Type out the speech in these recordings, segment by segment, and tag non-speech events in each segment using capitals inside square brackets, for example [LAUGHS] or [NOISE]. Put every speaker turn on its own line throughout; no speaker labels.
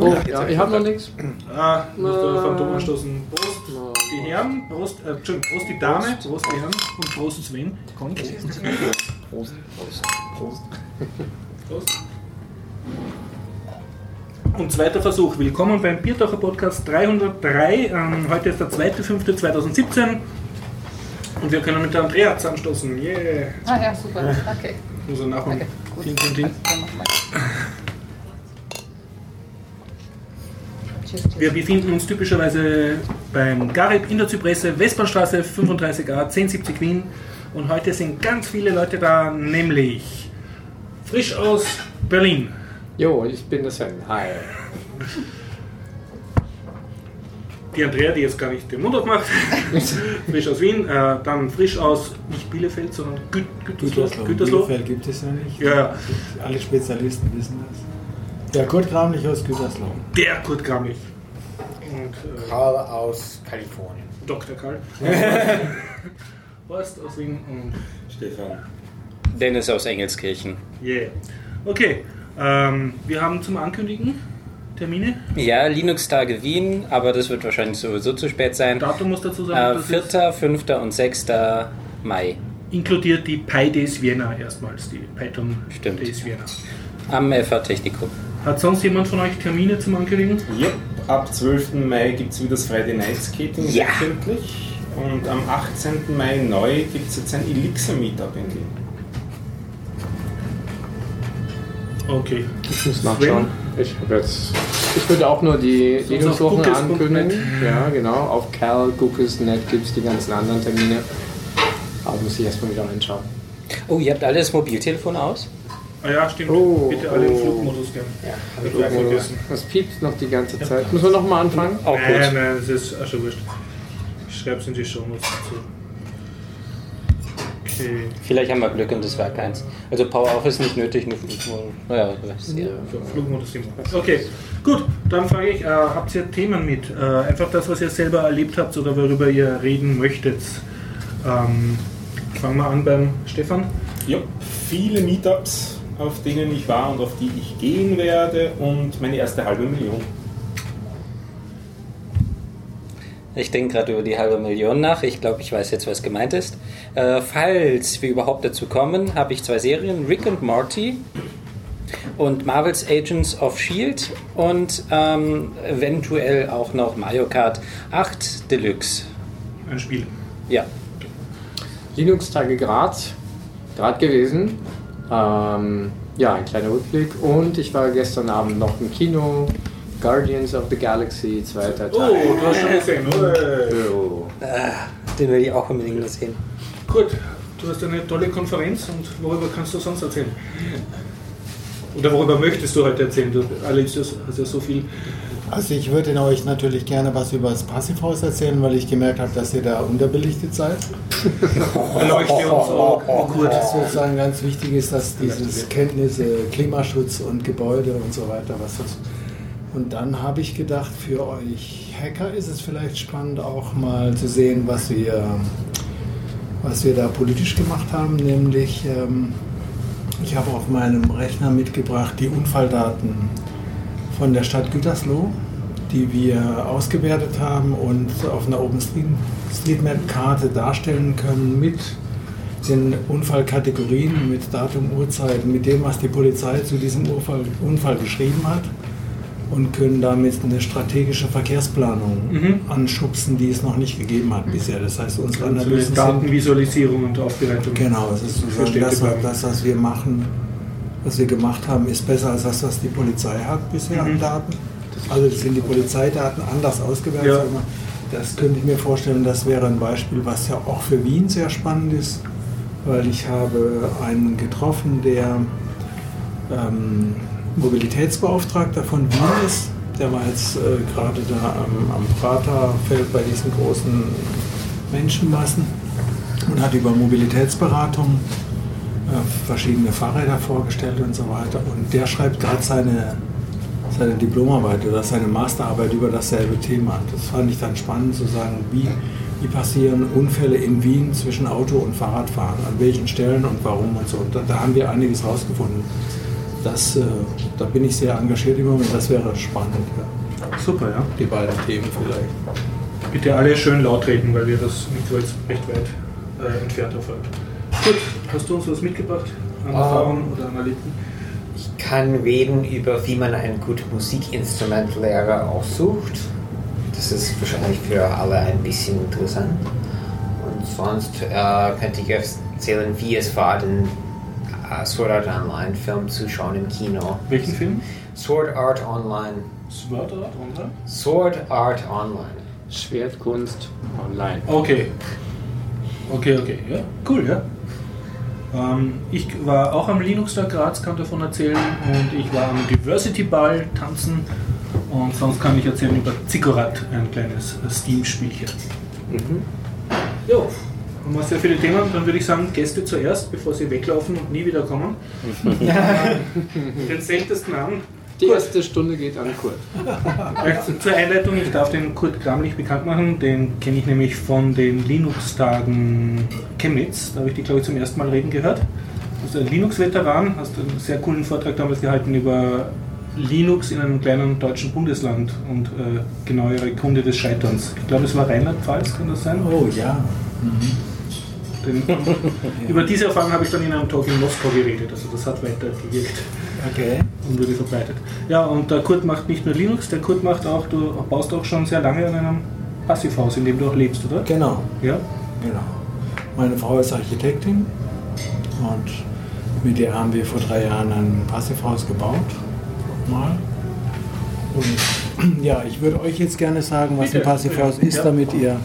Oh, ja, ich habe noch nichts.
Ah, muss der Phantom anstoßen. Prost, die Herren, Prost, äh, Entschuldigung, Prost die Dame, Prost die Herren und Prost Sven.
Prost. Prost. Prost.
Prost. Und zweiter Versuch. Willkommen beim Biertaucher Podcast 303. Ähm, heute ist der 2.5.2017 und wir können mit der Andrea zusammenstoßen. Yeah.
Ah ja, super. Okay.
Also nachher.
Okay, gut.
Ding, ding, ding.
Dann nochmal. Cheers, cheers.
Wir befinden uns typischerweise beim Garib in der Zypresse, Westbahnstraße 35a 1070 Wien. Und heute sind ganz viele Leute da, nämlich frisch aus Berlin.
Jo, ich bin das Sven. Hi.
Die Andrea, die jetzt gar nicht den Mund aufmacht, [LAUGHS] frisch aus Wien. Äh, dann frisch aus, nicht Bielefeld, sondern Gü Gütersloh.
Gütersloh.
Gütersloh.
Bielefeld gibt es ja nicht.
Ja, ja.
Alle Spezialisten wissen das. Ja, Kurt Kramlich aus Gütersloh.
Der Kurt Gramlich. Und äh,
Karl aus Kalifornien.
Dr. Karl. [LAUGHS] Horst aus Wien und
Stefan.
Dennis aus Engelskirchen.
yeah. Okay, ähm, wir haben zum Ankündigen Termine.
Ja, Linux-Tage Wien, aber das wird wahrscheinlich sowieso zu spät sein.
Datum muss dazu
Äh,
sagen, das
4., 5. und 6. Mai
inkludiert die Pi Days Vienna erstmals, die Python
Stimmt.
Days Vienna.
am FH Technikum.
Hat sonst jemand von euch Termine zum Ankündigen?
Yep, ab 12. Mai gibt es wieder das Friday Night Skating
Ja.
wöchentlich. Und am 18. Mai neu gibt es jetzt ein Elixir Meetup in Wien.
Okay.
Ich muss nachschauen. Ich habe jetzt. Ich würde auch nur die
Cookies.net.
ankündigen. Ja, genau. Auf Cal, Cookies.net gibt es die ganzen anderen Termine. Aber muss ich erstmal wieder reinschauen.
Oh, ihr habt alle das Mobiltelefon aus?
Ah ja, stimmt.
Oh,
Bitte alle im
oh.
Flugmodus gerne.
Ja,
ich vergessen.
Das piept noch die ganze Zeit. Müssen wir nochmal anfangen?
Auch
Nein,
gut.
nein, das ist auch schon wurscht. Ich schreibe es in die Show Notes dazu. Okay.
Vielleicht haben wir Glück und das war keins. Also Power-Off ist nicht nötig, nur naja, du weißt ja.
Flugmodus immer. Okay, gut, dann frage ich, äh, habt ihr Themen mit? Äh, einfach das, was ihr selber erlebt habt oder worüber ihr reden möchtet. Ähm, fangen wir an beim Stefan.
Ja, viele Meetups, auf denen ich war und auf die ich gehen werde und meine erste halbe Million.
Ich denke gerade über die halbe Million nach. Ich glaube, ich weiß jetzt, was gemeint ist. Äh, falls wir überhaupt dazu kommen, habe ich zwei Serien: Rick und Morty und Marvel's Agents of Shield und ähm, eventuell auch noch Mario Kart 8 Deluxe.
Ein Spiel.
Ja,
Linux-Tage Graz. Grad gewesen. Ähm, ja, ein kleiner Rückblick. Und ich war gestern Abend noch im Kino. Guardians of the Galaxy, zweiter
Oh,
Teil.
du hast schon gesehen, oder?
Oh.
den will ich auch unbedingt sehen.
Gut, du hast eine tolle Konferenz und worüber kannst du sonst erzählen? Oder worüber möchtest du heute erzählen? Du erlebst ja, hast ja so viel.
Also ich würde euch natürlich gerne was über das Passivhaus erzählen, weil ich gemerkt habe, dass ihr da unterbelichtet seid. [LAUGHS]
Erleuchte uns auch. [LAUGHS]
Was sozusagen ganz wichtig ist, dass dieses Kenntnisse, Klimaschutz und Gebäude und so weiter, was das. Und dann habe ich gedacht, für euch Hacker ist es vielleicht spannend, auch mal zu sehen, was wir, was wir da politisch gemacht haben. Nämlich, ähm, ich habe auf meinem Rechner mitgebracht die Unfalldaten von der Stadt Gütersloh, die wir ausgewertet haben und auf einer OpenStreetMap-Karte darstellen können mit den Unfallkategorien, mit Datum, Uhrzeit, mit dem, was die Polizei zu diesem Unfall, Unfall geschrieben hat und können damit eine strategische Verkehrsplanung
Mhm.
anschubsen, die es noch nicht gegeben hat bisher. Das heißt, unsere
Also
Analysen sind
Datenvisualisierung und Aufbereitung.
Genau, es ist das, das, was wir machen, was wir gemacht haben, ist besser als das, was die Polizei hat bisher
Mhm.
an Daten. Also sind die Polizeidaten anders ausgewertet.
Ja.
Das könnte ich mir vorstellen, das wäre ein Beispiel, was ja auch für Wien sehr spannend ist, weil ich habe einen getroffen, der ähm, Mobilitätsbeauftragter von Wien ist. Der war jetzt äh, gerade da am, am Praterfeld bei diesen großen Menschenmassen und hat über Mobilitätsberatung verschiedene Fahrräder vorgestellt und so weiter. Und der schreibt gerade seine, seine Diplomarbeit oder seine Masterarbeit über dasselbe Thema. Das fand ich dann spannend zu sagen, wie, wie passieren Unfälle in Wien zwischen Auto und Fahrradfahren, an welchen Stellen und warum und so. Und da, da haben wir einiges rausgefunden. das, äh, da bin ich sehr engagiert im Moment. Das wäre spannend, ja.
Super, ja.
die beiden Themen vielleicht.
Bitte alle schön laut reden, weil wir das Mikro jetzt recht weit äh, entfernt erfolgt. Gut, hast du uns was mitgebracht an
Ah.
Erfahrung oder an Erlebten?
Ich kann reden über, wie man ein gutes Musikinstrumentlehrer aussucht. Das ist wahrscheinlich für alle ein bisschen interessant. Und sonst äh, könnte ich erzählen, wie es war, den äh, Sword Art Online Film zu schauen im Kino.
Welchen Film?
Sword Art Online.
Sword Art Online?
Sword Art Online.
Schwertkunst online.
Okay. Okay, okay, ja. Cool, ja. Ähm, ich war auch am Linux Tag Graz, kann davon erzählen. Und ich war am Diversity Ball tanzen. Und sonst kann ich erzählen über Zikorat, ein kleines Steam-Spielchen.
Mhm.
Jo, haben wir sehr viele Themen. Dann würde ich sagen, Gäste zuerst, bevor sie weglaufen und nie wieder kommen. [LAUGHS] Den seltensten an.
Die erste Stunde geht an Kurt. [LAUGHS]
Vielleicht Zur Einleitung, ich darf den Kurt Kramlich bekannt machen, den kenne ich nämlich von den Linux-Tagen Chemnitz, da habe ich die glaube ich zum ersten Mal reden gehört. Du bist ein Linux-Veteran, hast einen sehr coolen Vortrag damals gehalten über Linux in einem kleinen deutschen Bundesland und äh, genauere Gründe des Scheiterns. Ich glaube, es war Rheinland-Pfalz, kann das sein?
Oh ja.
Den, [LAUGHS] über diese Erfahrung habe ich dann in einem Talk in Moskau geredet, also das hat weiter gewirkt
Okay.
und wurde verbreitet. Ja, und der Kurt macht nicht nur Linux, der Kurt macht auch, du baust auch schon sehr lange an einem Passivhaus, in dem du auch lebst, oder?
Genau,
Ja.
genau. Meine Frau ist Architektin und mit der haben wir vor drei Jahren ein Passivhaus gebaut. Mal. Und [CLEARS THROAT] ja, ich würde euch jetzt gerne sagen, was
Bitte.
ein Passivhaus ist,
Ja.
damit ihr.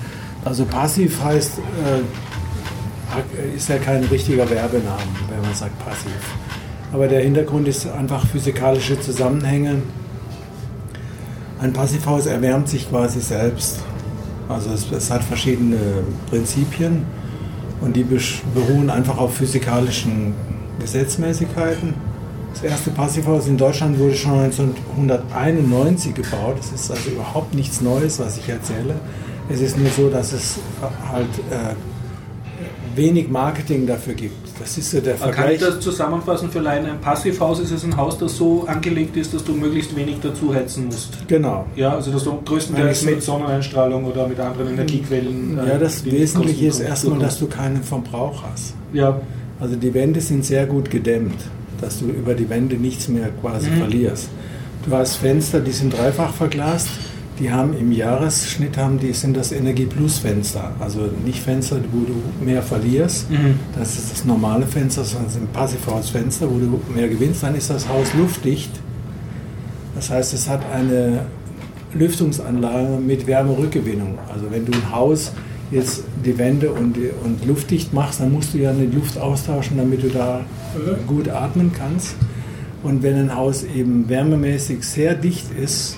Also passiv heißt, äh, ist ja kein richtiger Werbenamen, wenn man sagt passiv. Aber der Hintergrund ist einfach physikalische Zusammenhänge. Ein Passivhaus erwärmt sich quasi selbst. Also es, es hat verschiedene Prinzipien und die beruhen einfach auf physikalischen Gesetzmäßigkeiten. Das erste Passivhaus in Deutschland wurde schon 1991 gebaut. Das ist also überhaupt nichts Neues, was ich erzähle. Es ist nur so, dass es halt äh, wenig Marketing dafür gibt. Das ist so der
Kann ich
Vergleich.
das zusammenfassen für Laien? Ein Passivhaus ist es ein Haus, das so angelegt ist, dass du möglichst wenig dazu heizen musst.
Genau.
Ja, also dass du größtenteils mit Sonneneinstrahlung oder mit anderen Energiequellen. äh,
Ja, das
die
Wesentliche ist erstmal, dass du keinen Verbrauch hast.
Ja,
Also die Wände sind sehr gut gedämmt, dass du über die Wände nichts mehr quasi
Mhm.
verlierst. Du hast Fenster, die sind dreifach verglast. Die haben im Jahresschnitt haben die, sind das Energie Plus Fenster. Also nicht Fenster, wo du mehr verlierst.
Mhm.
Das ist das normale Fenster, sondern sind Passivhausfenster, wo du mehr gewinnst. Dann ist das Haus luftdicht. Das heißt, es hat eine Lüftungsanlage mit Wärmerückgewinnung. Also wenn du ein Haus jetzt die Wände und, und luftdicht machst, dann musst du ja die Luft austauschen, damit du da gut atmen kannst. Und wenn ein Haus eben wärmemäßig sehr dicht ist,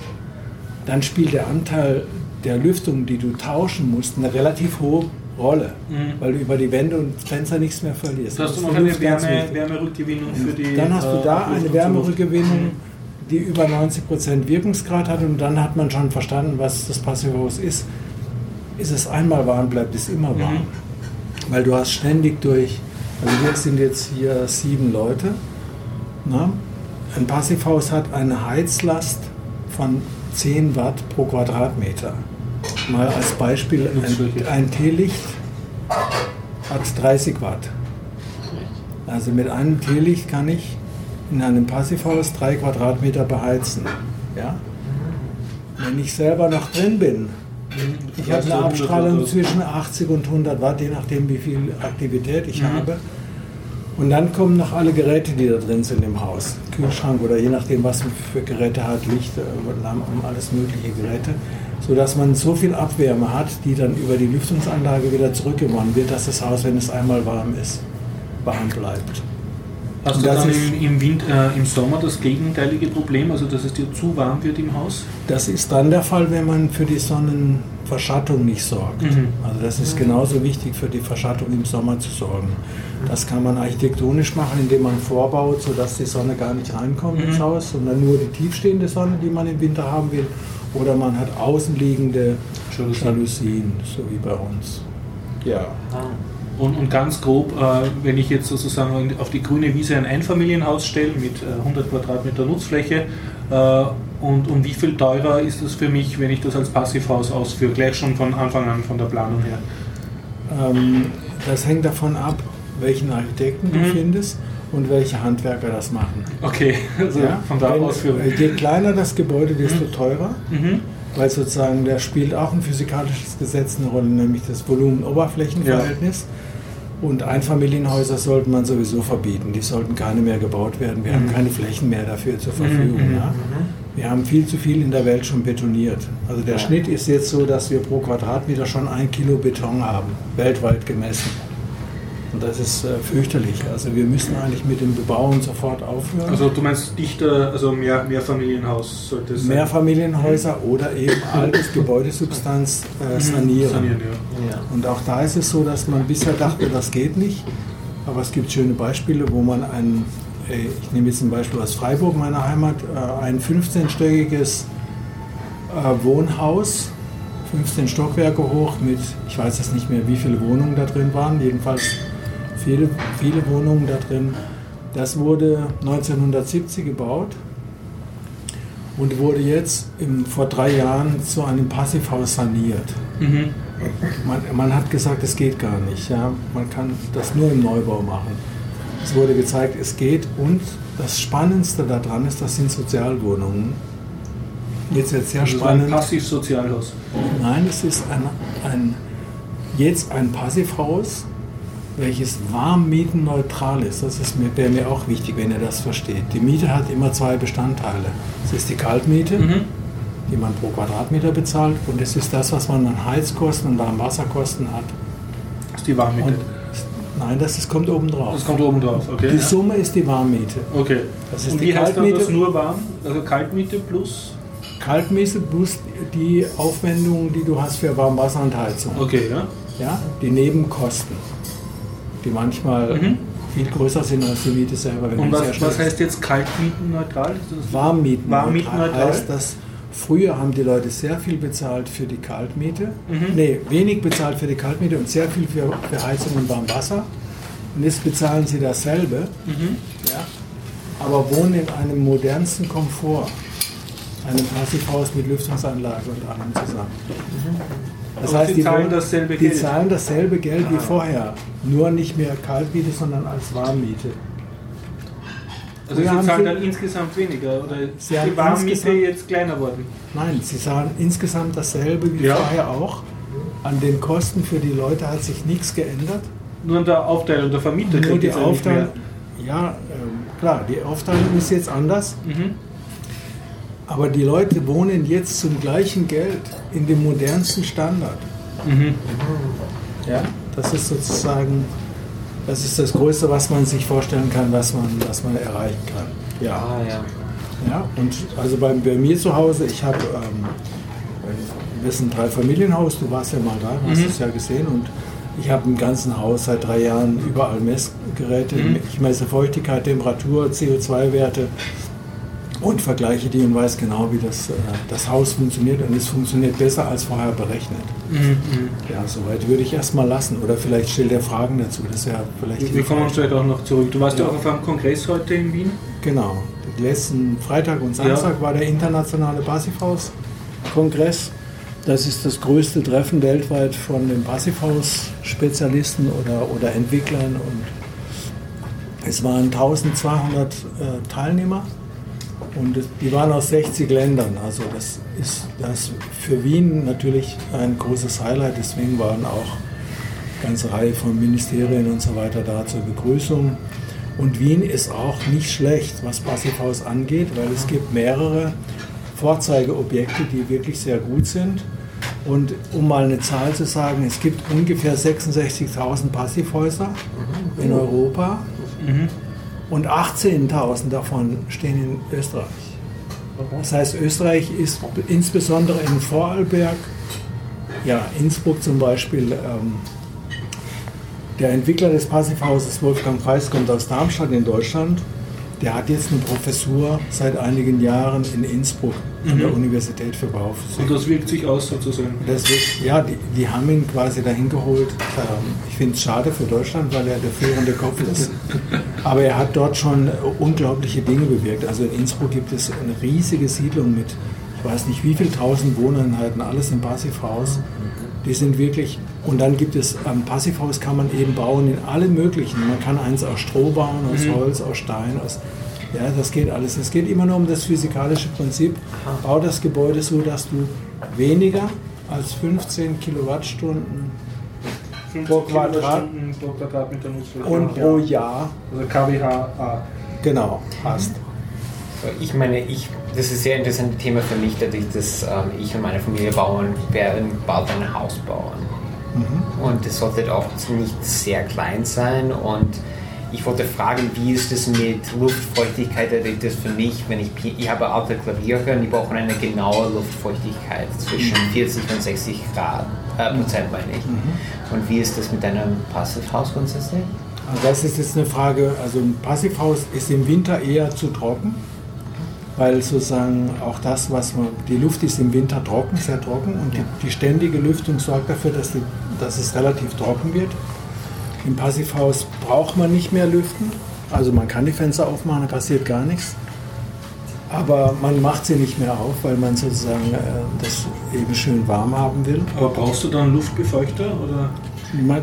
dann spielt der Anteil der Lüftung, die du tauschen musst, eine relativ hohe Rolle,
Mhm.
weil du über die Wände und Fenster nichts mehr verlierst.
Da hast
Das
du noch eine Wärme. Wärmerückgewinnung für die.
Dann hast du
äh,
da
Luft
eine Wärmerückgewinnung, die über 90% Wirkungsgrad hat und dann hat man schon verstanden, was das Passivhaus ist. Ist es einmal warm, bleibt es immer warm.
Mhm.
Weil du hast ständig durch, also wir sind jetzt hier sieben Leute. Na? Ein Passivhaus hat eine Heizlast von 10 Watt pro Quadratmeter. Mal als Beispiel, ein, ein Teelicht hat 30 Watt. Also mit einem Teelicht kann ich in einem Passivhaus drei Quadratmeter beheizen. Ja? Wenn ich selber noch drin bin, ich habe eine Abstrahlung zwischen 80 und 100 Watt, je nachdem wie viel Aktivität ich
Mhm.
habe. Und dann kommen noch alle Geräte, die da drin sind im Haus. Kühlschrank oder je nachdem, was man für Geräte hat, Lichter, Lampen, alles mögliche Geräte. Sodass man so viel Abwärme hat, die dann über die Lüftungsanlage wieder zurückgewonnen wird, dass das Haus, wenn es einmal warm ist, warm bleibt.
Hast du
das
dann
ist-
im, Wind, äh, im Sommer das gegenteilige Problem, also dass es dir zu warm wird im Haus?
Das ist dann der Fall, wenn man für die Sonnenverschattung nicht sorgt.
Mhm.
Also das ist genauso wichtig für die Verschattung im Sommer zu sorgen. Das kann man architektonisch machen, indem man vorbaut, sodass die Sonne gar nicht reinkommt ins
Mhm.
Haus, sondern nur die tiefstehende Sonne, die man im Winter haben will. Oder man hat außenliegende.
Jalousien,
so wie bei uns. Ja.
Ah.
Und, und ganz grob, äh, wenn ich jetzt sozusagen auf die grüne Wiese ein Einfamilienhaus stelle mit äh, 100 Quadratmeter Nutzfläche, äh, und um wie viel teurer ist das für mich, wenn ich das als Passivhaus ausführe, gleich schon von Anfang an von der Planung her?
Ähm, das hängt davon ab, welchen Architekten du
Mhm.
findest und welche Handwerker das machen.
Okay, [LAUGHS] also
Ja?
von da aus für.
äh, Je kleiner das Gebäude, desto teurer,
Mhm.
weil sozusagen da spielt auch ein physikalisches Gesetz eine Rolle, nämlich das Volumen-Oberflächenverhältnis. Und Einfamilienhäuser sollte man sowieso verbieten. Die sollten keine mehr gebaut werden. Wir haben keine Flächen mehr dafür zur Verfügung.
Mhm.
Ja? Wir haben viel zu viel in der Welt schon betoniert. Also der Schnitt ist jetzt so, dass wir pro Quadratmeter schon ein Kilo Beton haben, weltweit gemessen. Und das ist äh, fürchterlich. Also wir müssen eigentlich mit dem Bebauen sofort aufhören.
Also du meinst dichter, also mehr Mehrfamilienhaus sollte es sein?
Mehrfamilienhäuser oder eben altes [LAUGHS] Gebäudesubstanz äh,
Mhm.
sanieren.
Sanieren, ja.
Ja.
Und auch da ist es so, dass man bisher dachte, das geht nicht. Aber es gibt schöne Beispiele, wo man ein, äh, ich nehme jetzt ein Beispiel aus Freiburg, meiner Heimat, äh, ein 15-stöckiges äh, Wohnhaus, 15 Stockwerke hoch mit, ich weiß jetzt nicht mehr, wie viele Wohnungen da drin waren, jedenfalls viele, viele Wohnungen da drin. Das wurde 1970 gebaut und wurde jetzt im, vor drei Jahren zu einem Passivhaus saniert.
Mhm.
Man, man hat gesagt, es geht gar nicht. Ja? Man kann das nur im Neubau machen. Es wurde gezeigt, es geht und das Spannendste daran ist, das sind Sozialwohnungen. Jetzt wird sehr
Das war ein
spannend.
Passivsozialhaus.
Nein, es ist ein, ein, jetzt ein Passivhaus, welches warmmietenneutral ist. Das ist mir, wäre mir auch wichtig, wenn ihr das versteht. Die Miete hat immer zwei Bestandteile. Es ist die Kaltmiete,
Mhm.
die man pro Quadratmeter bezahlt, und es ist das, was man an Heizkosten und Warmwasserkosten hat.
Das ist die Warmmiete.
Und nein, das ist, kommt oben drauf.
Das kommt oben drauf, okay.
Die Summe ist die Warmmiete.
Okay.
Das ist
Und
die
wie heißt dann
Kaltmiete.
das nur warm? Also Kaltmiete plus?
Kaltmiete plus die Aufwendungen, die du hast für Warmwasser und Heizung.
Okay, ja.
Ja, die Nebenkosten, die manchmal
Mhm.
viel größer sind als die Miete selber.
Und was, was heißt jetzt kaltmietenneutral? Ist das-
Warmmieten?
Warmmieten-neutral?
heißt, dass früher haben die Leute sehr viel bezahlt für die Kaltmiete.
Mhm.
Nee, wenig bezahlt für die Kaltmiete und sehr viel für, für Heizung und Warmwasser. Und jetzt bezahlen sie dasselbe,
Mhm.
ja, aber wohnen in einem modernsten Komfort. Einem Passivhaus mit Lüftungsanlage und allem zusammen. Das
Aber sie zahlen dasselbe
die
Geld.
zahlen dasselbe Geld wie vorher. Nur nicht mehr Kaltmiete, sondern als Warmmiete.
Also
Wir
sie zahlen dann insgesamt weniger oder ist die Warmmiete jetzt kleiner worden?
Nein, sie zahlen insgesamt dasselbe wie
Ja.
vorher auch. An den Kosten für die Leute hat sich nichts geändert.
Nur an der Aufteilung der Vermieter
Nur die. Aufteilung. Ja, ähm, klar, die Aufteilung ist jetzt anders.
Mhm.
Aber die Leute wohnen jetzt zum gleichen Geld in dem modernsten Standard.
Mhm.
Ja, das ist sozusagen, das ist das Größte, was man sich vorstellen kann, was man, was man erreichen kann. Ja.
Ah, ja.
Ja, und also bei, bei mir zu Hause, ich habe, ähm, wir sind ein Dreifamilienhaus, du warst ja mal da, hast
Mhm.
es ja gesehen und ich habe im ganzen Haus seit drei Jahren überall Messgeräte.
Mhm.
Ich messe Feuchtigkeit, Temperatur, CO2-Werte und vergleiche die und weiß genau, wie das, äh, das Haus funktioniert und es funktioniert besser als vorher berechnet.
Mhm.
Ja, soweit würde ich erstmal lassen oder vielleicht stellt er Fragen dazu, das ja vielleicht
Wir kommen vielleicht auch noch zurück. Du warst ja,
Ja.
auch auf einem Kongress heute in Wien.
Genau. Letzten Freitag und Samstag
Ja.
war der internationale Passivhaus-Kongress. Das ist das größte Treffen weltweit von den Passivhaus-Spezialisten oder, oder Entwicklern. Und es waren 1200 äh, Teilnehmer und die waren aus 60 Ländern. Also das ist das für Wien natürlich ein großes Highlight. Deswegen waren auch eine ganze Reihe von Ministerien und so weiter da zur Begrüßung. Und Wien ist auch nicht schlecht, was Passivhaus angeht, weil es gibt mehrere Vorzeigeobjekte, die wirklich sehr gut sind. Und um mal eine Zahl zu sagen, es gibt ungefähr 66.000 Passivhäuser in Europa
Mhm.
Und 18.000 davon stehen in Österreich. Das heißt, Österreich ist insbesondere in Vorarlberg, ja, Innsbruck zum Beispiel, ähm, der Entwickler des Passivhauses Wolfgang Preis kommt aus Darmstadt in Deutschland der hat jetzt eine Professur seit einigen Jahren in Innsbruck an der
Mhm.
Universität für
Und
Bauphysik.
das wirkt sich aus sozusagen.
Deswegen, ja, die, die haben ihn quasi dahin geholt. Ähm, Ich finde es schade für Deutschland, weil er der führende Kopf ist. [LAUGHS] Aber er hat dort schon unglaubliche Dinge bewirkt. Also in Innsbruck gibt es eine riesige Siedlung mit, ich weiß nicht wie viel tausend Wohneinheiten, alles im Passivhaus. Die sind wirklich, und dann gibt es, am Passivhaus kann man eben bauen in alle möglichen. Man kann eins aus Stroh bauen, aus Holz, aus Stein, aus, ja, das geht alles. Es geht immer nur um das physikalische Prinzip. Bau das Gebäude so, dass du weniger als 15 Kilowattstunden
50
Pro Quadrat-
Kilowattstunden pro Quadratmeter Nutzfläche.
und pro Jahr
Also KWH.
genau hast.
So, Ich meine, ich, das ist ein sehr interessantes Thema für mich, dadurch, dass ähm, ich und meine Familie bauen, werden bald ein Haus bauen. Und es sollte auch nicht sehr klein sein. Und ich wollte fragen, wie ist es mit Luftfeuchtigkeit? Dadurch, dass für mich, wenn ich, ich habe alte Klaviere und die brauchen eine genaue Luftfeuchtigkeit zwischen 40 und 60 Grad, äh, Prozent meine ich. Und wie ist das mit einem Passivhaus grundsätzlich?
Also das ist jetzt eine Frage, also ein Passivhaus ist im Winter eher zu trocken, weil sozusagen auch das, was man, die Luft ist im Winter trocken, sehr trocken und die, die ständige Lüftung sorgt dafür, dass, die, dass es relativ trocken wird. Im Passivhaus braucht man nicht mehr lüften, also man kann die Fenster aufmachen, da passiert gar nichts. Aber man macht sie nicht mehr auf, weil man sozusagen äh, das eben schön warm haben will.
Aber brauchst du dann Luftbefeuchter? Oder?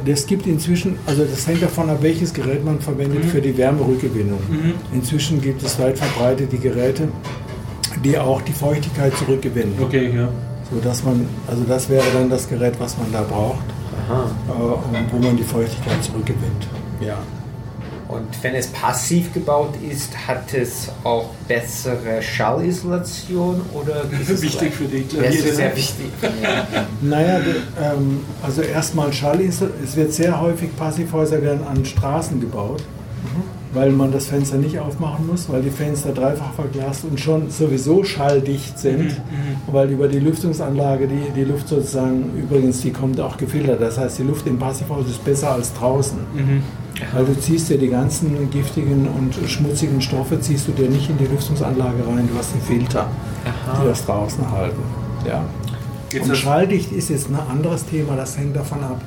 Das gibt inzwischen, also das hängt davon ab, welches Gerät man verwendet für die Wärmerückgewinnung. Inzwischen gibt es weit verbreitet die Geräte, die auch die Feuchtigkeit zurückgewinnen.
Okay, ja.
So dass man, also das wäre dann das Gerät, was man da braucht,
Aha.
äh, und wo man die Feuchtigkeit zurückgewinnt. Ja.
Und wenn es passiv gebaut ist, hat es auch bessere Schallisolation oder [LAUGHS] ist es
Wichtig für die
Das ist
Klaviere.
sehr wichtig. [LAUGHS]
Naja, ähm, also erstmal Schallinsel. Es wird sehr häufig Passivhäuser werden an Straßen gebaut, weil man das Fenster nicht aufmachen muss, weil die Fenster dreifach verglast und schon sowieso schalldicht sind, weil über die Lüftungsanlage die, die Luft sozusagen, übrigens, die kommt auch gefiltert. Das heißt, die Luft im Passivhaus ist besser als draußen. Weil du ziehst dir die ganzen giftigen und schmutzigen Stoffe, ziehst du dir nicht in die Lüftungsanlage rein, du hast die Filter, die das draußen halten. Ja.
Jetzt
Und schalldicht ist jetzt ein anderes Thema, das hängt davon ab,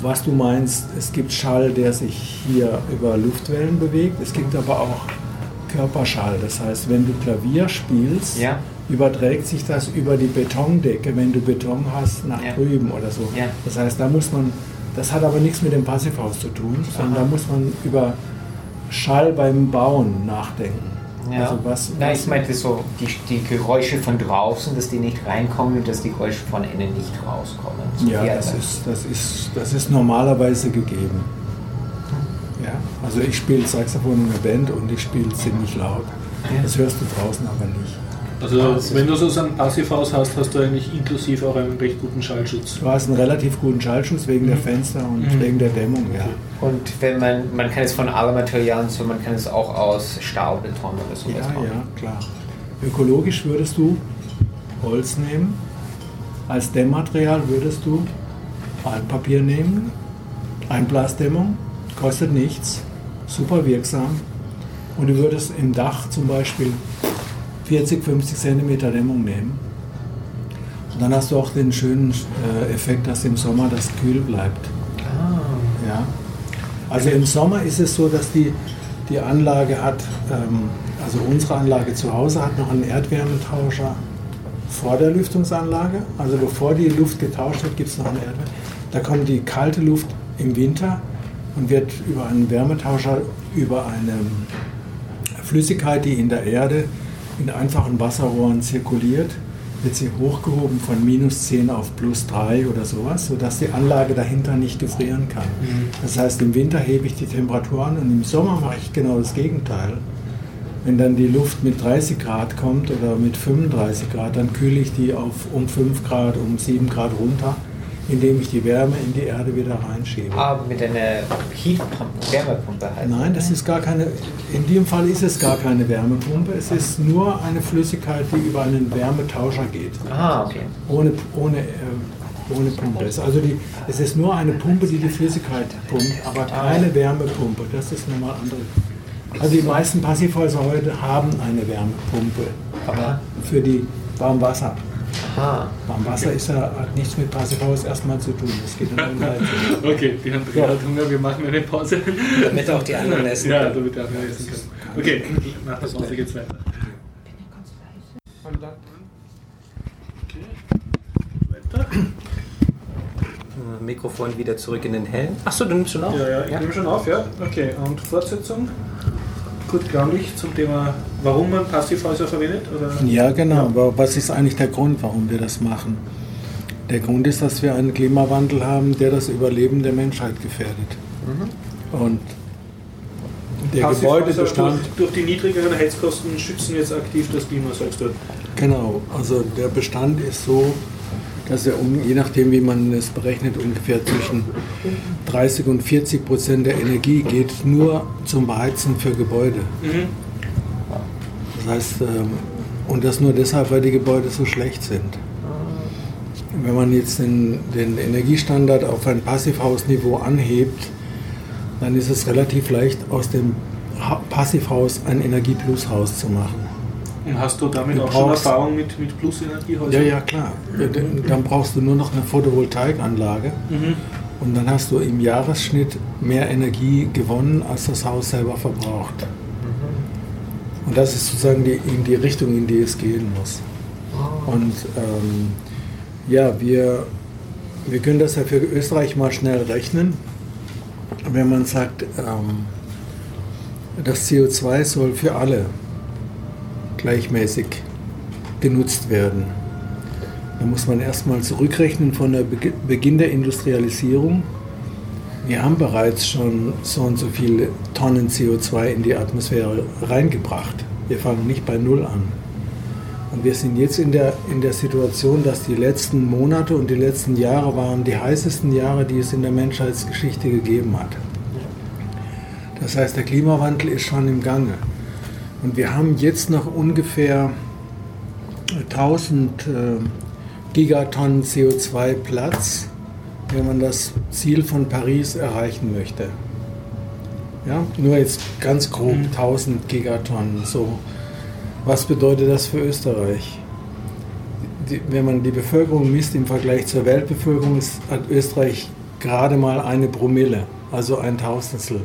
was du meinst. Es gibt Schall, der sich hier über Luftwellen bewegt, es gibt aber auch Körperschall. Das heißt, wenn du Klavier spielst,
Ja.
überträgt sich das über die Betondecke, wenn du Beton hast, nach
Ja.
drüben oder so.
Ja.
Das heißt, da muss man, das hat aber nichts mit dem Passivhaus zu tun, sondern da muss man über Schall beim Bauen nachdenken.
Ja.
Also was,
Nein,
was
ich meinte so, die, die Geräusche von draußen, dass die nicht reinkommen und dass die Geräusche von innen nicht rauskommen. So
Ja, das
alle.
ist, das, ist, das ist normalerweise gegeben. Ja, also ich spiele Saxophon in der Band und ich spiele ziemlich laut. Das hörst du draußen aber nicht.
Also, wenn du so ein Passivhaus hast, hast du eigentlich inklusive auch einen recht guten Schallschutz.
Du hast einen relativ guten Schallschutz wegen der Fenster und wegen der Dämmung, ja.
Und wenn man, man kann es von allen Materialien, so man kann es auch aus Stahlbeton oder sowas
Ja,
machen.
ja, klar. Ökologisch würdest du Holz nehmen. Als Dämmmaterial würdest du Altpapier nehmen. Einblasdämmung, kostet nichts, super wirksam. Und du würdest im Dach zum Beispiel 40, 50 Zentimeter Dämmung nehmen. Und dann hast du auch den schönen äh, Effekt, dass im Sommer das kühl bleibt. Ja. Also im Sommer ist es so, dass die, die Anlage hat, ähm, also unsere Anlage zu Hause hat noch einen Erdwärmetauscher vor der Lüftungsanlage. Also bevor die Luft getauscht wird, gibt es noch einen Erdwärmetauscher. Da kommt die kalte Luft im Winter und wird über einen Wärmetauscher, über eine Flüssigkeit, die in der Erde in einfachen Wasserrohren zirkuliert, wird sie hochgehoben von minus 10 auf plus 3 oder sowas, sodass die Anlage dahinter nicht gefrieren kann. Das heißt, im Winter hebe ich die Temperatur an und im Sommer mache ich genau das Gegenteil. Wenn dann die Luft mit 30 Grad kommt oder mit 35 Grad, dann kühle ich die auf um 5 Grad, um 7 Grad runter, indem ich die Wärme in die Erde wieder reinschiebe.
Aber mit einer Heatpumpe, Wärmepumpe halt.
Nein, das ist gar keine, in dem Fall ist es gar keine Wärmepumpe, es ist nur eine Flüssigkeit, die über einen Wärmetauscher geht.
Ah, okay.
Ohne, ohne, äh, ohne Pumpe. Es, also die, es ist nur eine Pumpe, die die Flüssigkeit pumpt, aber keine Wärmepumpe. Das ist nochmal andere. Also die meisten Passivhäuser heute haben eine Wärmepumpe, aber für die Warmwasser.
Aha.
Warmwasser ist ja, hat nichts mit Passivhaus erstmal zu tun. Das geht in der Umleitung. [LAUGHS]
Okay, die haben gerade Hunger, wir machen eine Pause.
Damit auch die anderen essen
Ja,
können.
damit die anderen essen können. Okay, nach der Pause geht's weiter. Okay. Weiter.
Äh, Mikrofon wieder zurück in den Helm. Achso, du nimmst schon auf?
Ja, ja, ich nehme schon auf, ja. Okay, und Fortsetzung? Gut, ich zum Thema, warum man Passivhäuser verwendet? Oder?
Ja, genau. Aber was ist eigentlich der Grund, warum wir das machen? Der Grund ist, dass wir einen Klimawandel haben, der das Überleben der Menschheit gefährdet. Und der Gebäudebestand,
Durch, durch die niedrigeren Heizkosten schützen jetzt aktiv das Klima, sagst du.
genau, also der Bestand ist so, dass er, um, je nachdem wie man es berechnet, ungefähr zwischen 30 und 40 Prozent der Energie geht nur zum Beheizen für Gebäude.
Mhm.
Das heißt, ähm, und das nur deshalb, weil die Gebäude so schlecht sind. Wenn man jetzt den, den Energiestandard auf ein Passivhausniveau anhebt, dann ist es relativ leicht, aus dem Ha- Passivhaus ein Energieplushaus zu machen.
Und hast du damit
Du
auch schon Erfahrung mit, mit Plusenergiehäusern?
Ja, ja, klar. Dann brauchst du nur noch eine Photovoltaikanlage
Mhm.
und dann hast du im Jahresschnitt mehr Energie gewonnen, als das Haus selber verbraucht. Und das ist sozusagen die, in die Richtung, in die es gehen muss. Und ähm, ja, wir, wir können das ja für Österreich mal schnell rechnen. Wenn man sagt, ähm, das CO2 soll für alle gleichmäßig genutzt werden, dann muss man erstmal zurückrechnen von der Beg- Beginn der Industrialisierung. Wir haben bereits schon so und so viele Tonnen CO2 in die Atmosphäre reingebracht. Wir fangen nicht bei Null an. Und wir sind jetzt in der, in der Situation, dass die letzten Monate und die letzten Jahre waren die heißesten Jahre, die es in der Menschheitsgeschichte gegeben hat. Das heißt, der Klimawandel ist schon im Gange. Und wir haben jetzt noch ungefähr 1000 äh, Gigatonnen CO2 Platz, wenn man das Ziel von Paris erreichen möchte. Ja, nur jetzt ganz grob 1000 Gigatonnen. So, was bedeutet das für Österreich? Die, wenn man die Bevölkerung misst im Vergleich zur Weltbevölkerung, ist, hat Österreich gerade mal eine Promille, also ein Tausendstel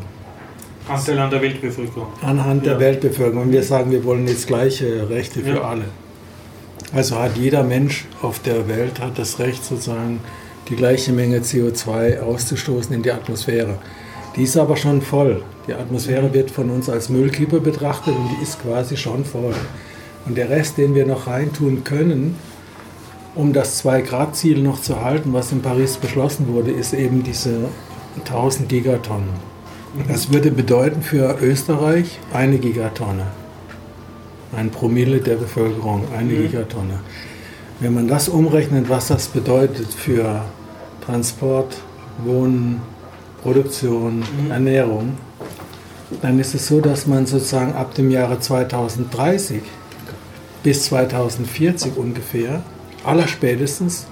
Anteil an der Weltbevölkerung.
anhand der
Ja.
Weltbevölkerung. Wenn wir sagen, wir wollen jetzt gleiche Rechte für
Ja.
alle. Also hat jeder Mensch auf der Welt hat das Recht, sozusagen die gleiche Menge CO2 auszustoßen in die Atmosphäre. Die ist aber schon voll. Die Atmosphäre wird von uns als Müllkippe betrachtet und die ist quasi schon voll. Und der Rest, den wir noch reintun können, um das 2-Grad-Ziel noch zu halten, was in Paris beschlossen wurde, ist eben diese 1000 Gigatonnen. Das würde bedeuten für Österreich eine Gigatonne. Ein Promille der Bevölkerung, eine Gigatonne. Wenn man das umrechnet, was das bedeutet für Transport, Wohnen, Produktion, Ernährung, dann ist es so, dass man sozusagen ab dem Jahre 2030 bis 2040 ungefähr, allerspätestens,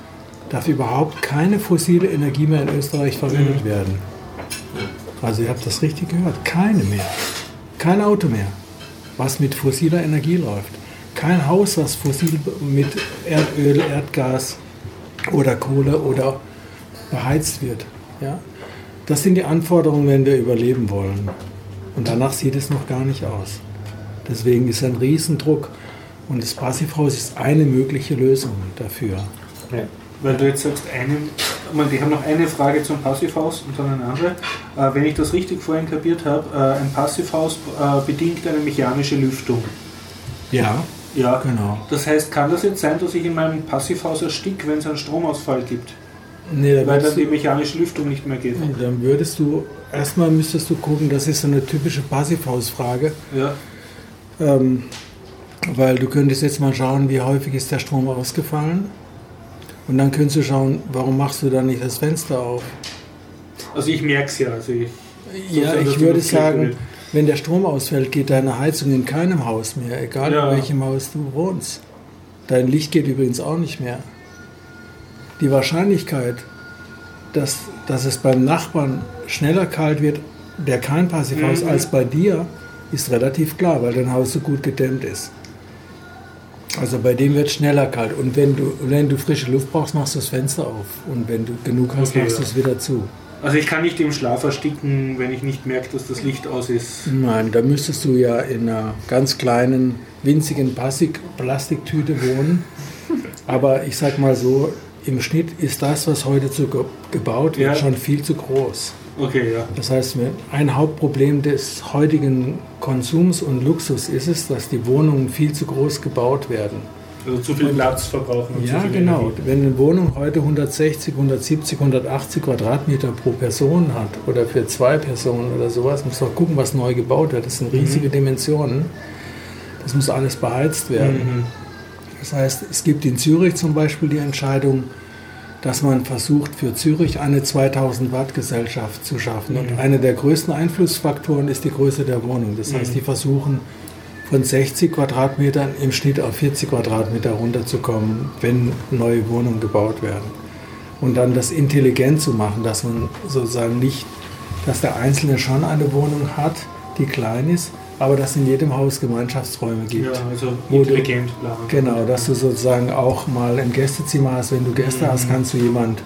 darf überhaupt keine fossile Energie mehr in Österreich verwendet werden. Also ihr habt das richtig gehört, keine mehr. Kein Auto mehr, was mit fossiler Energie läuft. Kein Haus, was fossil mit Erdöl, Erdgas oder Kohle oder beheizt wird. Ja? Das sind die Anforderungen, wenn wir überleben wollen. Und danach sieht es noch gar nicht aus. Deswegen ist ein Riesendruck. Und das Passivhaus ist eine mögliche Lösung dafür.
Weil du jetzt sagst, eine, ich meine, die haben noch eine Frage zum Passivhaus und dann eine andere. Äh, wenn ich das richtig vorhin kapiert habe, äh, ein Passivhaus äh, bedingt eine mechanische Lüftung.
Ja,
Ja,
genau.
Das heißt, kann das jetzt sein, dass ich in meinem Passivhaus ersticke, wenn es einen Stromausfall gibt?
Nee, da
Weil dann die mechanische Lüftung nicht mehr geht.
dann würdest du, erstmal müsstest du gucken, das ist so eine typische Passivhausfrage.
Ja.
Ähm, weil du könntest jetzt mal schauen, wie häufig ist der Strom ausgefallen. Und dann könntest du schauen, warum machst du da nicht das Fenster auf?
Also ich merke es ja. Also ich,
Ja, ich würde sagen,
wird.
wenn der Strom ausfällt, geht deine Heizung in keinem Haus mehr, egal
Ja.
in welchem Haus du wohnst. Dein Licht geht übrigens auch nicht mehr. Die Wahrscheinlichkeit, dass, dass es beim Nachbarn schneller kalt wird, der kein Passivhaus
Mhm.
als bei dir, ist relativ klar, weil dein Haus so gut gedämmt ist. Also bei dem wird es schneller kalt. Und wenn du, wenn du frische Luft brauchst, machst du das Fenster auf. Und wenn du genug hast,
Okay,
machst du
ja.
es wieder zu.
Also ich kann nicht im Schlaf ersticken, wenn ich nicht merke, dass das Licht aus ist.
Nein, da müsstest du ja in einer ganz kleinen, winzigen Plastik Plastiktüte wohnen. [LAUGHS] Aber ich sag mal so, im Schnitt ist das, was heute so ge gebaut wird,
Ja.
schon viel zu groß.
Okay, ja.
Das heißt, ein Hauptproblem des heutigen Konsums und Luxus ist es, dass die Wohnungen viel zu groß gebaut werden.
Also zu viel Platz verbrauchen. Und
Ja,
zu viel
genau.
Energie.
Wenn eine Wohnung heute 160, 170, 180 Quadratmeter pro Person hat oder für zwei Personen oder sowas, muss doch gucken, was neu gebaut wird. Das sind riesige Dimensionen. Das muss alles beheizt werden.
Mhm.
Das heißt, es gibt in Zürich zum Beispiel die Entscheidung, dass man versucht, für Zürich eine 2000 Watt Gesellschaft zu schaffen. Und einer der größten Einflussfaktoren ist die Größe der Wohnung. Das heißt, die versuchen von 60 Quadratmetern im Schnitt auf 40 Quadratmeter runterzukommen, wenn neue Wohnungen gebaut werden. Und dann das intelligent zu machen, dass man sozusagen nicht, dass der Einzelne schon eine Wohnung hat, die klein ist, aber dass in jedem Haus Gemeinschaftsräume gibt.
Ja, also
Wo du-. Genau, dass du sozusagen auch mal ein Gästezimmer hast. Wenn du Gäste hast, kannst du jemand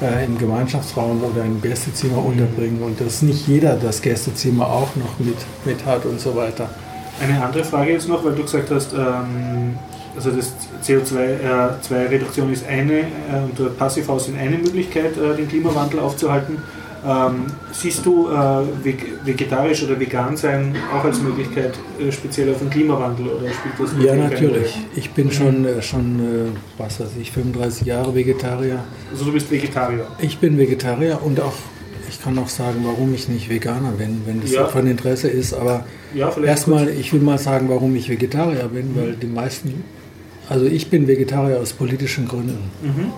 äh, im Gemeinschaftsraum oder im Gästezimmer unterbringen und dass nicht jeder das Gästezimmer auch noch mit, mit hat und so weiter.
Eine andere Frage jetzt noch, weil du gesagt hast, ähm, also das CO2-Reduktion ist eine äh, und Passivhaus sind eine Möglichkeit, äh, den Klimawandel aufzuhalten. Ähm, siehst du äh, veg- vegetarisch oder vegan sein auch als Möglichkeit äh, speziell auf den Klimawandel oder spielt das
Ja, natürlich. Ich bin schon, äh, schon äh, was weiß ich, 35 Jahre Vegetarier.
Also du bist Vegetarier.
Ich bin Vegetarier und auch, ich kann auch sagen, warum ich nicht Veganer bin, wenn das
Ja.
von Interesse ist. Aber
Ja,
Erstmal, ich will mal sagen, warum ich Vegetarier bin, weil die meisten, also ich bin Vegetarier aus politischen Gründen.
Mhm.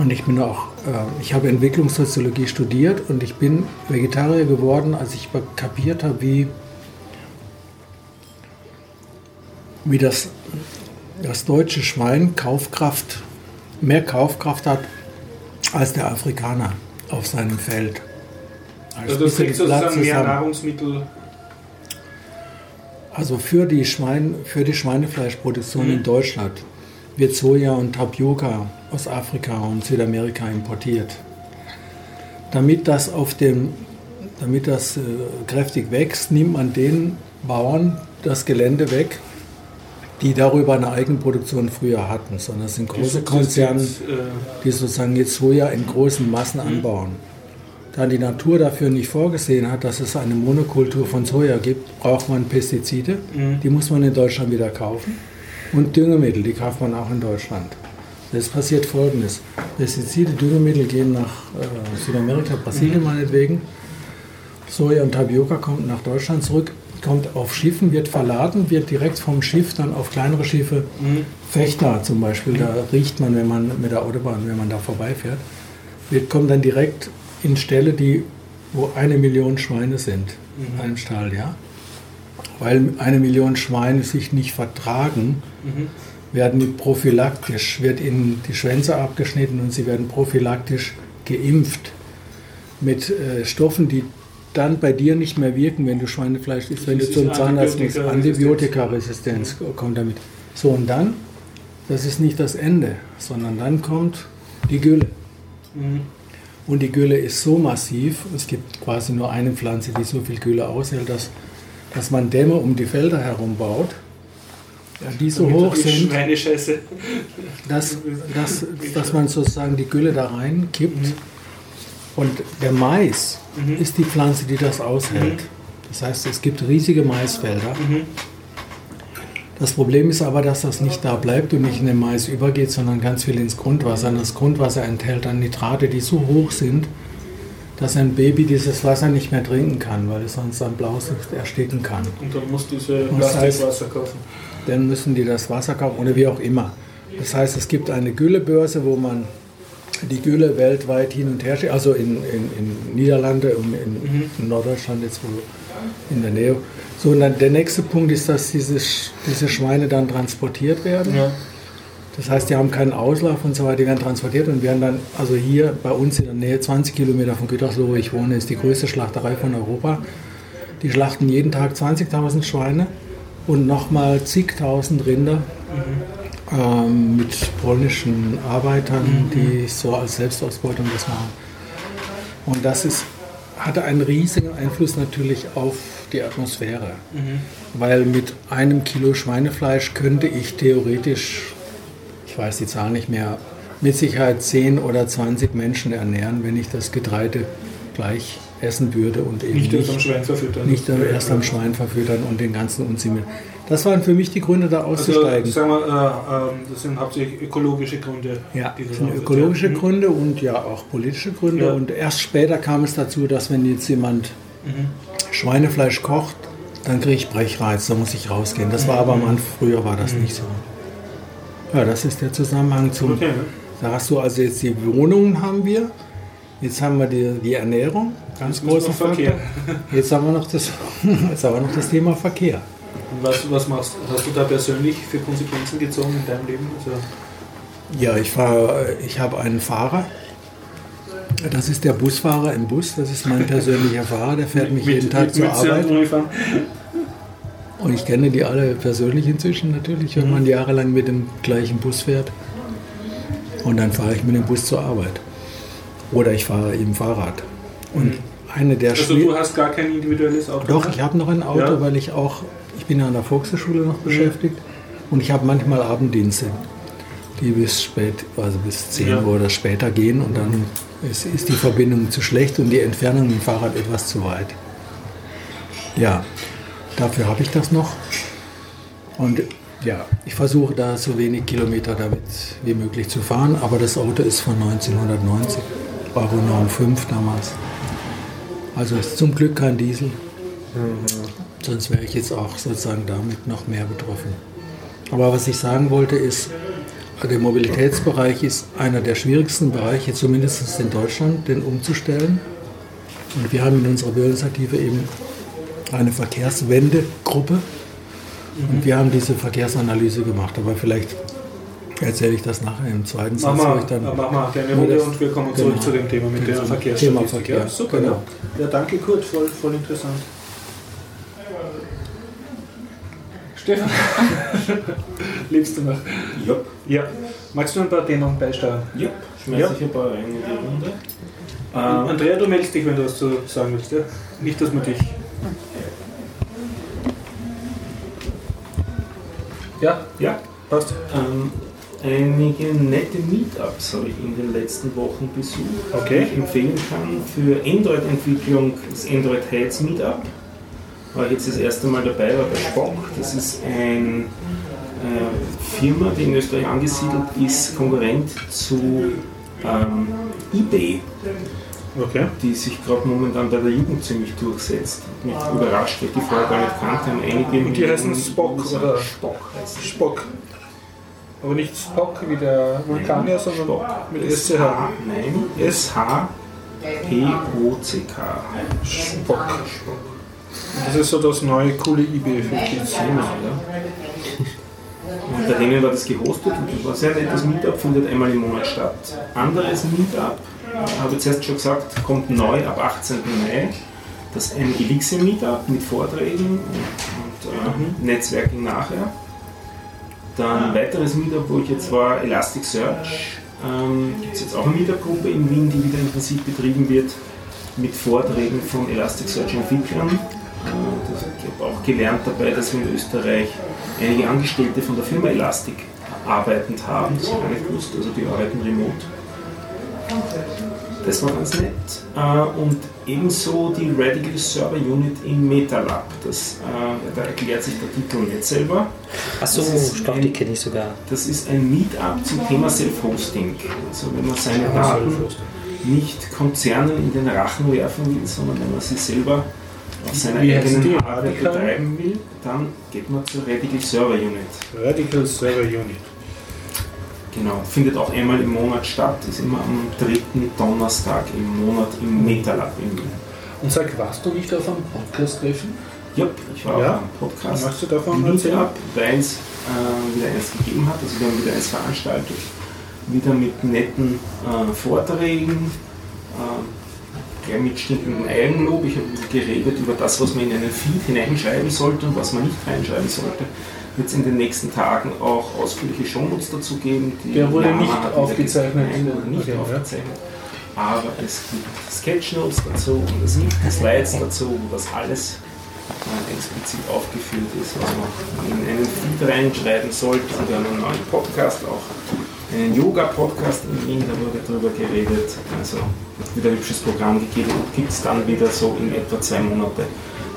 Und ich bin auch, äh, ich habe Entwicklungssoziologie studiert und ich bin Vegetarier geworden, als ich kapiert habe, wie, wie das, das deutsche Schwein Kaufkraft, mehr Kaufkraft hat als der Afrikaner auf seinem Feld.
Also das kriegt sozusagen mehr. Nahrungsmittel.
Also für die, Schwein, für die Schweinefleischproduktion
Mhm.
in Deutschland wird Soja und Tapioca aus Afrika und Südamerika importiert. Damit das, auf dem, damit das äh, kräftig wächst, nimmt man den Bauern das Gelände weg, die darüber eine Eigenproduktion früher hatten, sondern es sind große Konzerne,
Äh,
die sozusagen jetzt Soja in großen Massen anbauen. Da die Natur dafür nicht vorgesehen hat, dass es eine Monokultur von Soja gibt, braucht man Pestizide.
Mhm.
Die muss man in Deutschland wieder kaufen. Und Düngemittel, die kauft man auch in Deutschland. Es passiert folgendes: Pestizide, Düngemittel gehen nach äh, Südamerika, Brasilien meinetwegen. Soja und Tapioca kommt nach Deutschland zurück, kommt auf Schiffen, wird verladen, wird direkt vom Schiff dann auf kleinere Schiffe,
Mhm.
Fechter zum Beispiel, da riecht man, wenn man mit der Autobahn, wenn man da vorbeifährt, wird, kommt dann direkt in Ställe, die, wo eine Million Schweine sind, in einem Stall, ja. Weil eine Million Schweine sich nicht vertragen,
Mhm.
Werden die prophylaktisch, wird ihnen die Schwänze abgeschnitten und sie werden prophylaktisch geimpft mit äh, Stoffen, die dann bei dir nicht mehr wirken, wenn du Schweinefleisch isst, wenn du zum Zahnarzt musst.
Antibiotikaresistenz.
Antibiotikaresistenz kommt damit. So, und dann, das ist nicht das Ende, sondern dann kommt die Gülle.
Mhm.
Und die Gülle ist so massiv, es gibt quasi nur eine Pflanze, die so viel Gülle aushält, dass, dass man Dämme um die Felder herum baut, ja, die so hoch sind, dass, dass, dass man sozusagen die Gülle da reinkippt. Und der Mais
Mhm.
ist die Pflanze, die das aushält. Das heißt, es gibt riesige Maisfelder.
Mhm.
Das Problem ist aber, dass das nicht da bleibt und nicht in den Mais übergeht, sondern ganz viel ins Grundwasser. Und das Grundwasser enthält dann Nitrate, die so hoch sind, dass ein Baby dieses Wasser nicht mehr trinken kann, weil es sonst an Blausucht ersticken kann.
Und dann musst du diese Plastikwasser kaufen.
Dann müssen die das Wasser kaufen oder wie auch immer. Das heißt, es gibt eine Güllebörse, wo man die Gülle weltweit hin und her schickt, also in, in, in Niederlande und in, in Norddeutschland jetzt wo in der Nähe. So, und dann der nächste Punkt ist, dass diese, diese Schweine dann transportiert werden.
Ja.
Das heißt, die haben keinen Auslauf und so weiter, die werden transportiert und werden dann, also hier bei uns in der Nähe, 20 Kilometer von Gütersloh, wo ich wohne, ist die größte Schlachterei von Europa. Die schlachten jeden Tag 20.000 Schweine und nochmal zigtausend Rinder ähm, mit polnischen Arbeitern, die so als Selbstausbeutung das machen. Und das ist, hatte einen riesigen Einfluss natürlich auf die Atmosphäre. Weil mit einem Kilo Schweinefleisch könnte ich theoretisch, ich weiß die Zahl nicht mehr, mit Sicherheit 10 oder 20 Menschen ernähren, wenn ich das Getreide gleich essen würde und eben
Nicht
nicht,
erst am Schwein verfüttern.
nicht erst am Schwein verfüttern und den ganzen Unsinn. Das waren für mich die Gründe, da
Also,
auszusteigen.
sagen wir, äh, ähm, das sind hauptsächlich ökologische Gründe.
Ja, das sind ökologische
werden.
Gründe und ja auch politische Gründe.
Ja.
Und erst später kam es dazu, dass wenn jetzt jemand Schweinefleisch kocht, dann kriege ich Brechreiz, da muss ich rausgehen. Das war aber am Anfang, früher war das nicht so. Ja, das ist der Zusammenhang zum.
Okay, ne?
Da hast du also jetzt die Wohnungen haben wir, jetzt haben wir die, die Ernährung, ganz großer
Verkehr.
Jetzt haben wir noch das, [LAUGHS] jetzt haben wir noch das Thema Verkehr.
Und was, was machst Hast du da persönlich für Konsequenzen gezogen in deinem Leben? Also,
Ja, ich fahre, ich habe einen Fahrer. Das ist der Busfahrer im Bus. Das ist mein persönlicher Fahrer. Der fährt mich jeden Tag zur
Mütze und
Arbeit. Und ich kenne die alle persönlich inzwischen natürlich, wenn man jahrelang mit dem gleichen Bus fährt. Und dann fahre ich mit dem Bus zur Arbeit. Oder ich fahre im Fahrrad. Und eine der
Also
schwer-
du hast gar kein individuelles Auto?
Doch,
mehr?
ich habe noch ein Auto,
Ja.
weil ich auch, ich bin ja an der Volkshochschule noch beschäftigt und ich habe manchmal Abenddienste, die bis spät, also bis 10
Ja.
Uhr oder später gehen und dann ist, ist die Verbindung zu schlecht und die Entfernung mit dem Fahrrad etwas zu weit. Ja, dafür habe ich das noch. Und ja, ich versuche da so wenig Kilometer damit wie möglich zu fahren, aber das Auto ist von 1990, Euro 95 damals. Also ist zum Glück kein Diesel. Sonst wäre ich jetzt auch sozusagen damit noch mehr betroffen. Aber was ich sagen wollte ist, der Mobilitätsbereich ist einer der schwierigsten Bereiche, zumindest in Deutschland, den umzustellen. Und wir haben in unserer Bürgerinitiative eben eine Verkehrswendegruppe. Und wir haben diese Verkehrsanalyse gemacht. Aber vielleicht erzähle ich das nachher im zweiten
Mach
Satz, wo
mal,
ich dann.
mach mal eine kleine
Nur
Runde und wir kommen
genau.
zurück zu dem Thema mit der
Thema
Verkehrsstatistik.
Verkehr.
Ja, super.
Genau.
Ja, danke Kurt, voll, voll interessant. Stefan, [LAUGHS] lebst du noch?
Ja,
Ja. Magst du ein paar Themen beisteuern?
ja. Schmeiß
Ja.
ich ein paar rein in die Runde.
Und
Ähm,
Andrea, du meldest dich, wenn du was zu sagen willst. Ja? Nicht, dass man dich. Ja,
ja,
passt.
Ähm, einige nette Meetups habe ich in den letzten Wochen besucht,
Okay.
die ich empfehlen kann. Für Android-Entwicklung das Android Heights Meetup. War ich jetzt das erste Mal dabei, war bei Spock. Das ist eine äh, Firma, die in Österreich angesiedelt ist, Konkurrent zu ähm, eBay,
Okay.
die sich gerade momentan bei der Jugend ziemlich durchsetzt. Mich überrascht, weil ich die vorher gar nicht kannte. Einige
Und die heißen Spock, oder?
Spock.
Spock. Aber nicht Spock wie der Vulkanier, sondern
Spock.
mit
SH.
SCH.
Nein, S-H-P-O-C-K.
Spock. Das ist so das neue coole eBay für Kids.
Genau, ja. Und bei denen war das gehostet und das war sehr nettes Meetup, findet einmal im Monat statt. Anderes Meetup, habe ich zuerst schon gesagt, kommt neu ab 18. Mai. Das ein Elixir-Meetup mit Vorträgen und, und äh, Netzwerking nachher. Dann ein weiteres Meetup, wo ich jetzt war, Elasticsearch. Ähm, Gibt es jetzt auch eine Meetup-Gruppe in Wien, die wieder intensiv betrieben wird mit Vorträgen von Elasticsearch-Entwicklern. Äh, Ich habe auch gelernt dabei, dass wir in Österreich einige Angestellte von der Firma Elastic arbeitend haben. Das habe ich nicht gewusst, also die arbeiten remote. Das war ganz nett. Äh, Und ebenso die Radical Server Unit im MetaLab. Das, äh, da erklärt sich der Titel nicht selber.
Achso, stopp,
ein-
die kenne ich sogar.
Das ist ein Meetup zum Thema Self-Hosting. Also wenn man seine Daten nicht Konzernen in den Rachen werfen will, sondern wenn man sie selber auf seiner eigenen? Hardware betreiben will, dann geht man zur Radical Server Unit.
Radical Server Unit.
Genau, findet auch einmal im Monat statt, ist immer am dritten Donnerstag im Monat im MetaLab in Wien.
Und sag, warst du nicht auf einem Podcast-Treffen?
Ja, ich war
Ja?
auch am Podcast.
Magst du davon erzählen?
Weil es äh, wieder eins gegeben hat. Also wir haben wieder eins veranstaltet. Wieder mit netten äh, Vorträgen, äh, gleich mit stinkendem Eigenlob. Ich habe geredet über das, was man in einen Feed hineinschreiben sollte und was man nicht reinschreiben sollte. Wird es in den nächsten Tagen auch ausführliche Shownotes dazu geben. Die
Der wurde
Lama
nicht aufgezeichnet.
Nein, wurde nicht
Okay, ja.
aufgezeichnet. Aber es gibt Sketchnotes dazu und es gibt Slides dazu, wo das alles äh, explizit aufgeführt ist, was man in einen Feed reinschreiben sollte. Wir haben einen neuen Podcast auch, einen Yoga-Podcast in Wien, da wurde darüber geredet. Also wieder ein hübsches Programm gegeben und gibt es dann wieder so in etwa zwei Monate.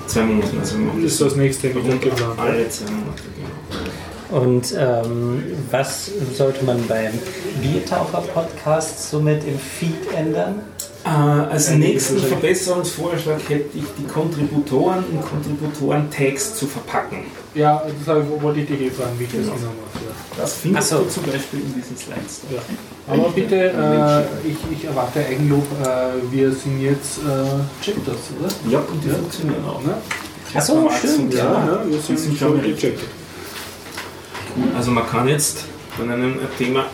Zwei Monaten, also
ist das nächste wieder geplant. ja.
alle zwei Monate.
Und ähm, was sollte man beim Biertaucher-Podcast somit im Feed ändern?
Äh, als nächsten Verbesserungsvorschlag hätte ich die Kontributoren in Kontributoren-Tags zu verpacken.
Ja, das habe ich- wollte ich dich eh fragen, wie ich das
Genau.
genau mache. Ja.
Das findest
so.
du zum Beispiel in diesen Slides.
Ja. Aber bitte, äh, ich, ich erwarte Eigenlob, äh, wir sind jetzt äh, checkt das, oder?
Ja, und die
Ja.
funktionieren auch.
Ne?
Ach so,
Max
stimmt,
und
ja.
so.
wir
Die sind schon richtig.
gecheckt.
Also man kann jetzt von einem Thema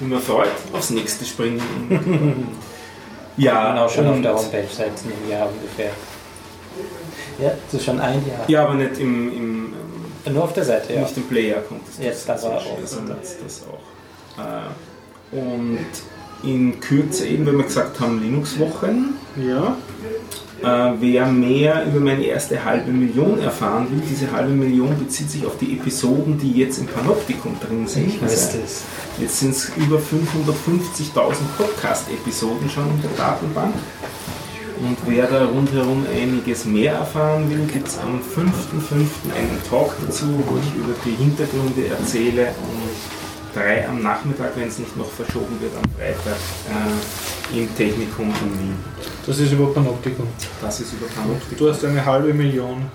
immer freut aufs nächste springen. [LAUGHS]
Ja, auch schon auf der Homepage seit einem Jahr ungefähr. Ja, das ist schon ein Jahr.
Ja, aber nicht im, im
Nur auf der Seite, ja.
nicht im Player kommt das.
Jetzt
das
aber
ist
auch.
sondern das, das auch. Äh, und in Kürze eben, wenn wir gesagt haben, Linux-Wochen.
Ja,
Äh, wer mehr über meine erste halbe Million erfahren will, diese halbe Million bezieht sich auf die Episoden, die jetzt im Panoptikum drin sind.
Was ist
Also,
das?
jetzt sind es über 550.000 Podcast-Episoden schon in der Datenbank. Und wer da rundherum einiges mehr erfahren will, gibt es am 5.5. einen Talk dazu, wo ich über die Hintergründe erzähle. Und drei am Nachmittag, wenn es nicht noch verschoben wird, am Freitag äh, im Technikum von Wien.
das ist über Panoptikum.
Das ist über Panoptikum.
Du hast eine halbe Million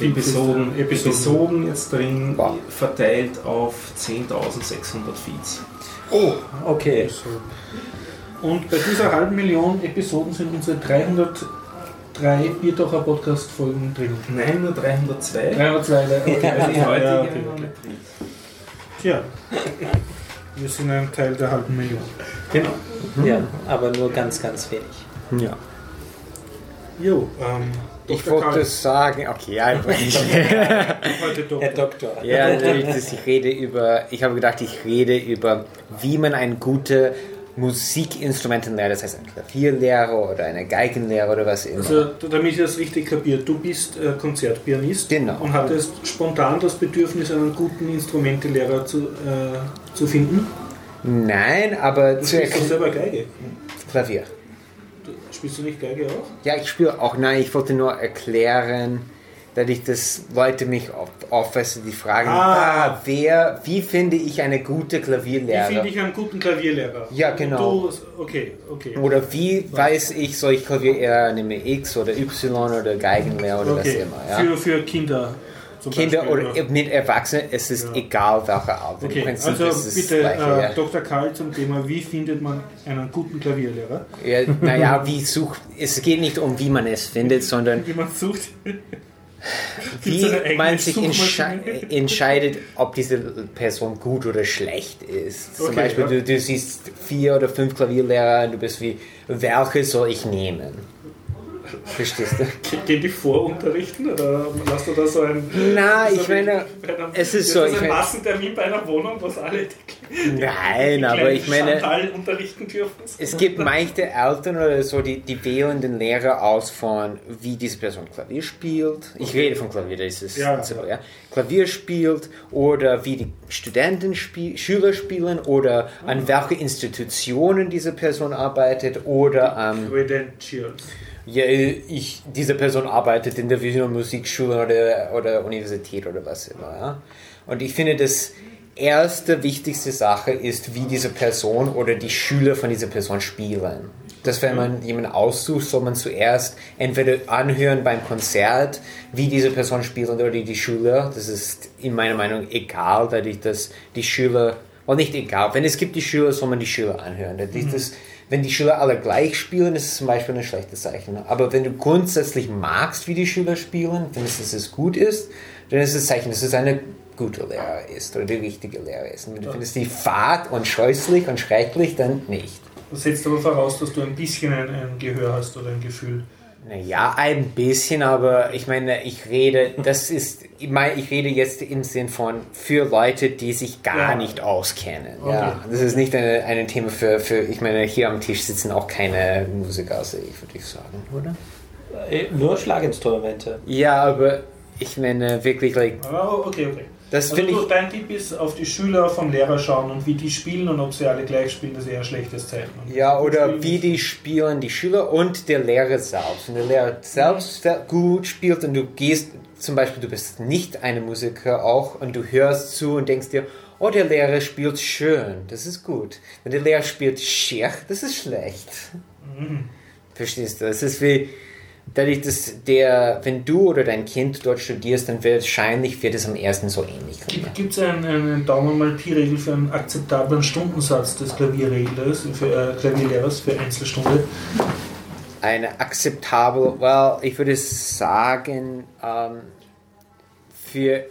Episoden,
Episoden.
Episoden jetzt drin,
Wow.
verteilt auf 10.600 Feeds.
Oh, okay.
Und bei dieser halben Million Episoden sind unsere 303 Biertaucher Podcast Folgen drin.
Nein, nur 302.
302, okay.
Weil die
ja,
heutige
ja, okay, Tja, wir sind ein Teil der halben Million.
Genau.
Ja, aber nur ganz, ganz wenig.
Ja.
Jo, ähm,
Ich wollte sagen, okay, ja,
Doktor.
Herr Doktor.
ja natürlich, ich rede über, ich habe gedacht, ich rede über, wie man ein gute Musikinstrumentenlehrer, das heißt ein Klavierlehrer oder eine Geigenlehrer oder was immer.
Also, damit ich das richtig kapiert, du bist äh, Konzertpianist
Genau.
und hattest spontan das Bedürfnis, einen guten Instrumentelehrer zu, äh, zu finden.
Nein, aber
Du
zu
spielst doch selber Geige.
Klavier.
Du, spielst du nicht Geige auch?
Ja, ich spiele auch, nein, ich wollte nur erklären, dass ich das Leute mich oft, oft weißt du, die fragen,
Ah.
ah, wer, wie finde ich eine gute
Wie
Klavierlehrer?
finde ich einen guten Klavierlehrer?
Ja, genau.
Du, okay, okay.
Oder wie weiß ich, soll ich Klavierlehrer nehmen X oder Y oder Geigenlehrer oder was
okay.
immer. Ja?
Für, für Kinder zum
Kinder
Beispiel,
oder
ja.
mit Erwachsenen, es ist
Ja.
egal welcher Alter. Im
Okay,
Prinzip
also bitte
gleiche,
äh. Dr. Karl zum Thema, wie findet man einen guten Klavierlehrer?
Ja, naja, [LAUGHS] wie sucht, es geht nicht um wie man es findet, sondern
Wie man sucht.
Wie man sich entscheidet, ob diese Person gut oder schlecht ist. Zum
Okay,
Beispiel,
ja.
du, du siehst vier oder fünf Klavierlehrer und du bist wie, welche soll ich nehmen? Verstehst du?
Gehen die vorunterrichten oder hast du da so ein.
Na,
so
ich meine,
einem-
es ist so,
Das
ich
ein Massentermin bei einer Wohnung, was alle die,
Nein,
die
aber ich meine,
Chantal unterrichten dürfen.
Es gibt manche Eltern oder so, die, die wählen den Lehrer aus von, wie diese Person Klavier spielt. Ich rede von Klavier, das ist
Ja,
so,
ja.
ja. Klavier spielt oder wie die Studenten, spiel, Schüler spielen oder an welche Institutionen diese Person arbeitet oder ähm,
Credentials.
Ja, ich, diese Person arbeitet in der Wiener Musikschule oder, oder Universität oder was immer. Ja? Und ich finde, das erste wichtigste Sache ist, wie diese Person oder die Schüler von dieser Person spielen. Dass wenn man jemanden aussucht, soll man zuerst entweder anhören beim Konzert, wie diese Person spielt oder die, Schüler. Das ist in meiner Meinung egal, dadurch, dass die Schüler, oder nicht egal, wenn es gibt die Schüler, soll man die Schüler anhören. Dadurch, dass, wenn die Schüler alle gleich spielen, ist es zum Beispiel ein schlechtes Zeichen. Aber wenn du grundsätzlich magst, wie die Schüler spielen, findest, dass es gut ist, dann ist es ein Zeichen, dass es eine gute Lehrer ist oder die richtige Lehrer ist. Und wenn du findest die fad und scheußlich und schrecklich, dann nicht.
Das setzt aber voraus, dass du ein bisschen ein, ein Gehör hast oder ein Gefühl.
Naja, ein bisschen, aber ich meine, ich rede, das ist, ich meine, ich rede jetzt im Sinn von für Leute, die sich gar
Ja.
nicht auskennen.
Okay.
Ja, das ist nicht eine, ein Thema für, für, ich meine, hier am Tisch sitzen auch keine Musiker, also ich würde ich sagen, oder?
Äh, Nur Schlaginstrumente.
Ja, aber ich meine wirklich, like,
Ah, okay, okay.
Das
Also
ich,
dein Tipp ist, auf die Schüler vom Lehrer schauen und wie die spielen und ob sie alle gleich spielen, das ist eher ein schlechtes Zeichen.
Ja, oder
spielen
wie die spielen, die Schüler und der Lehrer selbst. Wenn der Lehrer selbst sehr gut spielt und du gehst, zum Beispiel, du bist nicht eine Musiker auch und du hörst zu und denkst dir, oh, der Lehrer spielt schön, das ist gut. Wenn der Lehrer spielt schier, das ist schlecht. Verstehst du? Das ist wie, dadurch, dass der, wenn du oder dein Kind dort studierst, dann wird wahrscheinlich wird es am ersten so ähnlich.
Gibt es einen, einen Daumen mal Pi-Regel für einen akzeptablen Stundensatz des Klavierreglers, für äh, Klavierlehrers für Einzelstunde?
eine akzeptable, well, ich würde sagen, ähm, für,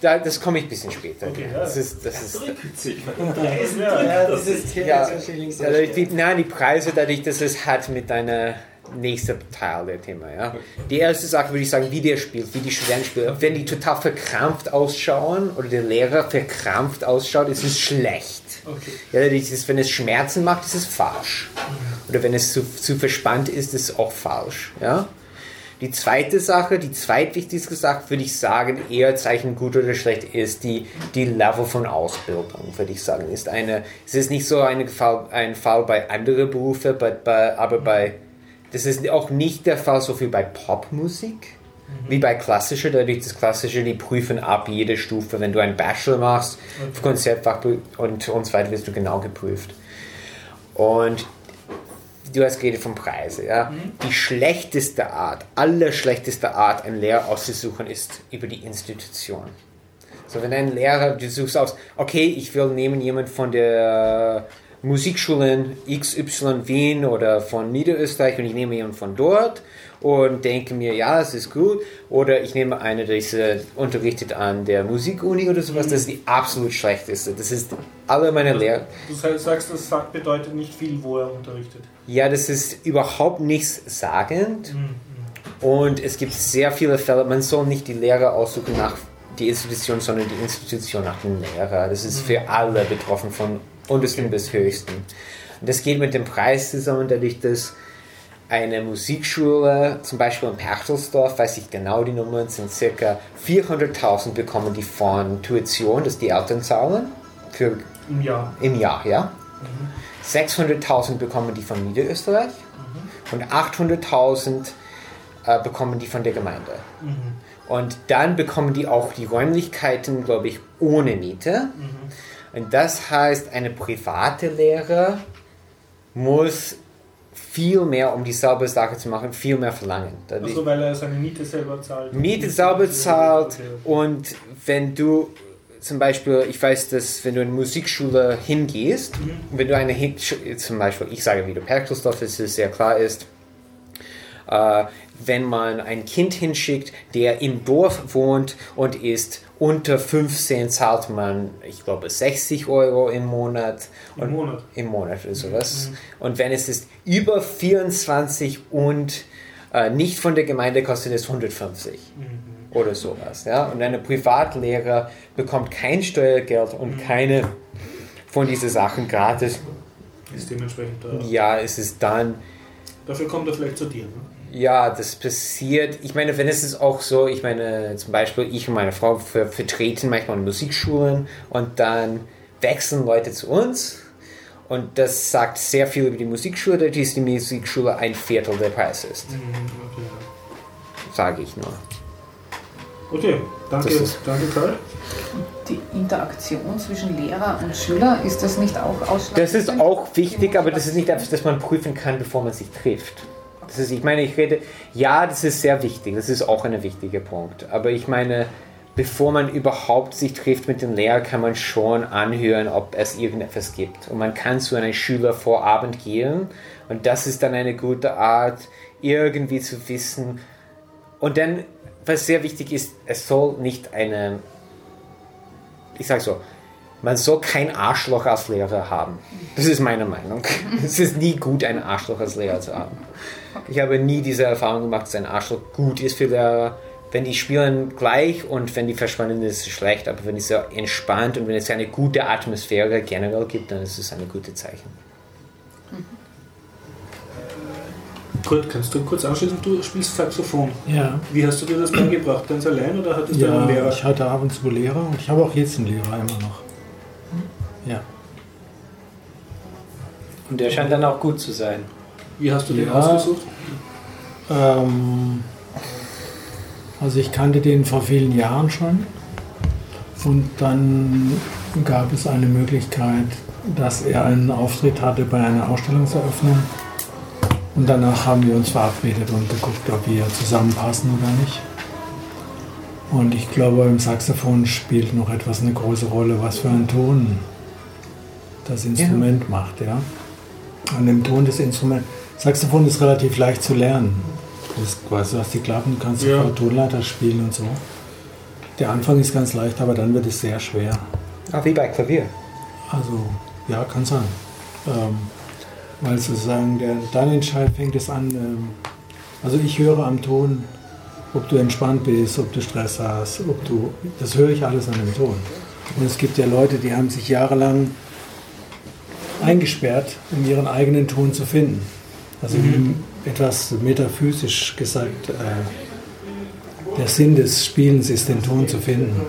da, das komme ich ein bisschen später.
Okay, ja.
Das ist, das ist, [LAUGHS]
Ja,
das ist
ja, ja, die, nein, die Preise, dadurch, dass es hat mit deiner nächsten Teil der Thema, ja. Die erste Sache würde ich sagen, wie der spielt, wie die Studenten spielen. Wenn die total verkrampft ausschauen oder der Lehrer verkrampft ausschaut, ist es schlecht.
okay.
Ja, ist, wenn es Schmerzen macht, ist es falsch. Oder wenn es zu, zu verspannt ist, ist es auch falsch. Ja? Die zweite Sache, die zweitwichtigste Sache, würde ich sagen, eher Zeichen gut oder schlecht ist die, die Level von Ausbildung, würde ich sagen. Ist eine, es ist nicht so ein Fall, ein Fall bei anderen Berufen, aber bei, das ist auch nicht der Fall so viel bei Popmusik wie bei klassischer, dadurch das klassische, die prüfen ab jede Stufe. Wenn du einen Bachelor machst, für Konzertfach und, und so weiter, wirst du genau geprüft. Und du hast geredet von Preise, ja. Die schlechteste Art, allerschlechteste Art, einen Lehrer auszusuchen, ist über die Institution. So, wenn ein Lehrer, du suchst aus, okay, ich will nehmen jemand von der Musikschulen XY Wien oder von Niederösterreich und ich nehme jemanden von dort und denke mir, ja, es ist gut. Oder ich nehme eine, die äh, unterrichtet an der Musikuni oder sowas. Das ist die absolut schlechteste. Das ist alle meine Lehrer.
Du sa- sagst, das sagt, bedeutet nicht viel, wo er unterrichtet.
Ja, das ist überhaupt nichts sagend. Und es gibt sehr viele Fälle, man soll nicht die Lehrer aussuchen nach die Institution, sondern die Institution nach dem Lehrer. Das ist für alle betroffen, von untersten bis höchsten. Und das geht mit dem Preis zusammen, dadurch, dass eine Musikschule, zum Beispiel in Perchtelsdorf, weiß ich genau die Nummern, sind circa 400.000 bekommen die von Tuition, das die Eltern zahlen, für
Im Jahr.
im Jahr, ja. 600.000 bekommen die von Niederösterreich und 800.000 äh, bekommen die von der Gemeinde. Und dann bekommen die auch die Räumlichkeiten, glaube ich, ohne Miete. Und das heißt, eine private Lehre muss viel mehr, um dieselbe Sache zu machen, viel mehr verlangen.
Also weil er seine Miete selber zahlt.
Miete sauber zahlt und wenn du zum Beispiel, ich weiß, dass wenn du in eine Musikschule hingehst, wenn du eine, zum Beispiel, ich sage wieder Perkelsdorf, dass es sehr klar ist, äh, wenn man ein Kind hinschickt, der im Dorf wohnt und ist unter 15, zahlt man, ich glaube, 60 Euro im Monat.
Im Monat.
Im Monat oder sowas. Und wenn es ist über 24 und äh, nicht von der Gemeinde, kostet es 150 oder sowas. Ja? Und eine Privatlehrer bekommt kein Steuergeld und keine von diesen Sachen gratis.
Ist dementsprechend da.
Ja, es ist dann
Dafür kommt er vielleicht zu dir. Ne?
Ja, das passiert. Ich meine, wenn es ist auch so, ich meine, zum Beispiel ich und meine Frau ver vertreten manchmal in Musikschulen und dann wechseln Leute zu uns und das sagt sehr viel über die Musikschule, dass die Musikschule ein Viertel der Preis ist,
Mhm, Okay,
sage ich nur.
okay danke,
Das ist-
danke Karl.
Die Interaktion zwischen Lehrer und Schüler, ist das nicht auch ausschlaggebend?
Das ist auch wichtig, aber das ist nicht etwas, das man prüfen kann, bevor man sich trifft. Das ist, ich meine, ich rede, ja, das ist sehr wichtig, das ist auch ein wichtiger Punkt. Aber ich meine, bevor man überhaupt sich trifft mit dem Lehrer, kann man schon anhören, ob es irgendetwas gibt. Und man kann zu einem Schüler vor Abend gehen und das ist dann eine gute Art, irgendwie zu wissen. Und dann, was sehr wichtig ist, es soll nicht eine, ich sage so, man soll kein Arschloch als Lehrer haben. Das ist meine Meinung. Es ist nie gut, einen Arschloch als Lehrer zu haben. Ich habe nie diese Erfahrung gemacht, dass ein Arschloch gut ist für Lehrer. Wenn die spielen gleich und wenn die verschwinden, ist es schlecht. Aber wenn es so entspannt und wenn es eine gute Atmosphäre generell gibt, dann ist es ein gutes Zeichen.
Kurt, kannst du kurz anschließen? Du spielst Saxophon.
Ja.
Wie hast du dir das beigebracht? Ganz allein oder hattest du einen
Ja,
Lehrer?
ich hatte ab und zu Lehrer und ich habe auch jetzt einen Lehrer immer noch. Ja.
Und der scheint dann auch gut zu sein.
Wie hast du den
Ja.
ausgesucht?
Ähm, also ich kannte den vor vielen Jahren schon und dann gab es eine Möglichkeit, dass er einen Auftritt hatte bei einer Ausstellungseröffnung und danach haben wir uns verabredet und geguckt, ob wir zusammenpassen oder nicht. Und ich glaube, im Saxophon spielt noch etwas eine große Rolle, was für einen Ton das Instrument macht, ja. An dem Ton des Instruments. Saxophon ist relativ leicht zu lernen. Du hast quasi, du hast die Klappen, kannst
Ja.
sofort Tonleiter spielen und so. Der Anfang ist ganz leicht, aber dann wird es sehr schwer.
Ah, wie bei Klavier.
Also, ja, kann sein. Ähm, weil sozusagen, der, dann Entscheid fängt es an, ähm, also ich höre am Ton, ob du entspannt bist, ob du Stress hast, ob du, das höre ich alles an dem Ton. Und es gibt ja Leute, die haben sich jahrelang eingesperrt, um ihren eigenen Ton zu finden. Also etwas metaphysisch gesagt, äh, der Sinn des Spielens ist, den Ton zu finden.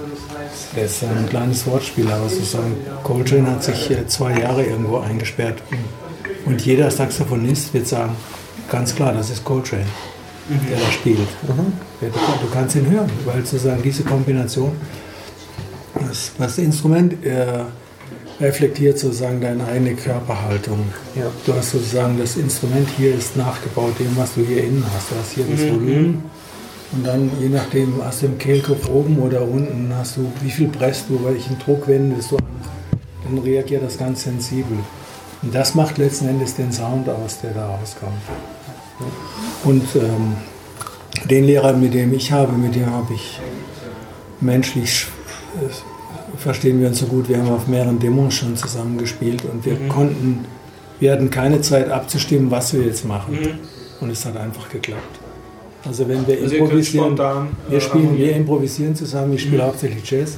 Das ist ein kleines Wortspiel, aber sozusagen Coltrane hat sich äh, zwei Jahre irgendwo eingesperrt. Und jeder Saxophonist wird sagen, ganz klar, das ist Coltrane, der da spielt. Du, du kannst ihn hören, weil sozusagen diese Kombination, das, das Instrument äh, reflektiert sozusagen deine eigene Körperhaltung.
Ja.
Du hast sozusagen das Instrument hier ist nachgebaut dem, was du hier innen hast. Du hast hier das Volumen und dann je nachdem hast du im Kehlkopf oben oder unten hast du, wie viel presst du, welchen Druck wendest du an, dann reagiert das ganz sensibel. Und das macht letzten Endes den Sound aus, der da rauskommt. Und ähm, den Lehrer, mit dem ich habe, mit dem habe ich menschlich äh, verstehen wir uns so gut. Wir haben auf mehreren Demos schon zusammen gespielt und wir konnten, wir hatten keine Zeit abzustimmen, was wir jetzt machen. Und es hat einfach geklappt. Also wenn wir
Also
improvisieren,
spontan,
wir
äh,
spielen, wir improvisieren zusammen. Ich spiele hauptsächlich Jazz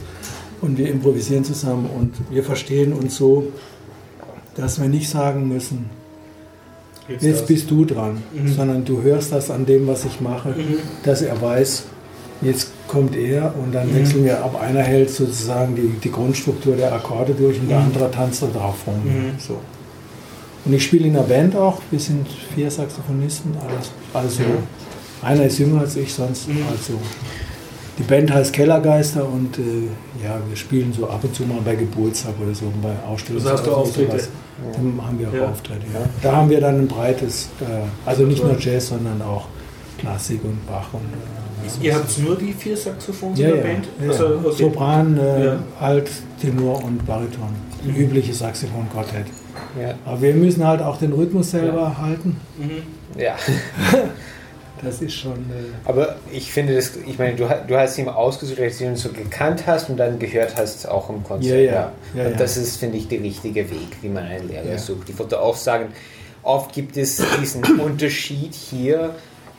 und wir improvisieren zusammen und wir verstehen uns so, dass wir nicht sagen müssen, jetzt
das.
bist du dran, sondern du hörst das an dem, was ich mache, dass er weiß, jetzt kommt er und dann wechseln wir ab. Einer hält sozusagen die, die Grundstruktur der Akkorde durch und der andere tanzt da drauf rum. So. Und ich spiele in einer Band auch, wir sind vier Saxophonisten, alles, alles so. Einer ist jünger als ich, sonst also. Die Band heißt Kellergeister und äh, ja, wir spielen so ab und zu mal bei Geburtstag oder so, bei Ausstellungen.
Also hast du Auftritte?
Dann haben wir auch
Ja.
Auftritte. Ja. Da haben wir dann ein breites, äh, also nicht nur Jazz, sondern auch Klassik und Bach und äh,
Ihr habt nur die vier Saxophons
ja,
in
ja,
der Band?
ja,
Also,
ja.
okay.
Sopran, äh,
Ja.
Alt, Tenor und Bariton. Ein übliches Saxophon-Quartett.
Ja.
Aber wir müssen halt auch den Rhythmus selber halten.
ja. [LAUGHS]
Das ist schon. Äh,
Aber ich finde das, ich meine, du, du hast ihn ausgesucht, dass du ihn so gekannt hast und dann gehört hast, auch im Konzert.
Ja, ja. Ja,
und
ja.
das ist, finde ich, der richtige Weg, wie man einen Lehrer
Ja.
sucht. Ich wollte auch sagen, oft gibt es diesen [CLEARS THROAT] Unterschied hier,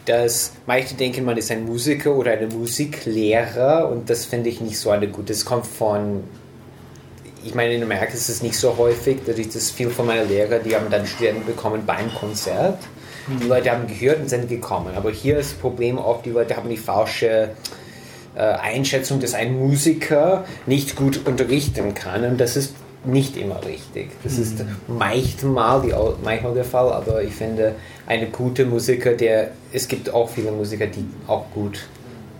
dass manche denken, man ist ein Musiker oder eine Musiklehrer und das finde ich nicht so eine gute. Das kommt von ich meine, in Amerika ist es nicht so häufig, dass ich das viel von meinen Lehrern, die haben dann Studenten bekommen beim Konzert. Die Leute haben gehört und sind gekommen. Aber hier ist das Problem oft, die Leute haben die falsche äh, Einschätzung, dass ein Musiker nicht gut unterrichten kann. Und das ist nicht immer richtig. Das ist manchmal, die, manchmal der Fall, aber ich finde, eine gute Musiker, der, es gibt auch viele Musiker, die auch gut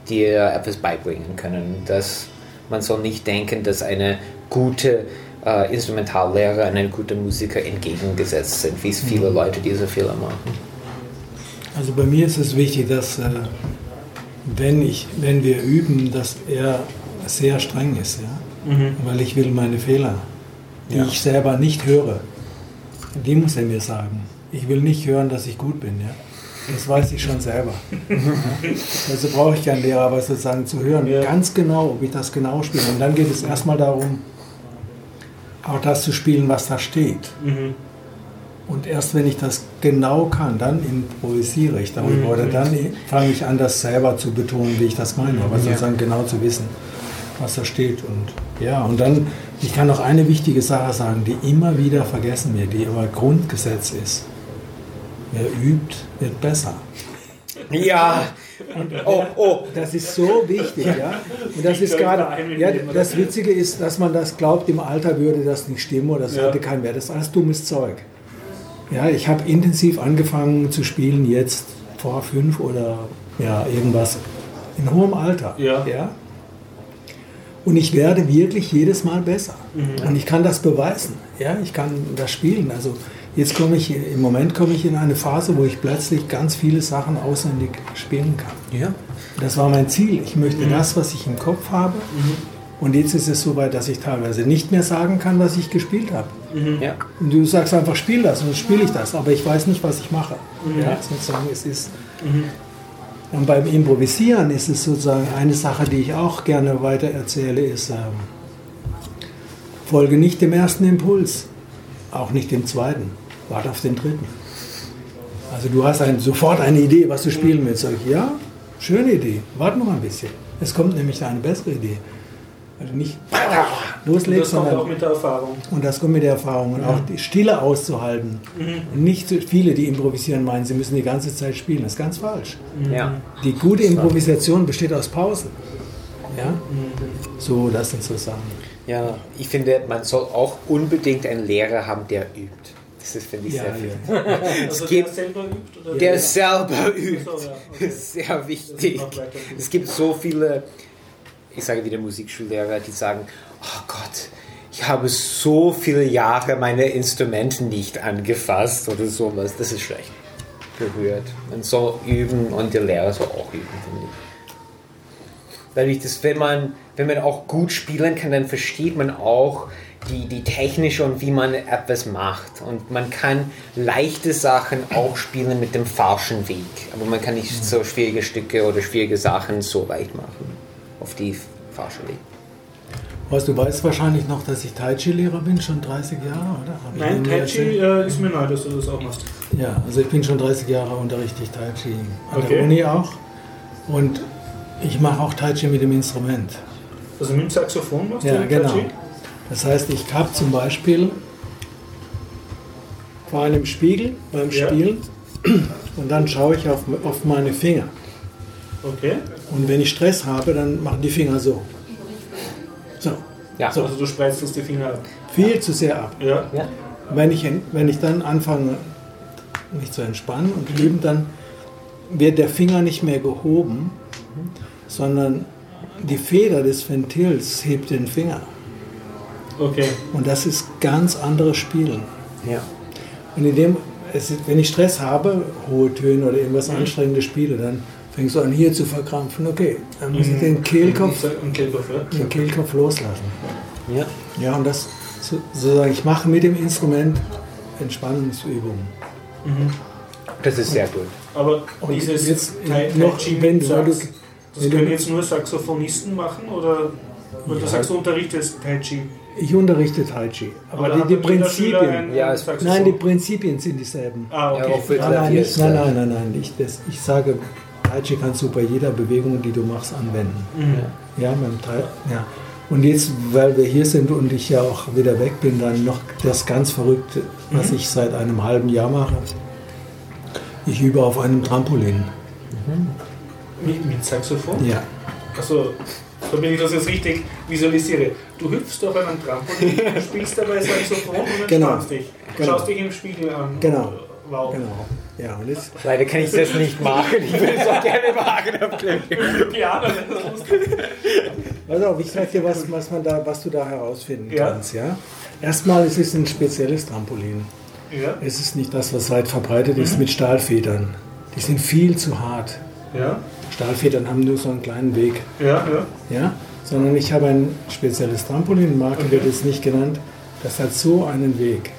dir etwas beibringen können. Das, man soll nicht denken, dass eine gute äh, Instrumentallehrer und ein guter Musiker entgegengesetzt sind, wie es viele Leute diese Fehler machen.
Also bei mir ist es wichtig, dass äh, wenn, ich, wenn wir üben, dass er sehr streng ist, ja? weil ich will meine Fehler, die ich selber nicht höre, die muss er mir sagen. Ich will nicht hören, dass ich gut bin. Ja? Das weiß ich schon selber. Ja? [LAUGHS] Also brauche ich keinen Lehrer, aber sozusagen zu hören,
Ja.
ganz genau, ob ich das genau spiele. Und dann geht es erstmal darum, auch das zu spielen, was da steht.
Mhm.
Und erst wenn ich das genau kann, dann improvisiere ich darüber. Oder dann fange ich an, das selber zu betonen, wie ich das meine. Aber sozusagen genau zu wissen, was da steht. Und ja, und dann, ich kann noch eine wichtige Sache sagen, die immer wieder vergessen wird, die aber Grundgesetz ist. Wer übt, wird besser.
Ja. Oh, oh.
Das ist so wichtig, ja. Und das ist gerade, ja, das Witzige ist, dass man das glaubt, im Alter würde das nicht stimmen oder das
Ja.
hätte keinen Wert. Das ist alles dummes Zeug. Ja, ich habe intensiv angefangen zu spielen jetzt vor fünf oder ja, irgendwas in hohem Alter.
Ja.
Und ich werde wirklich jedes Mal besser.
Mhm.
Und ich kann das beweisen. Ja, ich kann das spielen. Also jetzt komme ich, im Moment komme ich in eine Phase, wo ich plötzlich ganz viele Sachen auswendig spielen kann.
Ja.
Das war mein Ziel. Ich möchte
Mhm.
das, was ich im Kopf habe. Und jetzt ist es so weit, dass ich teilweise nicht mehr sagen kann, was ich gespielt habe.
Ja.
Und du sagst einfach, spiel das und dann spiele ich das, aber ich weiß nicht, was ich mache.
Mhm.
Ja, sozusagen, es ist. Und beim Improvisieren ist es sozusagen eine Sache, die ich auch gerne weiter erzähle, ist, ähm, folge nicht dem ersten Impuls, auch nicht dem zweiten, warte auf den dritten. Also du hast ein, sofort eine Idee, was du spielen willst. Sag ich, ja, schöne Idee, warte noch ein bisschen. Es kommt nämlich eine bessere Idee. Also nicht
Und
loslegst,
das kommt
sondern
auch mit der Erfahrung.
und das kommt mit der Erfahrung. Und auch die Stille auszuhalten. Und nicht viele, die improvisieren, meinen, sie müssen die ganze Zeit spielen. Das ist ganz falsch.
Ja.
Die gute Improvisation besteht aus Pausen. Ja? So, das sind so Sachen.
Ja, ich finde, man soll auch unbedingt einen Lehrer haben, der übt. Das ist, finde ich,
Ja,
sehr
ja.
wichtig. [LAUGHS]
Also
gibt-
der selber übt? Oder
Der selber übt.
Ach so, ja, okay. [LAUGHS]
Das ist sehr wichtig. Es gibt so viele, ich sage wieder Musikschullehrer, die sagen, oh Gott, ich habe so viele Jahre meine Instrumente nicht angefasst oder sowas. Das ist schlecht gehört. Man soll üben und der Lehrer soll auch üben, finde ich. Weil ich das, wenn man, wenn man auch gut spielen kann, dann versteht man auch die, die technische und wie man etwas macht. Und man kann leichte Sachen auch spielen mit dem falschen Weg. Aber man kann nicht so schwierige Stücke oder schwierige Sachen so leicht machen. Auf die falsche Weg.
Was, du weißt wahrscheinlich noch, dass ich Tai Chi-Lehrer bin, schon 30 Jahre, oder? Hab
Nein, Tai? Chi äh, ist mir neu, dass du das auch machst.
Ja, also ich bin schon 30 Jahre unterrichte ich Tai Chi. An
Okay.
der Uni auch. Und ich mache auch Tai Chi mit dem Instrument.
Also mit dem Saxophon machst
Ja,
du Tai
genau. Das heißt, ich habe zum Beispiel vor einem Spiegel beim
Ja.
Spielen und dann schaue ich auf, auf meine Finger.
Okay.
Und wenn ich Stress habe, dann machen die Finger so. So.
Ja.
So.
Also du spreizt die Finger ab.
Viel zu sehr ab.
Ja.
Ja.
Wenn ich, wenn ich dann anfange, mich zu entspannen und üben, dann wird der Finger nicht mehr gehoben, sondern die Feder des Ventils hebt den Finger.
Okay.
Und das ist ganz anderes Spielen.
Ja.
Und in dem, es wenn ich Stress habe, hohe Töne oder irgendwas Anstrengendes spiele, dann fängst du an hier zu verkrampfen. Okay, dann muss ich den Kehlkopf,
Im Kehlkopf, ja.
den Kehlkopf loslassen.
Ja.
Ja, und das so- sozusagen, ich mache mit dem Instrument Entspannungsübungen.
Das ist sehr gut.
Aber
Und
dieses
jetzt
Tai, Tai
noch,
Chi
wenn
Sax, das
du-
können jetzt nur Saxophonisten machen? Oder du sagst, du unterrichtest Tai Chi.
Ich unterrichte Tai Chi, aber, die, die Prinzipien,
Ja,
nein, die Prinzipien sind dieselben.
Ah, okay.
Ja, auch für
Nein, nein, nicht, nein, nein, nein, nein, ich, das, ich sage, Tai Chi kannst du bei jeder Bewegung, die du machst, anwenden. Ja, beim Tai, ja. Und jetzt, weil wir hier sind und ich ja auch wieder weg bin, dann noch das ganz Verrückte, was ich seit einem halben Jahr mache. Ich übe auf einem Trampolin.
Mit, mit Saxophon?
Ja.
Also, damit ich das jetzt richtig visualisiere. Du hüpfst auf einem Trampolin, [LAUGHS] du spielst dabei Saxophon und
Genau.
entspannst dich.
Genau.
Schaust dich im Spiegel an.
Genau.
Wow.
Genau. Ja, und jetzt,
Leider kann ich das nicht machen. Ich würde es auch gerne machen. [LAUGHS]
Piano,
pass auf, ich sag dir, was, was, man da, was du da herausfinden
Ja.
kannst. Ja? Erstmal, es ist ein spezielles Trampolin.
Ja,
Es ist nicht das, was weit verbreitet ist mit Stahlfedern. Die sind viel zu hart.
ja,
Stahlfedern haben nur so einen kleinen Weg.
ja, ja.
Ja? Sondern ich habe ein spezielles Trampolin, Marke
Okay.
wird jetzt nicht genannt. Das hat so einen Weg.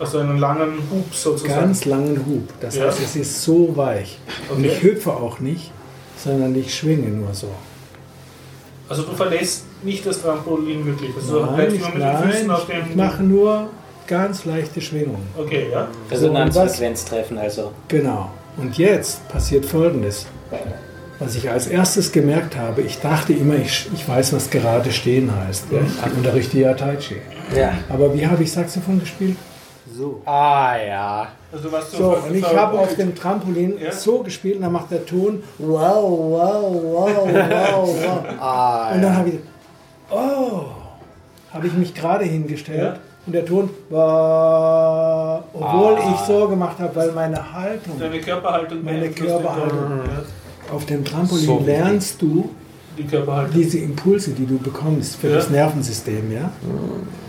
Also einen langen Hub sozusagen.
Ganz langen Hub. Das
Ja.
heißt, es ist so weich. Und
Okay.
ich hüpfe auch nicht, sondern ich schwinge nur so.
Also du verlässt nicht das Trampolin wirklich. Also du
Nein, ich,
nur mit den Füßen
nein,
auf
ich,
dem.
ich mache nur ganz leichte Schwingungen.
Okay, ja.
Resonanzfrequenztreffen also.
Genau. Und jetzt passiert Folgendes. Was ich als erstes gemerkt habe, ich dachte immer, ich, ich weiß, was gerade stehen heißt. Ja? Ich unterrichte ja Tai Chi.
Ja.
Aber wie habe ich Saxophon gespielt? So.
Ah ja.
Also was du
So, und ich habe auf dem Trampolin
Ja.
so gespielt und dann macht der Ton wow, wow, wow, wow, wow. [LAUGHS]
Ah,
Und dann habe ich, oh, habe ich mich gerade hingestellt
Ja.
und der Ton war, obwohl
Ah.
ich so gemacht habe, weil meine Haltung
deine Körperhaltung
Meine Körperhaltung.
Ja.
Auf dem Trampolin
So
lernst du
Die
diese Impulse, die du bekommst für
Ja.
das Nervensystem, ja,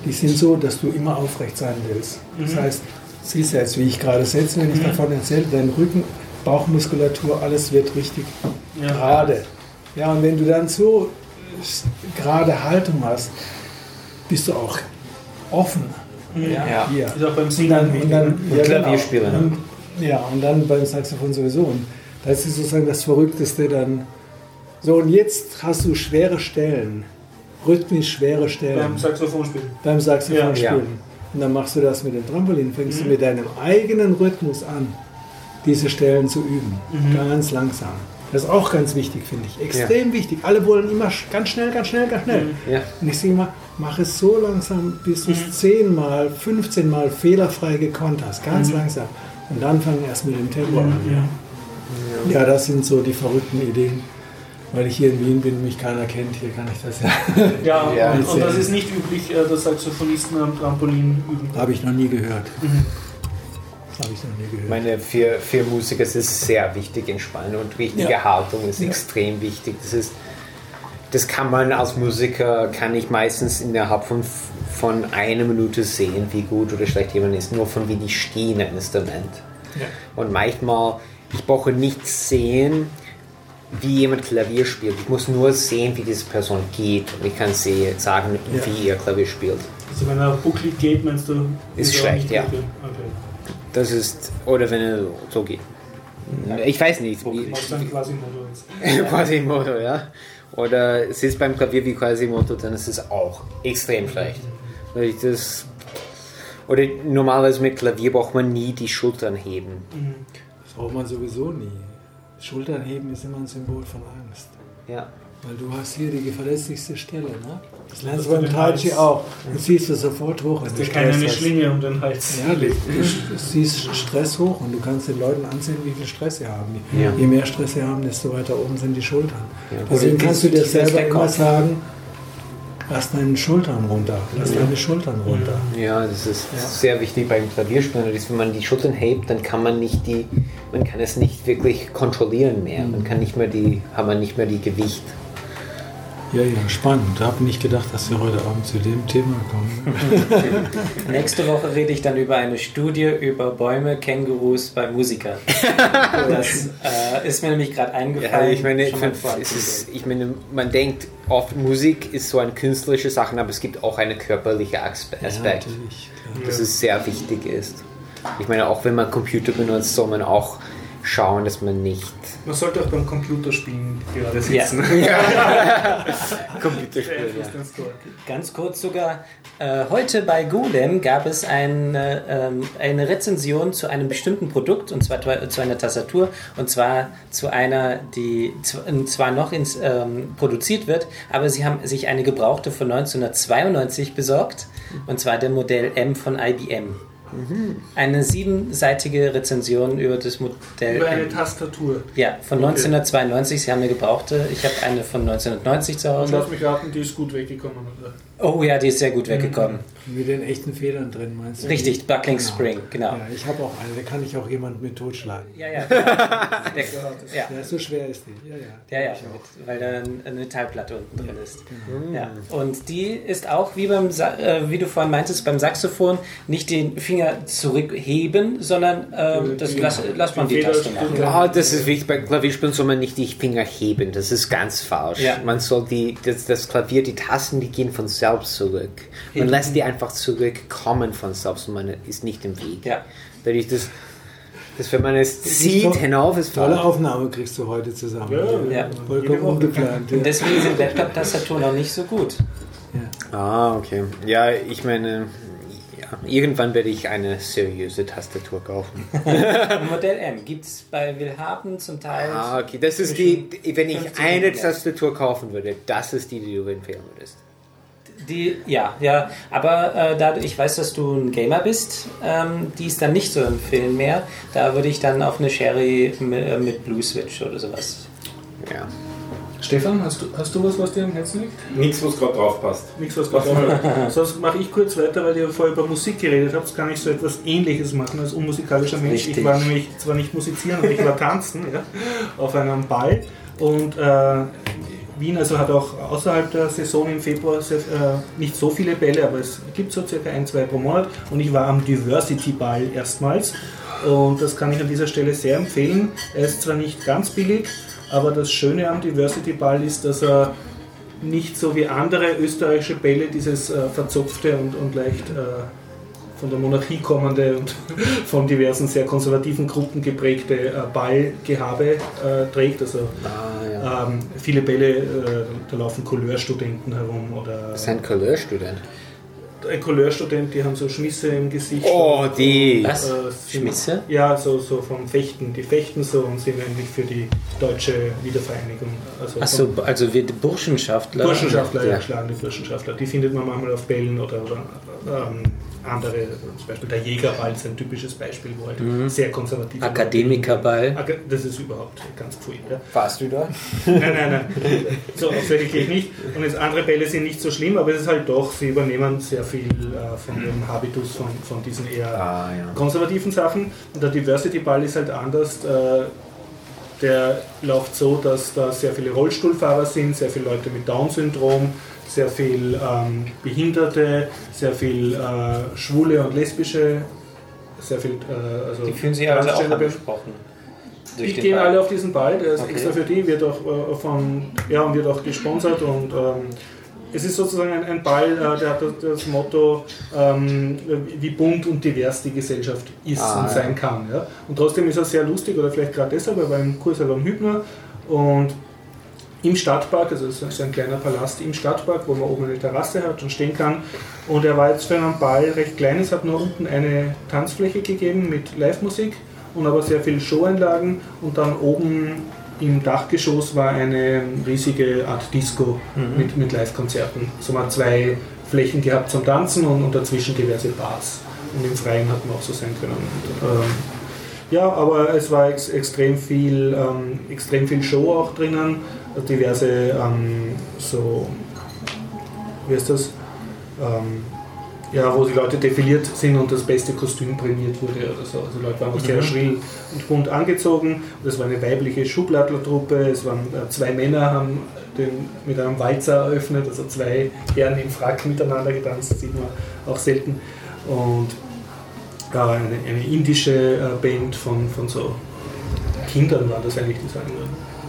die sind so, dass du immer aufrecht sein willst. Das heißt, siehst du jetzt, wie ich gerade sitze, wenn ich davon erzähle, dein Rücken, Bauchmuskulatur, alles wird richtig
Ja.
gerade. Ja, und wenn du dann so gerade Haltung hast, bist du auch offen.
Ja.
Hier.
Ist auch beim
Und
Singen
dann, und dann,
Und
ja,
Klavierspieler,
genau.
ne?
Und, ja, und dann beim Saxophon sowieso. Und das ist sozusagen das Verrückteste dann. So, und jetzt hast du schwere Stellen, rhythmisch schwere Stellen
beim Saxophonspielen.
beim Saxophon
Ja. Mhm.
spielen. Und dann machst du das mit dem Trampolin, fängst du mit deinem eigenen Rhythmus an, diese Stellen zu üben.
Mhm.
Ganz langsam. Das ist auch ganz wichtig, finde ich. Extrem wichtig. Alle wollen immer ganz schnell, ganz schnell, ganz schnell.
Mhm.
Ja.
Und ich sage immer, mach es so langsam, bis du es 10 mal, 15 mal fehlerfrei gekonnt hast. Ganz
Mhm.
langsam. Und dann fang erst mit dem Tempo an. Ja. Ja, das sind so die verrückten Ideen. Weil ich hier in Wien bin und mich keiner kennt, hier kann ich das ja.
Ja, [LAUGHS]
Ja,
und, und das ist nicht üblich, äh, dass Saxophonisten am Trampolin üben.
Habe ich noch nie gehört. Das habe ich noch nie
Ich
gehört.
meine, für, für Musiker ist es sehr wichtig, Entspannen und richtige
Ja.
Haltung ist
Ja.
extrem wichtig. Das ist, das kann man als Musiker, kann ich meistens innerhalb von, von einer Minute sehen, wie gut oder schlecht jemand ist, nur von wie die stehen ein Instrument. Und manchmal, ich brauche nicht sehen, wie jemand Klavier spielt. Ich muss nur sehen, wie diese Person geht und ich kann sehen, sagen,
Ja.
wie ihr Klavier spielt.
Also wenn er bucklig geht, meinst du?
Ist schlecht, ja.
Okay.
Das ist, oder wenn er so geht. Ich weiß nicht. wie-
Was dann quasi Motor ist.
Quasimodo, ja. Oder es ist beim Klavier wie Quasimodo, dann ist es auch extrem schlecht. Weil ich das oder normalerweise mit Klavier braucht man nie die Schultern heben.
Das braucht man sowieso nie. Schultern heben ist immer ein Symbol von Angst.
Ja.
Weil du hast hier die verletzlichste Stelle, ne? Das lernst du beim Tai Chi auch. Du ziehst du sofort hoch.
Hast
du
du keine
Stress hast.
Schlinge um den Hals?
Ja, du du ziehst Stress hoch und du kannst den Leuten ansehen, wie viel Stress sie haben.
Ja.
Je mehr Stress sie haben, desto weiter oben sind die Schultern.
Ja.
Deswegen kannst du dir selber immer sagen, lass deine Schultern runter, lass deine Schultern runter.
Ja, das ist
Ja.
sehr wichtig beim Klavierspielen. Das ist, wenn man die Schultern hebt, dann kann man nicht die, man kann es nicht wirklich kontrollieren mehr. Man kann nicht mehr die, hat man nicht mehr die Gewicht.
Ja, ja, spannend. Ich habe nicht gedacht, dass wir heute Abend zu dem Thema kommen. [LAUGHS]
Nächste Woche rede ich dann über eine Studie über Bäume, Kängurus bei Musikern. [LAUGHS] Das äh, ist mir nämlich gerade
Ja,
eingefallen.
ich meine, ist, ich meine, man denkt oft, Musik ist so eine künstlerische Sache, aber es gibt auch eine körperliche Aspe- Aspekt.
Klar.
dass es sehr wichtig ist. Ich meine, auch wenn man Computer benutzt, soll man auch schauen, dass man nicht
Man sollte auch beim Computerspielen gerade
Ja.
sitzen. [LAUGHS] [LAUGHS]
Computerspiele.
Beeinflusst den Score.
Ganz kurz sogar, äh, heute bei Golem gab es eine, ähm, eine Rezension zu einem bestimmten Produkt, und zwar zu einer Tastatur, und zwar zu einer, die zw- zwar noch ins, ähm, produziert wird, aber sie haben sich eine gebrauchte von 1992 besorgt, und zwar der Modell M von IBM. Eine siebenseitige Rezension über das Modell
Über eine. Tastatur.
Ja, von
Okay.
1992. Sie haben eine gebrauchte. Ich habe eine von 1990 zu
Und
Hause.
lass mich raten, die ist gut weggekommen. Oder?
Oh ja, die ist sehr gut weggekommen.
Mit den echten Federn drin, meinst du?
Richtig, Buckling
Genau.
Spring, genau.
Ja, ich habe auch eine, da kann ich auch jemanden mit totschlagen.
Ja, ja. [LAUGHS] Der, ja,
Ja, so schwer ist die. Ja, ja.
ja, ja, mit, weil da eine Metallplatte unten drin ist.
Genau.
Ja. Und die ist auch, wie, beim, Sa äh, wie du vorhin meintest, beim Saxophon nicht den Finger zurückheben, sondern äh, das lass, lass man
die
Taste machen.
Ja, das ist wichtig. Bei Klavierspielen soll man nicht die Finger heben. Das ist ganz falsch.
Ja.
Man soll die, das, das Klavier, die Tasten, die gehen von selbst zurück. Man lässt die einfach zurückkommen von selbst und man ist nicht im Weg.
Ja.
Dadurch, das, Das, wenn man es sieht, hinauf ist
Tolle
voll.
Aufnahme kriegst du heute zusammen.
Ja,
Ja.
Vollkommen ungeplant.
Und
Ja.
deswegen sind Laptop-Tastaturen noch nicht so gut.
Ah, okay. Ja, ich meine, ja, irgendwann werde ich eine seriöse Tastatur kaufen. [LAUGHS]
Modell M gibt es bei Willhaben zum Teil.
Ah, okay. Das ist die, wenn ich
50
eine. Tastatur kaufen würde, das ist die, die du empfehlen würdest.
Die, ja, ja, aber äh, da du- ich weiß, dass du ein Gamer bist, ähm, die ist dann nicht so empfehlen mehr. Da würde ich dann auf eine Sherry mit, äh, mit Blue Switch oder sowas.
Ja.
Stefan, hast du, hast du was, was dir am Herzen liegt?
Nichts, was gerade drauf passt.
Nichts, was gerade [LAUGHS] Sonst mache ich kurz weiter, weil ihr vorher über Musik geredet habt. Kann ich so etwas Ähnliches machen als unmusikalischer Mensch.
Richtig.
Ich war nämlich zwar nicht musizieren, aber ich war tanzen ja, auf einem Ball. Und äh, Wien also hat auch außerhalb der Saison im Februar sehr, äh, nicht so viele Bälle, aber es gibt so circa ein, zwei pro Monat. Und ich war am Diversity Ball erstmals. Und das kann ich an dieser Stelle sehr empfehlen. Er ist zwar nicht ganz billig, aber das Schöne am Diversity Ball ist, dass er nicht so wie andere österreichische Bälle dieses äh, verzopfte und, und leicht äh, von der Monarchie kommende und [LAUGHS] von diversen sehr konservativen Gruppen geprägte äh, Ballgehabe äh, trägt. Also
Ah, ja.
ähm, viele Bälle, äh, da laufen Couleurstudenten herum oder
Das ist ein Couleurstudent.
ein Couleurstudent, die haben so Schmisse im Gesicht.
Oh, die.
Was?
Äh,
Schmisse?
Ja, so, so vom Fechten. Die fechten so und sind eigentlich für die deutsche Wiedervereinigung. Also
Achso, also wir Burschenschaftler.
Burschenschaftler, ja.
Ja.
schlagende Burschenschaftler. Die findet man manchmal auf Bällen oder, oder ähm, andere, zum Beispiel der Jägerball ist ein typisches Beispiel, wo halt sehr konservativ
Akademikerball.
Das ist überhaupt ganz cool. Ja.
Warst du da?
Nein, nein, nein. So aufwendig gehe ich nicht. Und jetzt andere Bälle sind nicht so schlimm, aber es ist halt doch, sie übernehmen sehr viel äh, von ihrem Habitus von, von diesen eher
Ah, ja.
konservativen Sachen. Und der Diversity Ball ist halt anders. Äh, der läuft so, dass da sehr viele Rollstuhlfahrer sind, sehr viele Leute mit Down-Syndrom, sehr viel ähm, Behinderte, sehr viel äh, Schwule und Lesbische, sehr viel. Äh, also
Die fühlen sich also auch angesprochen.
Die gehen
Ball.
alle auf diesen Ball, der ist
Okay.
extra für die, wird auch äh, von, ja, und wird auch gesponsert und ähm, es ist sozusagen ein, ein Ball, äh, der hat das, das Motto, ähm, wie bunt und divers die Gesellschaft ist
Ah,
und
ja.
sein kann. Ja? Und trotzdem ist er sehr lustig, oder vielleicht gerade deshalb, er war im Kursalon Hübner und im Stadtpark, also es ist ein kleiner Palast im Stadtpark, wo man oben eine Terrasse hat und stehen kann. Und er war jetzt für einen Ball recht klein, es hat nur unten eine Tanzfläche gegeben mit Live-Musik und aber sehr viele Showeinlagen und dann oben im Dachgeschoss war eine riesige Art Disco mit, mit Live-Konzerten. So man hat zwei Flächen gehabt zum Tanzen und, und dazwischen diverse Bars. Und im Freien hat man auch so sein können. Und, ähm, ja, aber es war ex extrem, viel, ähm, extrem viel Show auch drinnen, diverse ähm, so, wie heißt das? Ähm, ja, wo die Leute defiliert sind und das beste Kostüm prämiert wurde oder so. Also Leute waren auch sehr schrill und bunt angezogen. Und es war eine weibliche Schubladlertruppe. Es waren äh, zwei Männer haben den mit einem Walzer eröffnet, also zwei Herren im Frack miteinander getanzt, das sieht man auch selten. Und äh, eine, eine indische äh, Band von, von so Kindern war das eigentlich, die so einen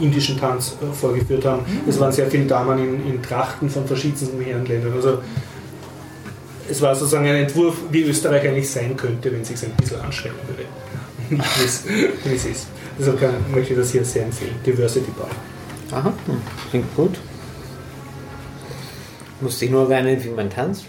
indischen Tanz äh, vorgeführt haben. Es waren sehr viele Damen in, in Trachten von verschiedensten Herrenländern. Also es war sozusagen ein Entwurf, wie Österreich eigentlich sein könnte, wenn es sich ein bisschen anstrengen würde. Nicht [LAUGHS] wie es- ist. Deshalb kann, möchte ich das hier sehr empfehlen. Diversity Bar.
Aha, hm, klingt gut. Musste ich nur lernen, wie man tanzt?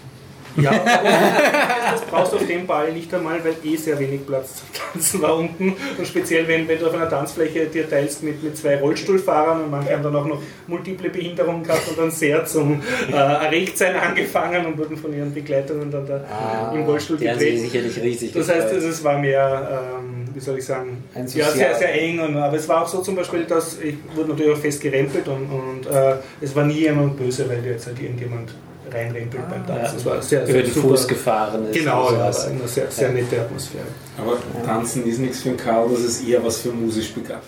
Ja, [LAUGHS] das brauchst du auf dem Ball nicht einmal, weil eh sehr wenig Platz zum Tanzen war unten. Und speziell, wenn, wenn du auf einer Tanzfläche dir teilst mit, mit zwei Rollstuhlfahrern und manche haben dann auch noch multiple Behinderungen gehabt und dann sehr zum äh, Erregtsein angefangen und wurden von ihren Begleitungen dann da im Rollstuhl
Die haben sich
gedreht.
sicherlich riesig
Das heißt,
gefreut.
es war mehr, ähm, wie soll ich sagen, ja, sehr, sehr eng. Und, aber es war auch so zum Beispiel, dass ich wurde natürlich auch fest gerempelt und, und äh, es war nie jemand böse, weil dir jetzt halt irgendjemand reinrempelt beim Tanzen. Es war sehr,
über
sehr
den
super.
Fuß gefahren ist.
Genau,
und
ja, war eine sehr, sehr nette Atmosphäre.
Aber Tanzen ist nichts für einen Karl, das ist eher was für musisch begabt.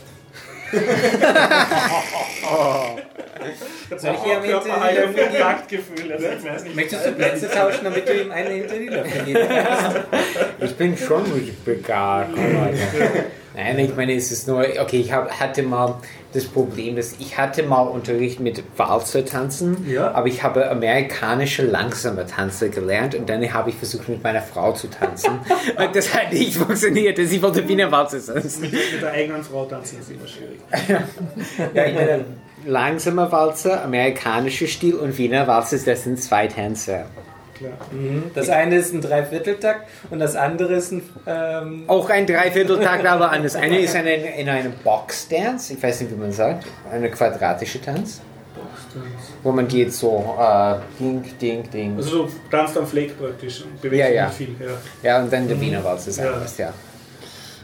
Soll ich hier am
Körper halt ein Kontaktgefühl. Also ich weiß nicht.
Möchtest du Plätze tauschen, damit du ihm eine hinter die Löffel?
Ich bin schon musikbegabt. Nein, ich meine, es ist nur, okay, ich hab, hatte mal das Problem, dass ich hatte mal Unterricht mit Walzer tanzen,
Ja.
aber ich habe amerikanische langsame Tanze gelernt und dann habe ich versucht mit meiner Frau zu tanzen [LAUGHS] und das hat nicht funktioniert, sie wollte Wiener Walzer tanzen.
Mit, mit der eigenen Frau tanzen ist immer schwierig. [LAUGHS]
Ja, ich meine, langsamer Walzer, amerikanischer Stil und Wiener Walzer, das sind zwei Tänze.
Klar.
Das eine ist ein Dreivierteltakt und das andere ist ein. Ähm,
Auch ein Dreivierteltakt, aber anders. Eine ist eine, in einem Box-Dance, ich weiß nicht, wie man sagt, eine quadratische Tanz, wo man geht so, äh, ding, ding, ding.
Also du tanzt am Fleck praktisch und bewegst
Ja, ja.
nicht viel. Ja.
Ja, und dann der Wiener Walzer ist
Ja.
anders, ja.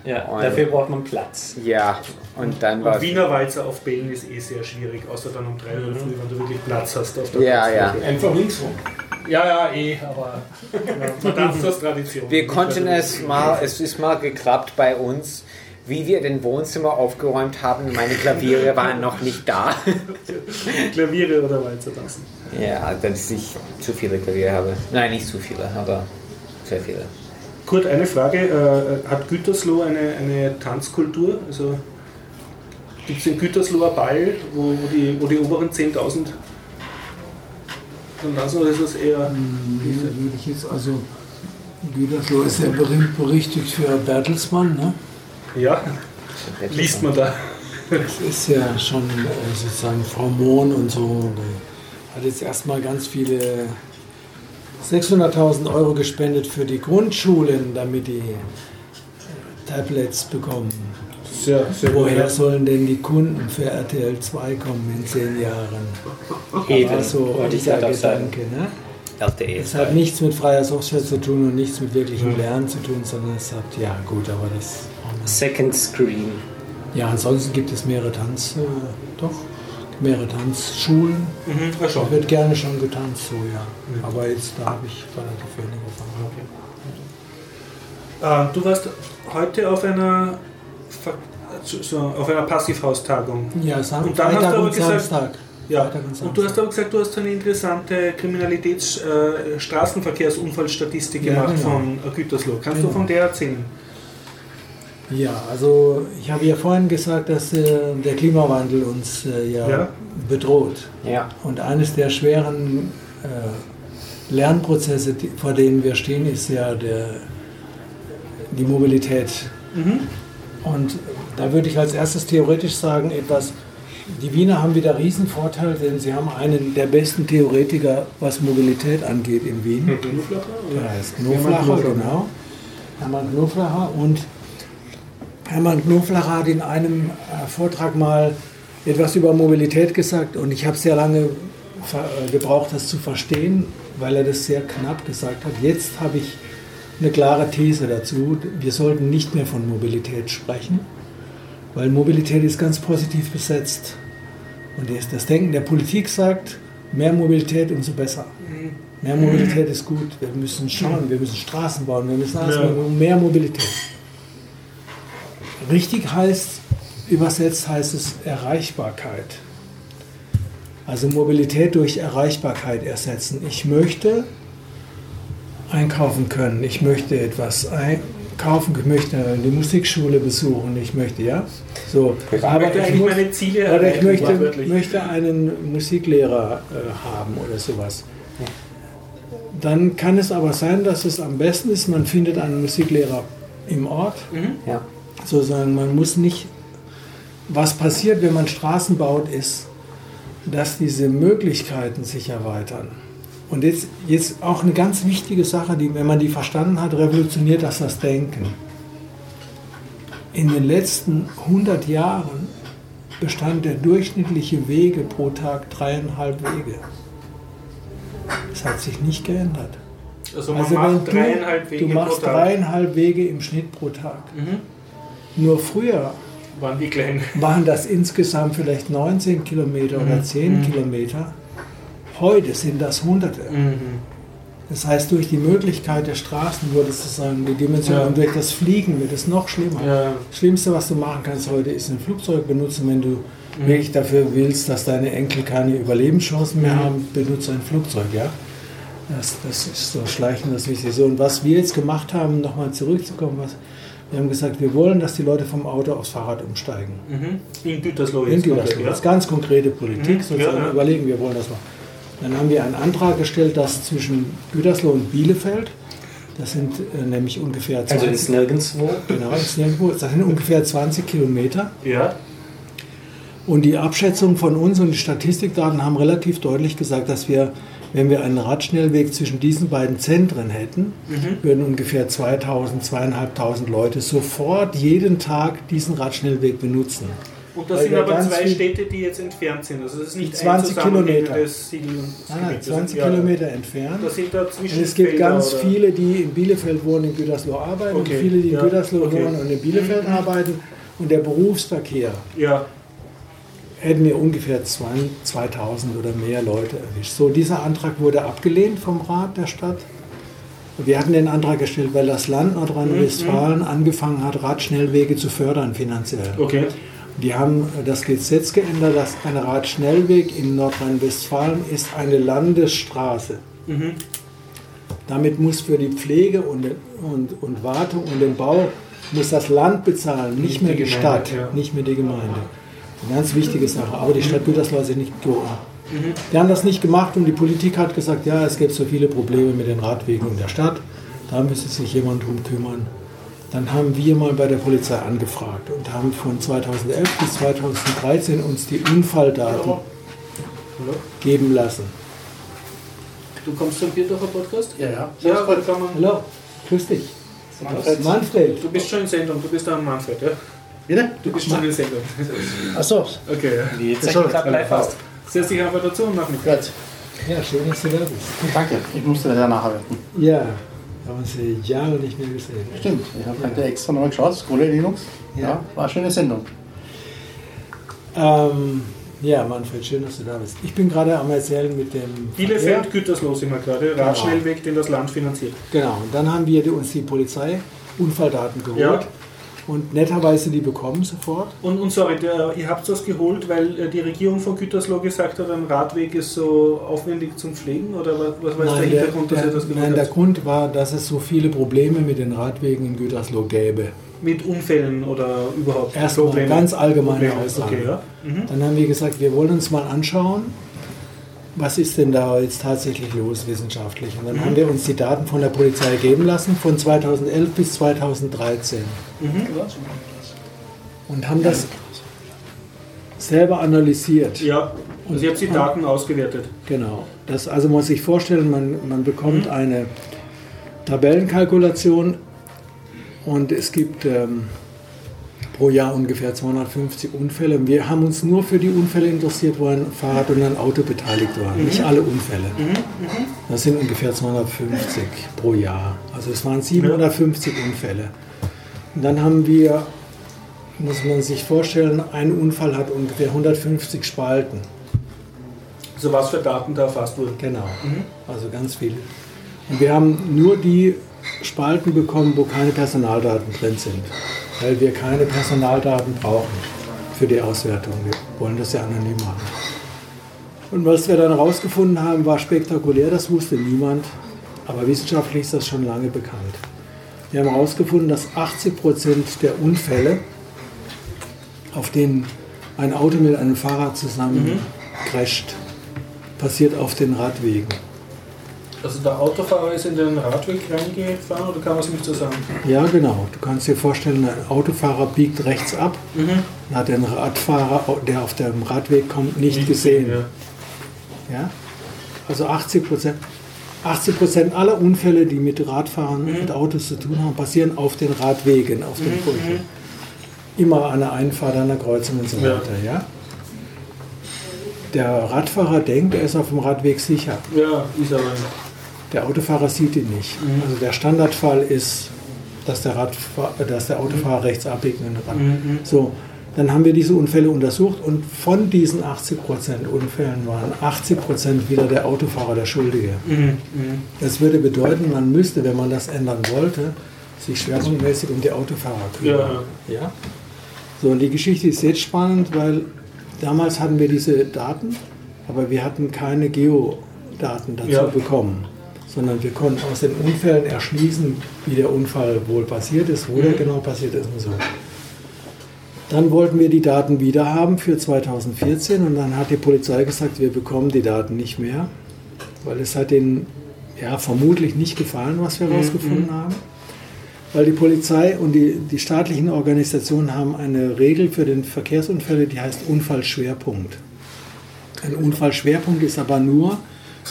ja,
Und-
dafür braucht man Platz.
Ja, und dann war
Wiener Walzer auf Bällen ist eh sehr schwierig, außer dann um 3 Uhr früh, wenn du wirklich Platz hast auf der
Ja, ja.
Tanzfläche.
Einfach links rum.
Ja, ja, eh, aber ja, man tanzt aus [LAUGHS] Tradition.
Wir konnten es mal, es ist mal geklappt bei uns, wie wir den Wohnzimmer aufgeräumt haben. Meine Klaviere waren noch nicht da. [LAUGHS]
Klaviere oder Walzer tanzen.
Ja, dass ich zu viele Klaviere habe. Nein, nicht zu viele, aber sehr viele.
Kurt, eine Frage. Äh, hat Gütersloh eine, eine Tanzkultur? Also gibt es in Gütersloher Ball, wo, wo, die, wo die oberen 10.000 dann tanzen oder ist das eher...
Nee, würde ich jetzt, also Gütersloh ist ja berühmt berüchtigt für Bertelsmann, ne?
Ja, liest man da.
Das ist ja schon äh, sozusagen Frau Mohn und so. Hat jetzt erstmal ganz viele 600.000 Euro gespendet für die Grundschulen, damit die Tablets bekommen.
Sehr, sehr
Woher sollen denn die Kunden für RTL 2 kommen in zehn Jahren?
Eben,
Also
wollte ich gerade auch sagen.
Gedanke. Ne?
LTE.
Es hat nichts mit freier Software zu tun und nichts mit wirklichem Lernen zu tun, sondern es hat, ja gut, aber das...
Second Screen.
Ja, ansonsten gibt es mehrere Tanz... Äh, doch, mehrere Tanzschulen.
Mhm, ja,
wird gerne schon getanzt, so ja. Aber jetzt, da habe ich relativ wenig Erfahrung.
Ähm, du warst heute auf einer, Ver- so- auf einer Passivhaustagung.
Ja, Sam
Und dann hast du aber
und
gesagt-
Samstag.
Ja,
und
und
Samstag.
du hast aber gesagt, du hast eine interessante Kriminalitäts-, äh, Straßenverkehrsunfallstatistik
Ja,
gemacht
genau.
von Gütersloh. Kannst
Genau.
du von der erzählen?
Ja, also ich habe ja vorhin gesagt, dass äh, der Klimawandel uns äh, ja,
Ja.
bedroht.
Ja.
Und eines der schweren äh, Lernprozesse, die, vor denen wir stehen, ist ja der, die Mobilität. Und da würde ich als erstes theoretisch sagen, etwas, die Wiener haben wieder Riesenvorteil, denn sie haben einen der besten Theoretiker, was Mobilität angeht in Wien. Der heißt Knoflacher, genau. Hermann Knoflacher. Und Hermann Knoflacher hat in einem äh, Vortrag mal etwas über Mobilität gesagt und ich habe sehr lange äh, gebraucht, das zu verstehen, weil er das sehr knapp gesagt hat. Jetzt habe ich eine klare These dazu. Wir sollten nicht mehr von Mobilität sprechen, weil Mobilität ist ganz positiv besetzt. Und das- Denken der Politik sagt, mehr Mobilität, umso besser. Mehr Mobilität ist gut. Wir müssen schauen, wir müssen Straßen bauen, wir müssen alles
Ja.
machen. Mehr Mobilität. Richtig heißt, übersetzt heißt es Erreichbarkeit. Also Mobilität durch Erreichbarkeit ersetzen. Ich möchte einkaufen können, ich möchte etwas einkaufen, ich möchte die Musikschule besuchen, ich möchte, ja, so.
Ich möchte
ich muss-
meine Ziele
oder ich möchte, möchte einen Musiklehrer äh, haben oder sowas. Dann kann es aber sein, dass es am besten ist, man findet einen Musiklehrer im Ort.
Ja.
Sozusagen, man muss nicht. Was passiert, wenn man Straßen baut, ist, dass diese Möglichkeiten sich erweitern. Und jetzt, jetzt auch eine ganz wichtige Sache, die, wenn man die verstanden hat, revolutioniert das das Denken. In den letzten 100 Jahren bestand der durchschnittliche Wege pro Tag dreieinhalb Wege. Das hat sich nicht geändert.
Also man
Also
macht
wenn
dreieinhalb
du,
Wege
du machst
pro Tag.
dreieinhalb Wege im Schnitt pro Tag.
Mhm.
Nur früher
Waren
waren das insgesamt vielleicht 19 Kilometer oder 10 Kilometer. Heute sind das Hunderte. Das heißt, durch die Möglichkeit der Straßen wurde sozusagen die Dimension
Ja.
und durch das Fliegen wird es noch schlimmer.
Ja.
Das Schlimmste, was du machen kannst heute, ist ein Flugzeug benutzen. Wenn du wirklich dafür willst, dass deine Enkel keine Überlebenschancen mehr haben, benutze ein Flugzeug, ja. Das, das ist so schleichend das Wichtigste. Und was wir jetzt gemacht haben, nochmal zurückzukommen, was, Wir haben gesagt, wir wollen, dass die Leute vom Auto aufs Fahrrad umsteigen.
Mhm. In Gütersloh
In Gütersloh. Das ist ganz konkrete Politik,
Mhm,
sozusagen
ja.
überlegen, wir wollen das machen. Dann haben wir einen Antrag gestellt, dass zwischen Gütersloh und Bielefeld, das sind äh, nämlich ungefähr 20,
Also ins Nirgendwo.
genau, ist nirgendwo, das sind ungefähr 20 Kilometer.
Ja.
Und die Abschätzung von uns und die Statistikdaten haben relativ deutlich gesagt, dass wir, wenn wir einen Radschnellweg zwischen diesen beiden Zentren hätten,
Mhm.
würden ungefähr 2000, 2500 Leute sofort jeden Tag diesen Radschnellweg benutzen.
Und das sind aber zwei Städte, die jetzt entfernt sind. Also das ist nicht
20
ein zusammenhängendes
Kilometer. Ah,
Das
20
sind- ja,
Kilometer entfernt.
Das sind da zwischen
Und es gibt
Felder
ganz
oder-
viele, die in Bielefeld wohnen, in Gütersloh arbeiten,
Okay,
und viele, die in
ja,
Gütersloh
okay.
wohnen und in Bielefeld arbeiten. Und der Berufsverkehr
Ja,
hätten wir ungefähr 20 2000 oder mehr Leute erwischt. So, dieser Antrag wurde abgelehnt vom Rat der Stadt. Wir hatten den Antrag gestellt, weil das Land Nordrhein-Westfalen angefangen hat, Radschnellwege zu fördern finanziell.
okay.
Die haben das Gesetz geändert, dass ein Radschnellweg in Nordrhein-Westfalen ist eine Landesstraße.
Mhm.
Damit muss für die Pflege und, und, und Wartung und den Bau muss das Land bezahlen, nicht,
Nicht
mehr
die Gemeinde,
Stadt,
ja.
nicht mehr die Gemeinde. Eine ganz wichtige Sache. Aber die Stadt Gütersloh hat sich nicht gelohnt.
Mhm.
Die haben das nicht gemacht und die Politik hat gesagt, ja, es gibt so viele Probleme mit den Radwegen in der Stadt, da müsste sich jemand drum kümmern. Dann haben wir mal bei der Polizei angefragt und haben von 2011 bis 2013 uns die Unfalldaten
Hallo.
geben lassen.
Du kommst zum Bierdacher Podcast?
Ja, ja.
Ja, man.
Hallo, grüß dich.
Manfred.
Manfred.
Du bist schon in Sendung, du bist da am Manfred, ja?
Bitte?
Du bist schon in Sendung.
Achso,
Okay, ja.
Das
zeigen
soll-
gerade live aus.
Setz dich einfach dazu und mach mit.
gut.
Ja, schön, dass du da bist.
Danke, ich musste ja nacharbeiten.
Ja, haben uns ja Jahre nicht mehr gesehen.
Stimmt, ich habe heute extra nochmal geschaut, Skole Linux. Ja.
Ja.
war eine schöne Sendung.
Ähm, ja, Manfred, schön, dass du da bist. Ich bin gerade am Erzählen mit dem.
Bielefeld. Gütersloh sind wir gerade. Radschnellweg, den das Land finanziert.
Genau, und dann haben wir die- uns die Polizei Unfalldaten geholt.
Ja.
Und netterweise die bekommen sofort.
Und, und sorry, der, ihr habt das geholt, weil äh, die Regierung von Gütersloh gesagt hat, ein Radweg ist so aufwendig zum Pflegen? Oder was, war jetzt der
der,
Hintergrund, dass
der,
ihr das geholt
nein, der
habt?
Grund war, dass es so viele Probleme mit den Radwegen in Gütersloh gäbe.
Mit Unfällen oder überhaupt
Erstmal
Probleme?
ganz allgemeine
Probleme,
Aussagen.
Okay, ja. Mhm.
Dann haben wir gesagt, wir wollen uns mal anschauen, was ist denn da jetzt tatsächlich los wissenschaftlich. Und dann
Mhm.
haben wir uns die Daten von der Polizei geben lassen von 2011 bis 2013 und haben das selber analysiert.
Ja, und ihr habt die Daten ausgewertet.
Genau. Das, also muss sich vorstellen, man, man
Mhm.
bekommt eine Tabellenkalkulation und es gibt ähm, pro Jahr ungefähr 250 Unfälle. Wir haben uns nur für die Unfälle interessiert, wo ein Fahrrad und ein Auto beteiligt waren, nicht alle Unfälle. Das sind ungefähr 250 pro Jahr. Also es waren 750 Unfälle. Und dann haben wir, muss man sich vorstellen, ein Unfall hat ungefähr 150 Spalten.
Also was für Daten da erfasst wurden.
Genau, also ganz viel. Und wir haben nur die Spalten bekommen, wo keine Personaldaten drin sind, weil wir keine Personaldaten brauchen für die Auswertung. Wir wollen das ja anonym machen. Und was wir dann herausgefunden haben, war spektakulär, das wusste niemand, aber wissenschaftlich ist das schon lange bekannt. Wir haben herausgefunden, dass 80 Prozent der Unfälle, auf denen ein Auto mit einem Fahrrad zusammen crasht, passiert auf den Radwegen.
Also der Autofahrer ist in den Radweg reingefahren oder kann man es nicht so sagen?
Ja, genau. Du kannst dir vorstellen, ein Autofahrer biegt rechts ab
Mhm.
und hat den Radfahrer, der auf dem Radweg kommt, nicht gesehen.
Ja.
Ja? Also 80 Prozent. 80 Prozent aller Unfälle, die mit Radfahren, mit Autos zu tun haben, passieren auf den Radwegen, auf den Brücken. Immer an der Einfahrt, an der Kreuzung und so
Ja.
weiter. Ja? Der Radfahrer denkt, er ist auf dem Radweg sicher.
ja, ist aber nicht.
Der Autofahrer sieht ihn nicht. Also der Standardfall ist, dass der, Radfahr dass der Autofahrer rechts abbiegt. Und Rad.
Mhm.
So, dann haben wir diese Unfälle untersucht und von diesen 80% Unfällen waren 80% wieder der Autofahrer der Schuldige.
Mhm. Mhm.
Das würde bedeuten, man müsste, wenn man das ändern wollte, sich schwerpunktmäßig um die Autofahrer kümmern. Ja. So, und die Geschichte ist jetzt spannend, weil damals hatten wir diese Daten, aber wir hatten keine Geodaten dazu
Ja.
bekommen, sondern wir konnten aus den Unfällen erschließen, wie der Unfall wohl passiert ist, wo der genau passiert ist und so. Dann wollten wir die Daten wieder haben für 2014 und dann hat die Polizei gesagt, wir bekommen die Daten nicht mehr, weil es hat ihnen ja, vermutlich nicht gefallen, was wir herausgefunden haben. Weil die Polizei und die, die staatlichen Organisationen haben eine Regel für den Verkehrsunfälle, die heißt Unfallschwerpunkt. Ein Unfallschwerpunkt ist aber nur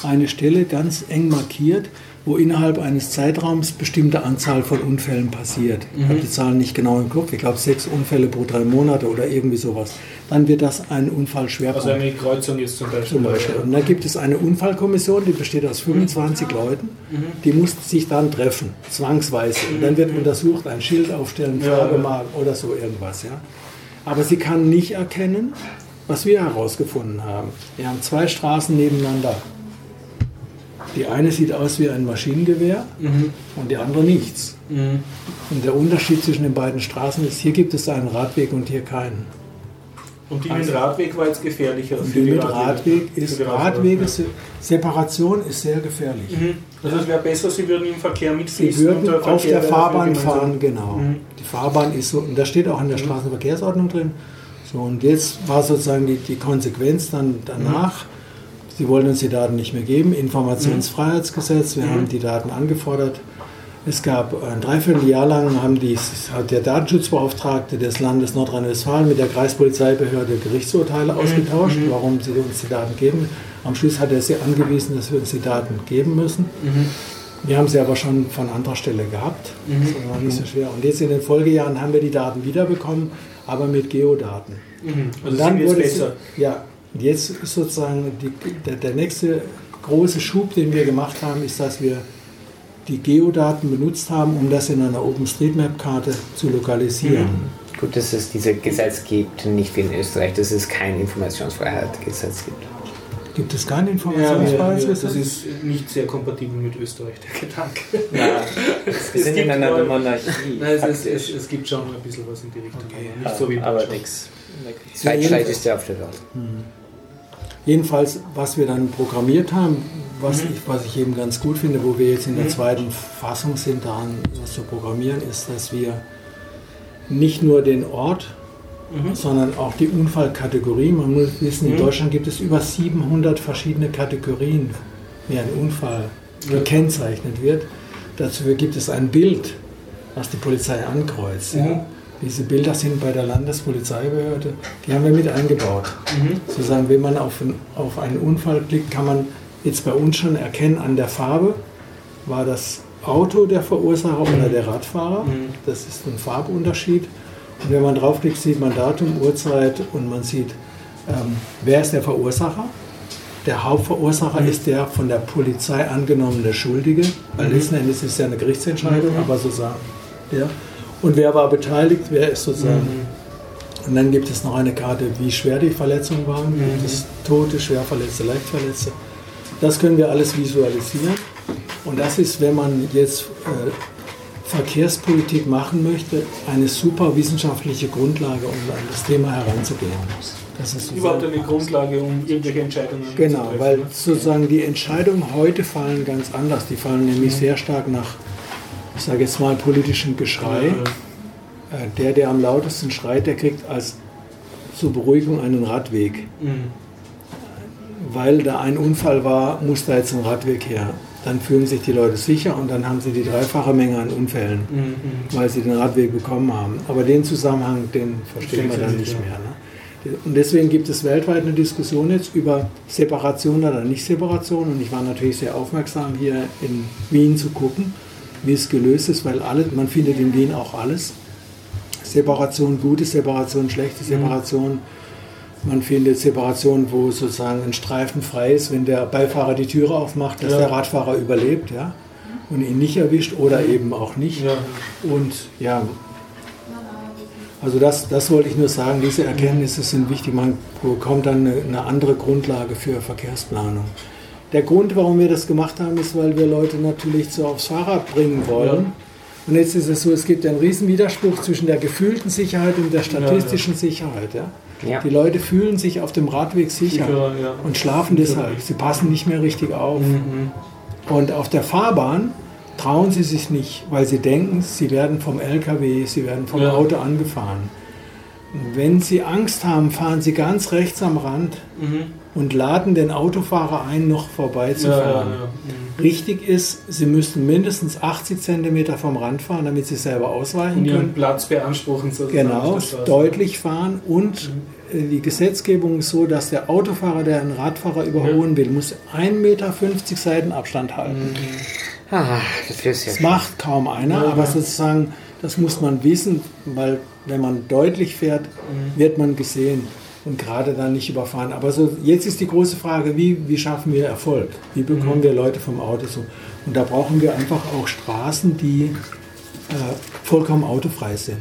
eine Stelle ganz eng markiert, wo innerhalb eines Zeitraums bestimmte Anzahl von Unfällen passiert. Ich habe die Zahlen nicht genau im Kopf, ich glaube sechs Unfälle pro drei Monate oder irgendwie sowas. Dann wird das ein Unfallschwerpunkt.
Also eine Kreuzung ist zum Beispiel.
Zum Beispiel. Und dann gibt es eine Unfallkommission, die besteht aus 25 Leuten. Die muss sich dann treffen, zwangsweise. Und dann wird untersucht, ein Schild aufstellen, Farbe malen oder so irgendwas. Ja. Aber sie kann nicht erkennen, was wir herausgefunden haben. Wir haben zwei Straßen nebeneinander. Die eine sieht aus wie ein Maschinengewehr und die andere nichts. Und der Unterschied zwischen den beiden Straßen ist, hier gibt es einen Radweg und hier keinen.
Und die mit Radweg war jetzt gefährlicher
Und die
die
mit. Radweg
Für
ist. Radwege, Separation ist sehr gefährlich.
Mhm. Also es wäre besser, Sie würden im Verkehr
Sie
mitfließen
würden
und der
auf der Fahrbahn fahren, genau.
Mhm.
Die Fahrbahn ist so, und da steht auch in der Straßenverkehrsordnung drin. So, und jetzt war sozusagen die, die Konsequenz dann danach. Sie wollen uns die Daten nicht mehr geben. Informationsfreiheitsgesetz, wir haben die Daten angefordert. Es gab ein Dreivierteljahr lang, haben die, hat der Datenschutzbeauftragte des Landes Nordrhein-Westfalen mit der Kreispolizeibehörde Gerichtsurteile ausgetauscht, warum sie uns die Daten geben. Am Schluss hat er sie angewiesen, dass wir uns die Daten geben müssen. Wir haben sie aber schon von anderer Stelle gehabt. Das war nicht so schwer. Und jetzt in den Folgejahren haben wir die Daten wiederbekommen, aber mit Geodaten.
Mhm. Also
Und dann wurde es, ja, und jetzt ist sozusagen die, der, der nächste große Schub, den wir gemacht haben, ist, dass wir die Geodaten benutzt haben, um das in einer OpenStreetMap-Karte zu lokalisieren.
Gut, dass es dieses Gesetz gibt, nicht wie in Österreich, dass es kein Informationsfreiheitsgesetz gibt.
Gibt es kein
Ja,
Informationsfreiheitsgesetz?
das ist nicht sehr kompatibel mit Österreich, der Gedanke.
Ja, wir [LAUGHS] sind in einer Monarchie.
Nein, es, es, es, es gibt schon ein bisschen was in die Richtung, aber nicht so wie in
aber nichts.
Zweitschlechteste auf der Welt.
Jedenfalls, was wir dann programmiert haben, was, ich, was ich eben ganz gut finde, wo wir jetzt in der zweiten Fassung sind, daran was zu programmieren, ist, dass wir nicht nur den Ort, sondern auch die Unfallkategorie. Man muss wissen, in Deutschland gibt es über 700 verschiedene Kategorien, wie ein Unfall gekennzeichnet wird. Dazu gibt es ein Bild, was die Polizei ankreuzt. Ja. Diese Bilder sind bei der Landespolizeibehörde, die haben wir mit eingebaut. Sozusagen, wenn man auf, ein, auf einen Unfall klickt, kann man jetzt bei uns schon erkennen an der Farbe, war das Auto der Verursacher oder der Radfahrer. Das ist ein Farbunterschied. Und wenn man draufklickt, sieht man Datum, Uhrzeit und man sieht, ähm, wer ist der Verursacher. Der Hauptverursacher ist der von der Polizei angenommene Schuldige, weil letzten Endes ist es ja eine Gerichtsentscheidung, aber sozusagen der. Und wer war beteiligt, wer ist sozusagen. Und dann gibt es noch eine Karte, wie schwer die Verletzungen waren. Gibt es Tote, Schwerverletzte, Leichtverletzte. Das können wir alles visualisieren. Und das ist, wenn man jetzt äh, Verkehrspolitik machen möchte, eine super wissenschaftliche Grundlage, um an das Thema heranzugehen. Das ist
Überhaupt eine Grundlage, um irgendwelche Entscheidungen
Genau,
zu treffen.
weil sozusagen die Entscheidungen heute fallen ganz anders. Die fallen nämlich sehr stark nach, ich sage jetzt mal, politischem Geschrei. Äh, Der, der am lautesten schreit, der kriegt als zur Beruhigung einen Radweg.
Mhm.
Weil da ein Unfall war, muss da jetzt ein Radweg her. Dann fühlen sich die Leute sicher und dann haben sie die dreifache Menge an Unfällen,
Mhm.
weil sie den Radweg bekommen haben. Aber den Zusammenhang, den verstehen wir dann nicht mehr. Ne? Und deswegen gibt es weltweit eine Diskussion jetzt über Separation oder Nicht-Separation. Und ich war natürlich sehr aufmerksam, hier in Wien zu gucken, wie es gelöst ist, weil alle, man findet in Wien auch alles. Separation, gute Separation, schlechte Separation. Man findet Separation, wo sozusagen ein Streifen frei ist, wenn der Beifahrer die Türe aufmacht, dass
Ja.
der Radfahrer überlebt, ja, und ihn nicht erwischt oder eben auch nicht.
Ja.
Und ja, also das, das wollte ich nur sagen, diese Erkenntnisse sind wichtig. Man bekommt dann eine, eine andere Grundlage für Verkehrsplanung. Der Grund, warum wir das gemacht haben, ist, weil wir Leute natürlich so aufs Fahrrad bringen wollen.
Ja.
Und jetzt ist es so, es gibt einen riesen Widerspruch zwischen der gefühlten Sicherheit und der statistischen Sicherheit. Ja?
Ja.
Die Leute fühlen sich auf dem Radweg sicher
Sicherer, ja.
und schlafen deshalb. Sie passen nicht mehr richtig auf.
Mhm.
Und auf der Fahrbahn trauen sie sich nicht, weil sie denken, sie werden vom LKW, sie werden vom
Ja.
Auto angefahren. Wenn sie Angst haben, fahren sie ganz rechts am Rand
Mhm.
Und laden den Autofahrer ein, noch
Ja, ja,
vorbeizufahren.
ja. Mhm.
Richtig ist, sie müssten mindestens 80 cm vom Rand fahren, damit sie selber ausweichen
Und ihren
können.
Platz beanspruchen sozusagen.
Genau, deutlich fahren und äh, die Gesetzgebung ist so, dass der Autofahrer, der einen Radfahrer überholen will, muss 1,50 Meter Seitenabstand halten.
Ah, das
Das macht kaum einer, aber sozusagen, das muss man wissen, weil wenn man deutlich fährt, wird man gesehen und gerade dann nicht überfahren. Aber so, jetzt ist die große Frage, wie, wie schaffen wir Erfolg? Wie bekommen wir Leute vom Auto so? Und da brauchen wir einfach auch Straßen, die äh, vollkommen autofrei sind,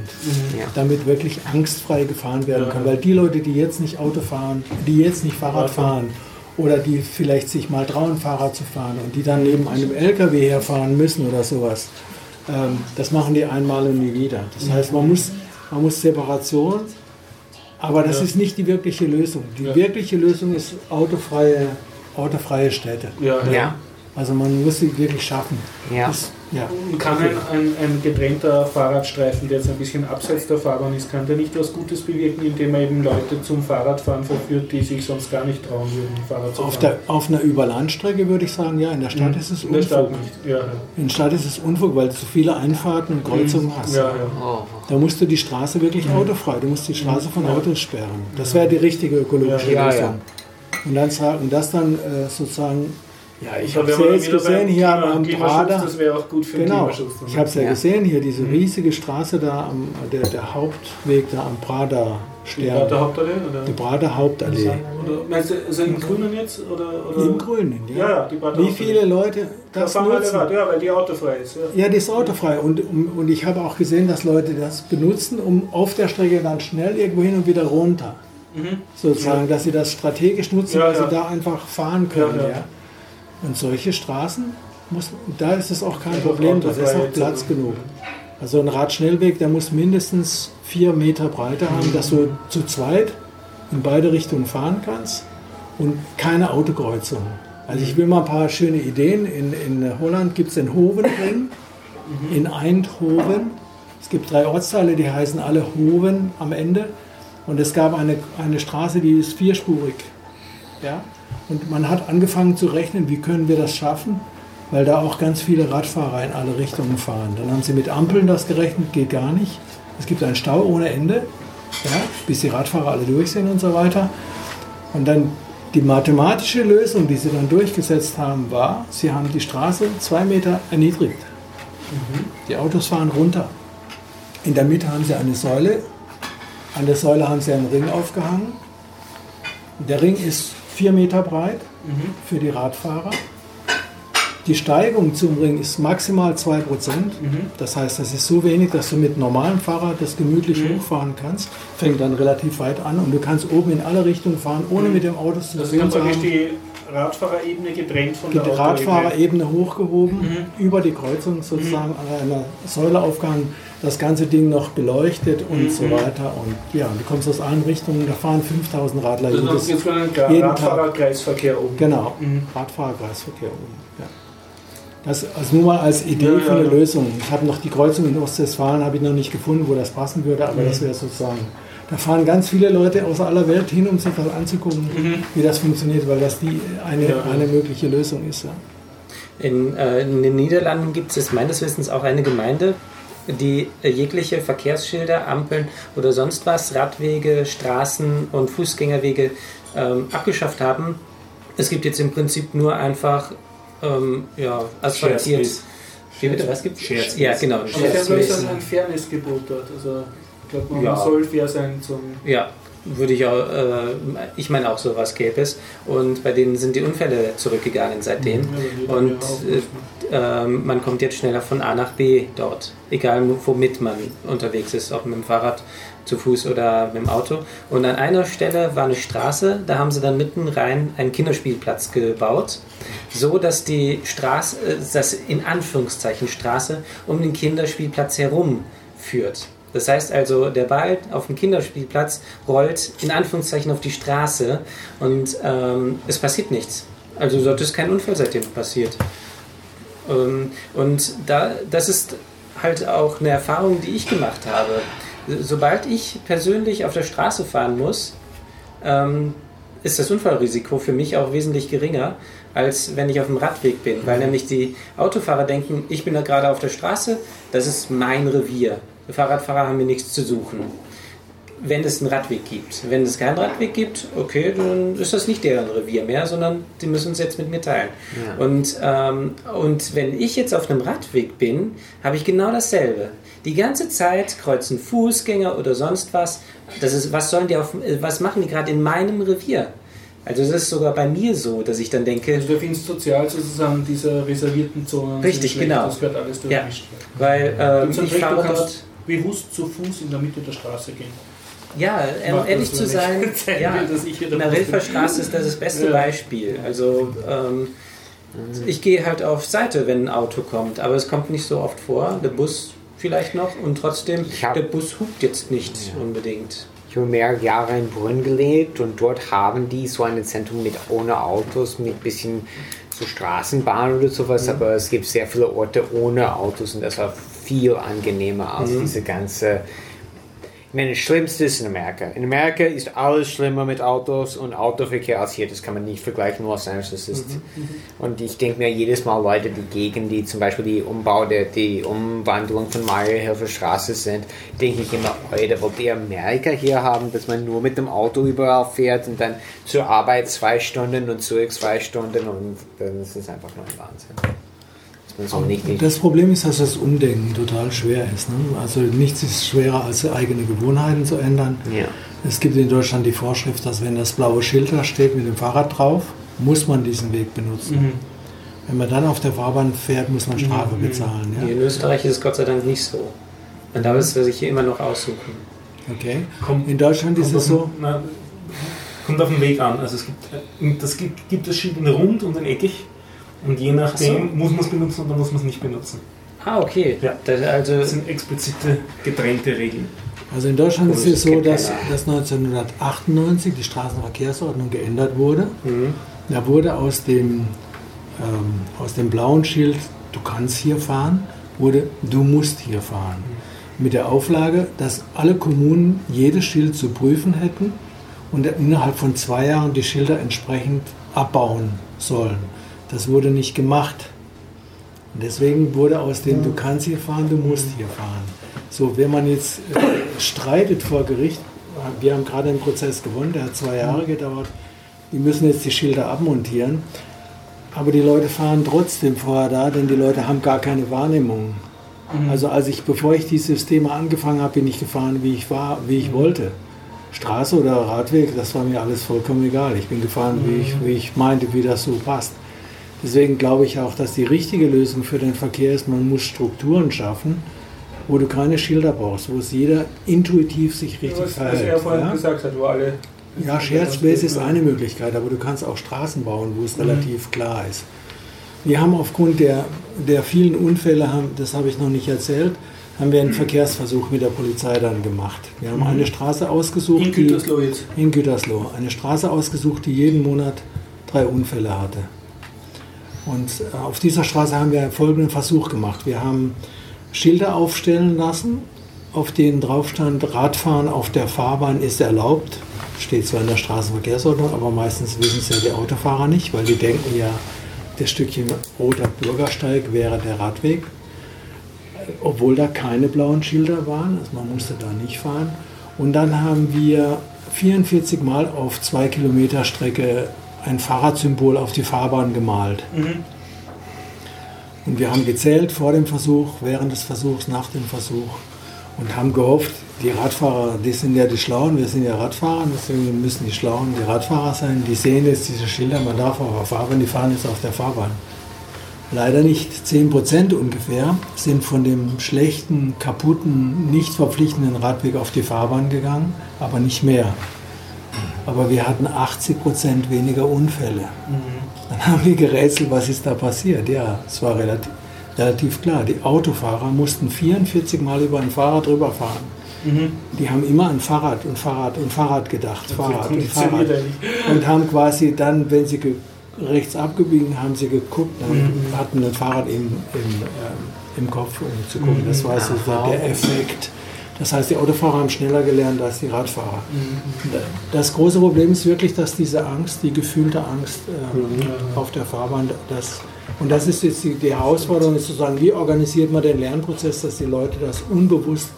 Ja.
damit wirklich angstfrei gefahren werden
Ja.
kann. Weil die Leute, die jetzt nicht Auto fahren, die jetzt nicht Fahrrad fahren oder die vielleicht sich mal trauen, Fahrrad zu fahren und die dann neben einem LKW herfahren müssen oder sowas, ähm, das machen die einmal und nie wieder. Das heißt, man muss, man muss Separation, aber das
Ja.
ist nicht die wirkliche Lösung. Die
Ja.
wirkliche Lösung ist autofreie, autofreie Städte.
Ja, ja.
Also man muss sie wirklich schaffen.
Ja.
Das, ja.
Und Kann ein, ein, ein getrennter Fahrradstreifen, der jetzt ein bisschen abseits der Fahrbahn ist, kann der nicht was Gutes bewirken, indem er eben Leute zum Fahrradfahren verführt, die sich sonst gar nicht trauen würden, Fahrrad zu
Auf,
fahren?
der, auf einer Überlandstrecke würde ich sagen, ja, in der Stadt ist es
In der
Unfug.
Stadt nicht. Ja, ja.
In der Stadt ist es Unfug, weil du so viele Einfahrten und Kreuzungen hast.
Ja, ja.
Oh.
Da musst du die Straße wirklich autofrei, du musst die Straße von Autos sperren. Das wäre die richtige ökologische
Ja, ja.
Lösung. Und, dann, und das dann äh, sozusagen, ja, ich
Da
habe ja jetzt gesehen hier
Klima-
am
Klimaschutz,
Prader.
Das wäre auch gut für den
Genau,
Klimaschutz. dann.
ich habe es ja,
Ja.
gesehen hier, diese riesige Straße da, am, der, der Hauptweg da am Prader
Die Prater
Stern.
Hauptallee? Oder?
Die Prader Hauptallee.
Oder meinst du, also im Grünen jetzt? Oder, oder?
Im Grünen, ja.
Ja, ja, die Prater
Wie viele Leute
Da
das
alle
nutzen?
Rad, ja, weil die autofrei ist. Ja.
Ja, die ist autofrei. Und, und ich habe auch gesehen, dass Leute das benutzen, um auf der Strecke dann schnell irgendwo hin und wieder runter.
Mhm.
Sozusagen, dass sie das strategisch nutzen, weil sie da einfach fahren können.
Ja.
Und solche Straßen, muss, da ist es auch kein
Einfach
Problem, da ist auch Platz genug. Also ein Radschnellweg, der muss mindestens vier Meter Breite haben, dass du zu zweit in beide Richtungen fahren kannst und keine Autokreuzung. Also ich will mal ein paar schöne Ideen. In, in Holland gibt es den Hovenring, in Eindhoven. Es gibt drei Ortsteile, die heißen alle Hoven am Ende. Und es gab eine, eine Straße, die ist vierspurig. Ja? Und man hat angefangen zu rechnen, wie können wir das schaffen, weil da auch ganz viele Radfahrer in alle Richtungen fahren. Dann haben sie mit Ampeln das gerechnet, geht gar nicht. Es gibt einen Stau ohne Ende, ja, bis die Radfahrer alle durch sind und so weiter. Und dann die mathematische Lösung, die sie dann durchgesetzt haben, war, sie haben die Straße zwei Meter erniedrigt. Die Autos fahren runter. In der Mitte haben sie eine Säule. An der Säule haben sie einen Ring aufgehangen. Der Ring ist vier Meter breit für die Radfahrer. Die Steigung zum Ring ist maximal 2%. Das heißt, das ist so wenig, dass du mit normalem Fahrrad das gemütlich hochfahren kannst. Fängt dann relativ weit an und du kannst oben in alle Richtungen fahren, ohne mit dem Auto zu
Das praktisch
haben.
die Radfahrerebene getrennt von der.
Radfahrerebene hochgehoben, über die Kreuzung sozusagen an einer Säule aufgehangen, das ganze Ding noch beleuchtet und so weiter. Und ja, du kommst aus allen Richtungen, da fahren 5000 Radler
Das ist
jedes,
jetzt
jeden
Radfahrerkreisverkehr oben.
Genau,
Mhm.
Radfahrerkreisverkehr oben. Ja. Das also nur mal als Idee
Ja,
für eine
ja.
Lösung. Ich habe noch die Kreuzung in Ostwestfalen, habe ich noch nicht gefunden, wo das passen würde, aber
Mhm.
das wäre sozusagen. Da fahren ganz viele Leute aus aller Welt hin, um sich das anzugucken, wie das funktioniert, weil das die eine,
Mhm. Ja.
eine mögliche Lösung ist. Ja.
In, äh, in den Niederlanden gibt es meines Wissens auch eine Gemeinde, die jegliche Verkehrsschilder, Ampeln oder sonst was, Radwege, Straßen und Fußgängerwege ähm, abgeschafft haben. Es gibt jetzt im Prinzip nur einfach ähm, ja, asphaltiert. Wie bitte, was gibt's?
Shared
Ja, genau.
Aber sie haben bloß
Space.
ein Fairnessgebot dort. Also glaube, man
Ja.
soll fair sein zum.
Ja, würde ich auch, äh, ich meine auch sowas gäbe es. Und bei denen sind die Unfälle zurückgegangen seitdem.
Ja,
Und äh, ähm, man kommt jetzt schneller von A nach B dort. Egal womit man unterwegs ist, ob mit dem Fahrrad, zu Fuß oder mit dem Auto. Und an einer Stelle war eine Straße, da haben sie dann mitten rein einen Kinderspielplatz gebaut, so dass die Straße, äh, das in Anführungszeichen Straße, um den Kinderspielplatz herum führt. Das heißt also, der Ball auf dem Kinderspielplatz rollt in Anführungszeichen auf die Straße und ähm, es passiert nichts. Also dort ist kein Unfall seitdem passiert. Ähm, Und da, das ist halt auch eine Erfahrung, die ich gemacht habe. Sobald ich persönlich auf der Straße fahren muss, ähm, ist das Unfallrisiko für mich auch wesentlich geringer, als wenn ich auf dem Radweg bin. Weil nämlich die Autofahrer denken, ich bin da gerade auf der Straße, das ist mein Revier. Fahrradfahrer haben hier nichts zu suchen. Wenn es einen Radweg gibt. Wenn es keinen Radweg gibt, okay, dann ist das nicht deren Revier mehr, sondern die müssen es jetzt mit mir teilen.
Ja.
Und, ähm, und wenn ich jetzt auf einem Radweg bin, habe ich genau dasselbe. Die ganze Zeit kreuzen Fußgänger oder sonst was. Das ist, was sollen die auf, was machen die gerade in meinem Revier? Also das ist sogar bei mir so, dass ich dann denke,
Also du findest sozial sozusagen diese reservierten Zonen.
Richtig, genau.
Das wird alles
Ja.
durchmischt.
weil ähm, ich fahre dort.
Bewusst zu Fuß in der Mitte der Straße gehen.
Ja, ähm, ehrlich
das,
zu sein, [LAUGHS] ja,
will, dass ich hier der.
Rilferstraße ist das das beste [LAUGHS]
Ja.
Beispiel. Also ähm, ich gehe halt auf Seite, wenn ein Auto kommt, aber es kommt nicht so oft vor. Der Bus vielleicht noch und trotzdem,
hab-
der Bus hupt jetzt nicht unbedingt.
Ich habe mehrere Jahre in Brünn gelebt und dort haben die so ein Zentrum mit ohne Autos, mit bisschen so Straßenbahn oder sowas, aber es gibt sehr viele Orte ohne Autos und das war viel angenehmer als diese ganze. Ich meine, das Schlimmste ist in Amerika. In Amerika ist alles schlimmer mit Autos und Autoverkehr als hier. Das kann man nicht vergleichen. Los Angeles ist. Und ich denke mir jedes Mal Leute, die gegen die zum Beispiel die Umbau der die Umwandlung von Mariahilfer Straße sind, denke ich immer, Leute, wollt ihr Amerika hier haben, dass man nur mit dem Auto überall fährt und dann zur Arbeit zwei Stunden und zurück zwei Stunden und dann ist es einfach nur ein Wahnsinn. So nicht, nicht
Das Problem ist, dass das Umdenken total schwer ist. Ne? Also nichts ist schwerer, als eigene Gewohnheiten zu ändern.
ja.
Es gibt in Deutschland die Vorschrift, dass wenn das blaue Schild da steht mit dem Fahrrad drauf, muss man diesen Weg benutzen.
Mhm.
Wenn man dann auf der Fahrbahn fährt, muss man Strafe bezahlen.
Hier
Ja?
in Österreich ist es Gott sei Dank nicht so. Man darf es sich hier immer noch aussuchen.
Okay.
Kommt,
In Deutschland ist es so,
na, kommt auf den Weg an. Also es gibt, äh, das gibt, gibt das Schild in rund und in eckig. Und je nachdem muss man es benutzen oder muss man es nicht benutzen.
Ah, okay.
Ja.
Das, also,
Das sind explizite getrennte Regeln.
also in Deutschland ist
Komisch,
es so, dass, dass 1998 die Straßenverkehrsordnung geändert wurde.
mhm.
Da wurde aus dem, ähm, aus dem blauen Schild, du kannst hier fahren, wurde, du musst hier fahren. Mit der Auflage, dass alle Kommunen jedes Schild zu prüfen hätten und innerhalb von zwei Jahren die Schilder entsprechend abbauen sollen. Das wurde nicht gemacht. Und deswegen wurde aus dem, du kannst hier fahren, du musst hier fahren. So, wenn man jetzt äh, streitet vor Gericht, wir haben gerade einen Prozess gewonnen, der hat zwei Jahre gedauert, die müssen jetzt die Schilder abmontieren. Aber die Leute fahren trotzdem vorher da, denn die Leute haben gar keine Wahrnehmung. Also als ich, bevor ich dieses Thema angefangen habe, bin ich gefahren, wie ich war, wie ich wollte. Straße oder Radweg, das war mir alles vollkommen egal. Ich bin gefahren, wie ich, wie ich meinte, wie das so passt. Deswegen glaube ich auch, dass die richtige Lösung für den Verkehr ist, man muss Strukturen schaffen, wo du keine Schilder brauchst, wo es jeder intuitiv sich richtig
Was, was
verhält.
er vorhin
ja?
gesagt hat, wo alle.
Ja, Shared Space ist eine Möglichkeit, aber du kannst auch Straßen bauen, wo es
Mhm.
relativ klar ist. Wir haben aufgrund der, der vielen Unfälle, haben, das habe ich noch nicht erzählt, haben wir einen Verkehrsversuch mit der Polizei dann gemacht. Wir haben eine Straße ausgesucht,
Mhm. In Gütersloh jetzt.
in Gütersloh, eine Straße ausgesucht, die jeden Monat drei Unfälle hatte. Und äh, auf dieser Straße haben wir folgenden Versuch gemacht. Wir haben Schilder aufstellen lassen, auf denen drauf stand, Radfahren auf der Fahrbahn ist erlaubt. Steht zwar in der Straßenverkehrsordnung, aber meistens wissen es ja die Autofahrer nicht, weil die denken ja, das Stückchen roter Bürgersteig wäre der Radweg. Obwohl da keine blauen Schilder waren, also man musste da nicht fahren. Und dann haben wir 44 Mal auf zwei Kilometer Strecke ein Fahrradsymbol auf die Fahrbahn gemalt. Und wir haben gezählt vor dem Versuch, während des Versuchs, nach dem Versuch und haben gehofft, die Radfahrer, die sind ja die Schlauen, wir sind ja Radfahrer, deswegen müssen die Schlauen die Radfahrer sein. Die sehen jetzt diese Schilder, man darf auf der Fahrbahn, die fahren jetzt auf der Fahrbahn. Leider nicht. 10% ungefähr sind von dem schlechten, kaputten, nicht verpflichtenden Radweg auf die Fahrbahn gegangen, aber nicht mehr. Aber wir hatten 80% weniger Unfälle. Dann haben wir gerätselt, was ist da passiert. Ja, es war relativ, relativ klar. Die Autofahrer mussten 44 Mal über ein Fahrrad drüber fahren. Die haben immer an Fahrrad und Fahrrad und Fahrrad gedacht. Fahrrad und Fahrrad. Und haben quasi dann, wenn sie rechts abgebogen, haben sie geguckt, dann hatten das Fahrrad im, im, ähm, im Kopf, um zu gucken. Das war so der- der Effekt. Das heißt, die Autofahrer haben schneller gelernt als die Radfahrer. Das große Problem ist wirklich, dass diese Angst, die gefühlte Angst ähm, auf der Fahrbahn, das, und das ist jetzt die, die Herausforderung, ist sozusagen, wie organisiert man den Lernprozess, dass die Leute das unbewusst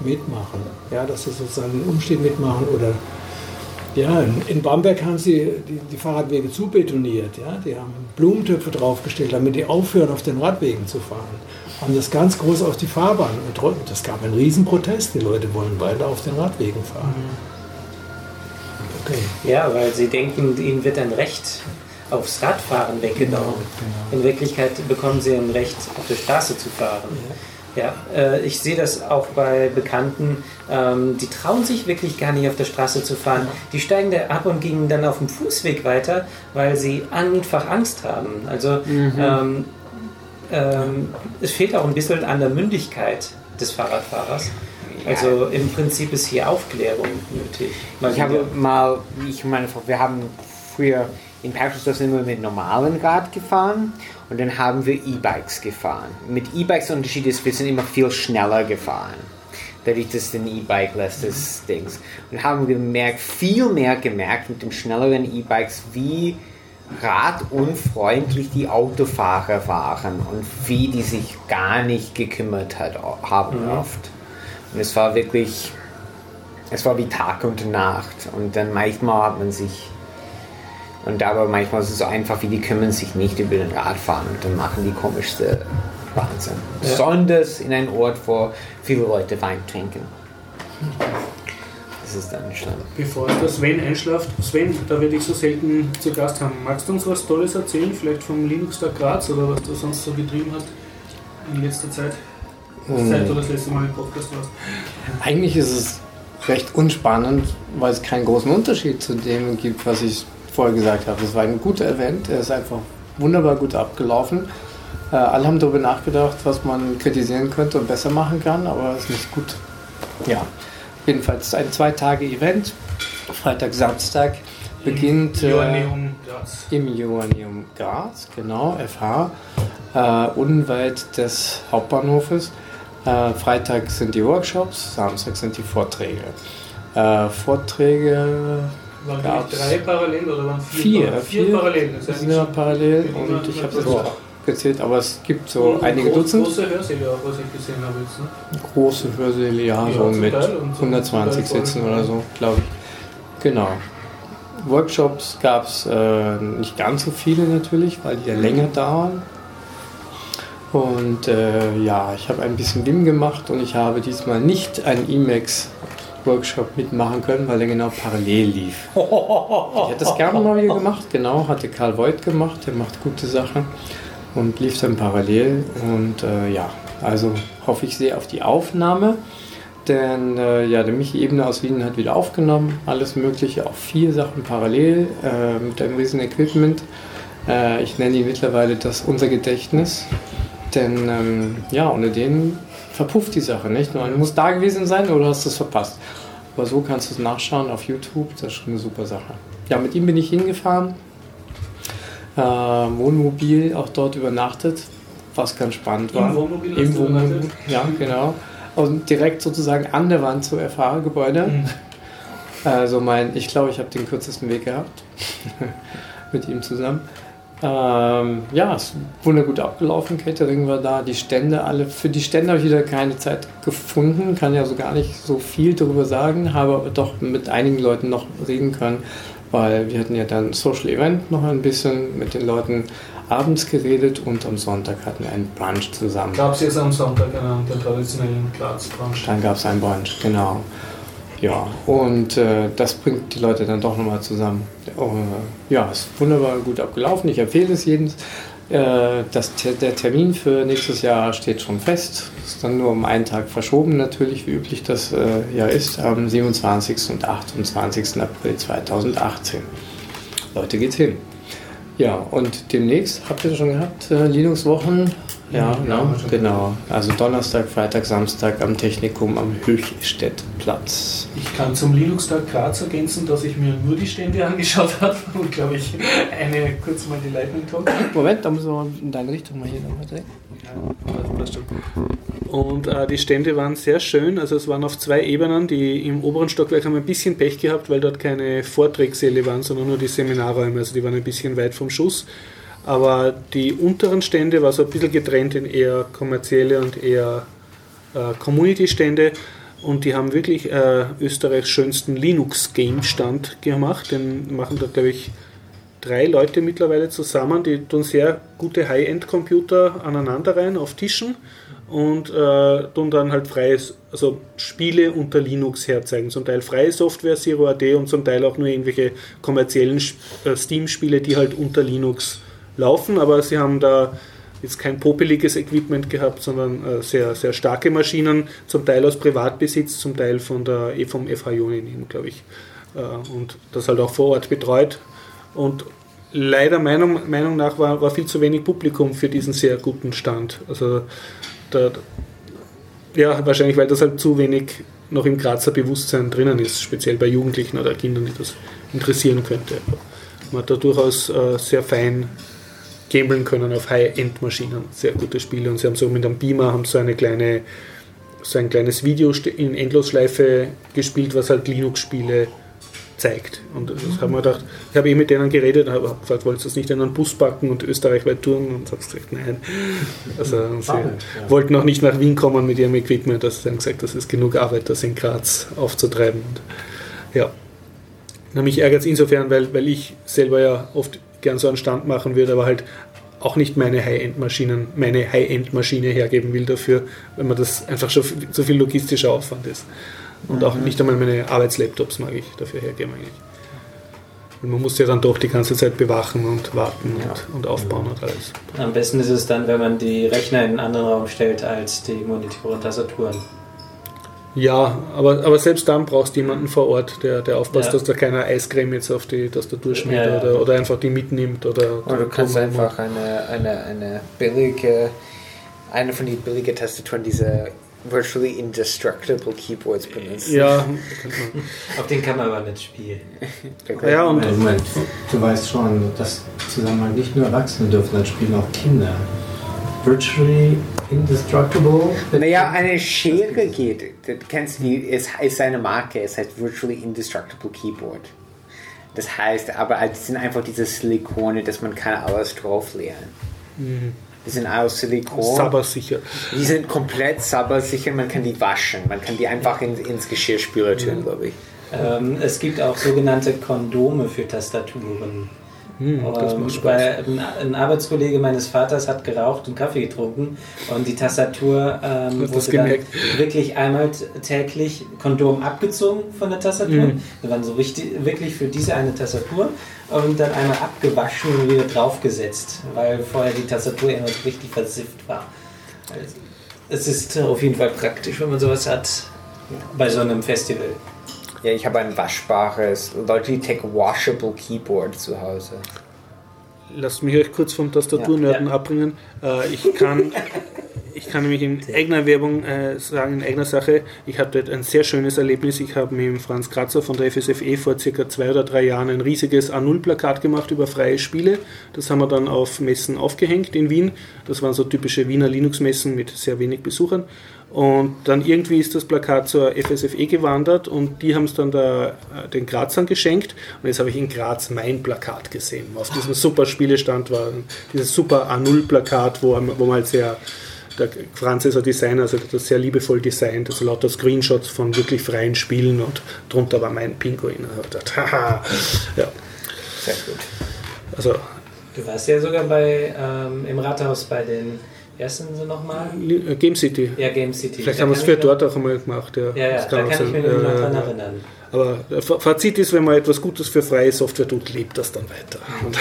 mitmachen. Ja, dass sie sozusagen den Umstieg mitmachen oder ja, in, in Bamberg haben sie die, die Fahrradwege zubetoniert. Ja? Die haben Blumentöpfe draufgestellt, damit die aufhören, auf den Radwegen zu fahren. Haben das ganz groß auf die Fahrbahn gedrückt. Das gab einen riesen Protest. Die Leute wollen weiter auf den Radwegen fahren. Okay.
Ja, weil sie denken, ihnen wird ein Recht aufs Radfahren weggenommen.
Genau,
In Wirklichkeit bekommen sie ein Recht, auf der Straße zu fahren. Ja, äh, ich sehe das auch bei Bekannten, ähm, die trauen sich wirklich gar nicht auf der Straße zu fahren. Die steigen da ab und gehen dann auf dem Fußweg weiter, weil sie einfach Angst haben. Also ähm, ähm, es fehlt auch ein bisschen an der Mündigkeit des Fahrradfahrers. Also im Prinzip ist hier Aufklärung nötig. Mal
Ich habe mal, wie ich meine, wir haben früher in Perschelsdorf sind wir mit normalen Rad gefahren und dann haben wir E-Bikes gefahren. Mit E-Bikes der Unterschied ist, wir sind immer viel schneller gefahren. Dadurch, dass den E-Bike lässt das Dings. Und haben gemerkt, viel mehr gemerkt mit dem schnelleren E-Bikes, wie radunfreundlich die Autofahrer waren und wie die sich gar nicht gekümmert hat, haben oft. Und es war wirklich, es war wie Tag und Nacht. Und dann manchmal hat man sich, und aber manchmal ist es so einfach, wie die kümmern sich nicht über den Radfahren und dann machen die komischste Wahnsinn. Besonders in einem Ort, wo viele Leute Wein trinken. Das [LAUGHS] ist dann schlimm.
Bevor der Sven einschläft, Sven, da werde ich so selten zu Gast haben. Magst du uns was Tolles erzählen? Vielleicht vom Linux-Tag Graz oder was du sonst so getrieben hast in letzter Zeit? Seit du das letzte Mal im Podcast warst.
Eigentlich ist es recht unspannend, weil es keinen großen Unterschied zu dem gibt, was ich vorher gesagt habe. Es war ein guter Event, er ist einfach wunderbar gut abgelaufen. Äh, alle haben darüber nachgedacht, was man kritisieren könnte und besser machen kann, aber es ist nicht gut. Ja, jedenfalls ein zwei Tage Event. Freitag, Samstag beginnt äh, im Joanneum Graz, genau, FH, äh, unweit des Hauptbahnhofes. Äh, Freitag sind die Workshops, Samstag sind die Vorträge. Äh, Vorträge
Waren drei parallel oder waren vier?
vier,
parallel? vier parallel. Das heißt
parallel und ich habe es
kurz.
auch gezählt, aber es gibt so
Und
einige
groß-
Dutzend
Große Hörsäle auch, was ich gesehen habe jetzt. Ne?
große Hörsäle, ja,
Ja,
so mit
Teil so
120
zum Teil
Sitzen oder so, glaube ich. Genau. Workshops gab es äh, nicht ganz so viele natürlich, weil die ja länger dauern. Und äh, ja, ich habe ein bisschen WIM gemacht und ich habe diesmal nicht einen Emacs-Workshop mitmachen können, weil er genau parallel lief. [LAUGHS] Ich hätte das gerne mal wieder gemacht, genau, hatte Karl Voigt gemacht, der macht gute Sachen und lief dann parallel. Und äh, ja, also hoffe ich sehr auf die Aufnahme. Denn äh, ja, der Michi Ebner aus Wien hat wieder aufgenommen, alles Mögliche, auch vier Sachen parallel äh, mit einem riesen Equipment. Äh, ich nenne ihn mittlerweile das unser Gedächtnis, denn ähm, ja, ohne den verpufft die Sache nicht. Man muss da gewesen sein oder hast es verpasst. Aber so kannst du es nachschauen auf YouTube, das ist schon eine super Sache. Ja, mit ihm bin ich hingefahren, äh, Wohnmobil auch dort übernachtet, was ganz spannend
Im
war.
Wohnmobil hast
Im Wohnmobil, ja, genau. Und direkt sozusagen an der Wand zu FH-Gebäude.
Mhm. [LAUGHS]
Also mein, ich glaube, ich habe den kürzesten Weg gehabt [LAUGHS] mit ihm zusammen. Ähm, ja, es ist wundergut abgelaufen. Catering war da, die Stände alle. Für die Stände habe ich wieder keine Zeit gefunden, kann ja so gar nicht so viel darüber sagen, habe aber doch mit einigen Leuten noch reden können, weil wir hatten ja dann Social Event noch ein bisschen mit den Leuten abends geredet und am Sonntag hatten wir einen Brunch zusammen.
Gab es jetzt am Sonntag einen, den traditionellen Graz-Brunch.
Dann gab es einen Brunch, genau. Ja, und äh, das bringt die Leute dann doch nochmal zusammen. Äh, ja, ist wunderbar gut abgelaufen. Ich empfehle es jedem. Äh, das, der Termin für nächstes Jahr steht schon fest. Ist dann nur um einen Tag verschoben, natürlich, wie üblich das äh, ja ist, am 27. und 28. April 2018. Leute, geht's hin. Ja, und demnächst habt ihr schon gehabt, äh, Linux-Wochen. Ja, ne?
wir schon
genau. Also Donnerstag, Freitag, Samstag am Technikum am Höchstedtplatz. Platz.
Ich kann zum Linux-Tag Graz ergänzen, dass ich mir nur die Stände angeschaut habe und glaube ich eine kurz mal die Lightning Talk.
Moment, da muss man in deine Richtung mal hier nochmal drehen.
Und äh, die Stände waren sehr schön. Also es waren auf zwei Ebenen. Die im oberen Stockwerk haben ein bisschen Pech gehabt, weil dort keine Vortragssäle waren, sondern nur die Seminarräume. Also die waren ein bisschen weit vom Schuss. Aber die unteren Stände war so ein bisschen getrennt in eher kommerzielle und eher äh, Community-Stände. Und die haben wirklich äh, Österreichs schönsten Linux-Game-Stand gemacht. Den machen da, glaube ich, drei Leute mittlerweile zusammen. Die tun sehr gute High-End-Computer aneinander rein auf Tischen und äh, tun dann halt freies, also Spiele unter Linux herzeigen. Zum Teil freie Software, Zero AD und zum Teil auch nur irgendwelche kommerziellen äh, Steam-Spiele, die halt unter Linux laufen. Aber sie haben da jetzt kein popeliges Equipment gehabt, sondern äh, sehr, sehr starke Maschinen, zum Teil aus Privatbesitz, zum Teil von der, eh vom FH Jonin, glaube ich. Äh, und das halt auch vor Ort betreut. Und leider Meinung, Meinung nach war, war viel zu wenig Publikum für diesen sehr guten Stand. Also da, ja, wahrscheinlich, weil das halt zu wenig noch im Grazer Bewusstsein drinnen ist, speziell bei Jugendlichen oder Kindern, die das interessieren könnte. Man hat da durchaus äh, sehr fein gambeln können auf High-End-Maschinen. Sehr gute Spiele. Und sie haben so mit einem Beamer haben so eine kleine, so ein kleines Video in Endlosschleife gespielt, was halt Linux-Spiele zeigt. Und das haben wir gedacht, ich habe eh mit denen geredet, habe gefragt, wolltest du das nicht in einen Bus packen und österreichweit touren? Und sagst direkt nein. Also sie
ja.
wollten auch nicht nach Wien kommen mit ihrem Equipment. Also sie haben gesagt, das ist genug Arbeit, das in Graz aufzutreiben. Und ja. Na, mich ärgert es insofern, weil, weil ich selber ja oft gern so einen Stand machen würde, aber halt auch nicht meine High-End-Maschinen, meine High-End-Maschine hergeben will dafür, wenn man das einfach schon so viel logistischer Aufwand ist. Und auch nicht einmal meine Arbeitslaptops mag ich dafür hergeben eigentlich. Und man muss ja dann doch die ganze Zeit bewachen und warten
Ja.
und, und aufbauen und alles.
Am besten ist es dann, wenn man die Rechner in einen anderen Raum stellt als die Monitore und Tastaturen.
Ja, aber, aber selbst dann brauchst du jemanden vor Ort, der, der aufpasst,
Ja.
dass da keiner Eiscreme jetzt auf die Tastatur schmiert
Ja, ja.
Oder, oder einfach die mitnimmt. Oder,
Oder du kannst einfach eine, eine, eine billige, eine von den billigen Tastaturen, diese virtually indestructible Keyboards benutzen.
Ja, [LAUGHS]
Auf den kann man aber nicht spielen.
ja und
Moment, Moment, du weißt schon, dass Zusammenhang nicht nur Erwachsene dürfen, dann spielen auch Kinder. Virtually indestructible.
Naja, eine Schere geht. Du kennst die, es ist eine Marke, es heißt Virtually Indestructible Keyboard. Das heißt, aber es sind einfach diese Silikone, dass man kann alles draufleeren. Die sind aus Silikon.
sabbersicher.
Die sind komplett sabbersicher, man kann die waschen. Man kann die einfach in, ins Geschirrspüler tun, glaube ich.
Ähm, es gibt auch sogenannte Kondome für Tastaturen.
Hm,
Ähm, weil ein, ein Arbeitskollege meines Vaters hat geraucht und Kaffee getrunken und die Tastatur ähm,
das
wurde dann wirklich einmal täglich Kondom abgezogen von der Tastatur.
Mhm.
Die waren so richtig, wirklich für diese eine Tastatur und dann einmal abgewaschen und wieder draufgesetzt, weil vorher die Tastatur immer so richtig versifft war. Also, es ist auf jeden Fall praktisch, wenn man sowas hat bei so einem Festival.
Ja, ich habe ein waschbares Logitech Washable Keyboard zu Hause.
Lasst mich euch kurz vom Tastaturnörden
Ja.
abbringen. Äh, ich, kann, [LAUGHS] ich kann nämlich in eigener Werbung äh, sagen, in eigener Sache, ich hatte dort ein sehr schönes Erlebnis. Ich habe mit dem Franz Kratzer von der FSFE vor circa zwei oder drei Jahren ein riesiges A0-Plakat gemacht über freie Spiele. Das haben wir dann auf Messen aufgehängt in Wien. Das waren so typische Wiener Linux-Messen mit sehr wenig Besuchern. Und dann irgendwie ist das Plakat zur FSFE gewandert und die haben es dann da, äh, den Grazern geschenkt. Und jetzt habe ich in Graz mein Plakat gesehen. Auf diesem super Spielestand war dieses super A0-Plakat, wo, wo man halt sehr, der Franz ist ein Designer, also das sehr liebevoll designt, also lauter Screenshots von wirklich freien Spielen und drunter war mein Pinguin. Also dachte, [LAUGHS] haha. ja,
Sehr gut.
also
Du warst ja sogar bei ähm, im Rathaus bei den ersten sie nochmal?
Äh, Game City.
Ja, Game City.
Vielleicht
Da
haben wir es für
ich
dort auch einmal gemacht. Ja,
Ja, ja,
Das
da kann ich
sein.
mich nämlich noch
Ja,
dran
ja.
erinnern.
Aber Fa- Fazit ist, wenn man etwas Gutes für freie Software tut, lebt das dann weiter. [LAUGHS] Und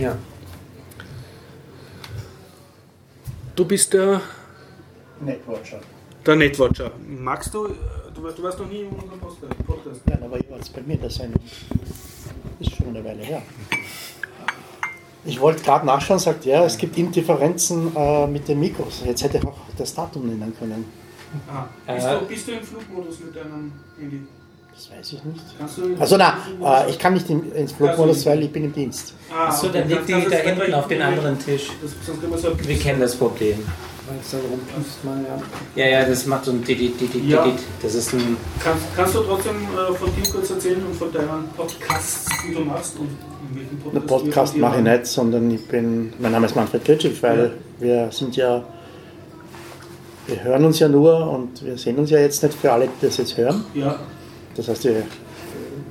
Ja.
du bist der,
Netwatcher.
der Netwatcher. Magst du, du, warst- du warst noch nie in unserem Podcast-.
Nein, aber ich war bei mir in der Sendung. Ist schon eine Weile her. Ich wollte gerade nachschauen, sagt ja, es gibt Indifferenzen äh, mit den Mikros. Jetzt hätte ich auch das Datum nennen können.
Ah. Bist,
Äh.
du, bist du im Flugmodus mit deinem Handy?
Das weiß ich nicht. Also na, äh, ich kann nicht in, ins Flugmodus, weil ich bin im Dienst.
Ah,
Achso, dann liegt die da hinten auf den anderen Tisch.
Das, Wir
kennen das Problem.
Weil es rumpust, man ja.
Ja, ja, das macht so ein Didit, Didit,
Ja.
Didit. Das ist ein.
Kannst, kannst du trotzdem äh, von dir kurz erzählen und von deinen Podcasts, die du machst? Und Podcast
Einen Podcast mache ich nicht, sondern ich bin, mein Name ist Manfred Kritschik, weil wir sind ja, wir hören uns ja nur und wir sehen uns ja jetzt nicht für alle, die das jetzt hören.
Ja,
Das heißt, wir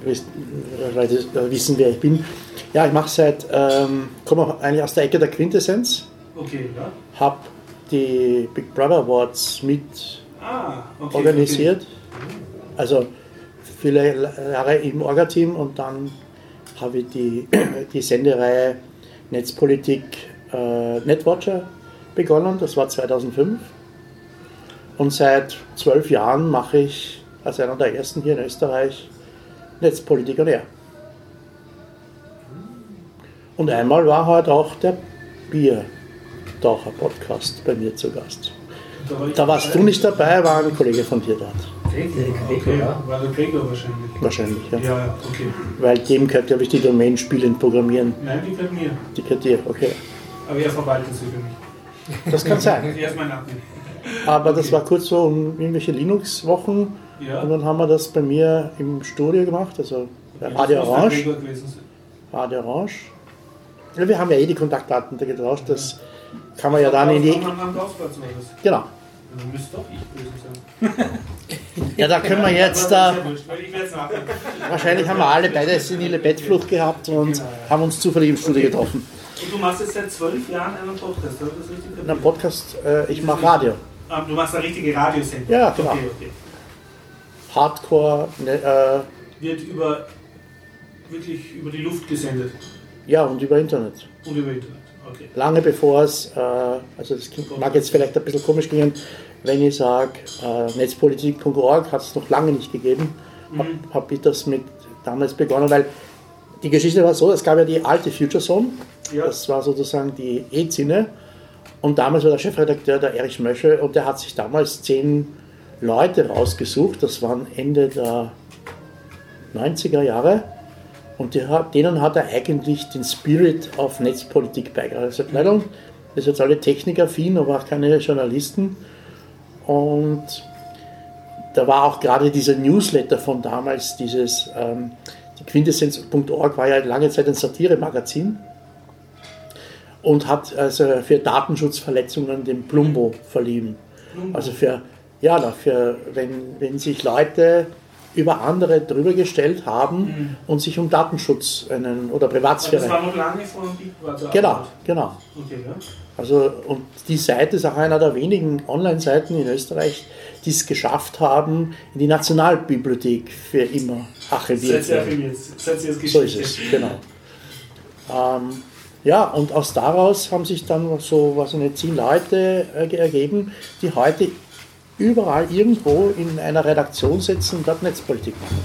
wissen, wer ich bin. Ja, ich mache seit, ähm, komme auch eigentlich aus der Ecke der Quintessenz,
okay, ja.
habe die Big Brother Awards mit
Ah, okay.
organisiert. Also viele Jahre im Orga-Team und dann habe ich die, [CLEARS THROAT] die Sendereihe Netzpolitik äh, Netwatcher begonnen. Das war 2005. Und seit zwölf Jahren mache ich als einer der ersten hier in Österreich Netzpolitik und. Und einmal war halt auch der Biertaucher-Podcast bei mir zu Gast.
Okay.
Da warst du nicht dabei, war ein Kollege von dir dort.
Okay, war der Gregor wahrscheinlich.
Wahrscheinlich, ja.
Ja, ja, okay.
Weil dem gehört, glaube ich, die Domain Spielen programmieren.
Nein, die gehört mir.
Die gehört dir, okay.
Aber er verwaltet sie für mich.
Das kann sein. [LAUGHS]
Er ist mein Admin.
Aber das war kurz so um irgendwelche Linux-Wochen.
Ja.
Und dann haben wir das bei mir im Studio gemacht, also bei
Ja,
Radio Orange. Radio Orange. Ja, wir haben ja eh die Kontaktdaten da getauscht, das kann man ja dann in die. Genau.
Dann müsste doch ich gewesen sein. [LAUGHS]
Ja, da können wir jetzt
nachdenken.
Wahrscheinlich haben wir alle beide senile Bettflucht gehabt und haben uns zufällig im Studio getroffen.
Und du machst jetzt seit zwölf Jahren einen Podcast, das richtig
In einem Podcast, äh, ich mache Radio.
Ah, du machst eine richtige Radiosendung.
Ja, genau.
Okay, okay.
Hardcore, ne, äh,
Wird über wirklich über die Luft gesendet
ja, und über Internet.
und über Internet. Okay.
lange bevor es, äh, also das mag jetzt vielleicht ein bisschen komisch klingen, wenn ich sage, äh, netzpolitik.org hat es noch lange nicht gegeben, habe hab ich das mit damals begonnen, weil die Geschichte war so, es gab ja die alte Future Zone,
Ja.
das war sozusagen die E-Zinne. Und damals war der Chefredakteur der Erich Mösche und der hat sich damals zehn Leute rausgesucht, das waren Ende der 90er Jahre und hat, denen hat er eigentlich den Spirit auf Netzpolitik beigebracht. Also leider, das sind jetzt alle technikaffin, aber auch keine Journalisten. Und da war auch gerade dieser Newsletter von damals, dieses ähm, die Quintessenz.org war ja lange Zeit ein Satire-Magazin und hat also für Datenschutzverletzungen den Plumbo verliehen. Also für, ja, für wenn, wenn sich Leute über andere drüber gestellt haben und sich um Datenschutz einen, oder
Aber das
Privatsphäre.
war noch lange vor dem Big.
Genau, genau.
Okay, ja.
Also, und die Seite ist auch einer der wenigen Online-Seiten in Österreich, die es geschafft haben, in die Nationalbibliothek für immer archiviert
ihr
werden. So ist es, genau. Ähm, ja, und aus daraus haben sich dann so, was eine zehn Leute äh, ge- ergeben, die heute überall irgendwo in einer Redaktion sitzen und dort Netzpolitik machen.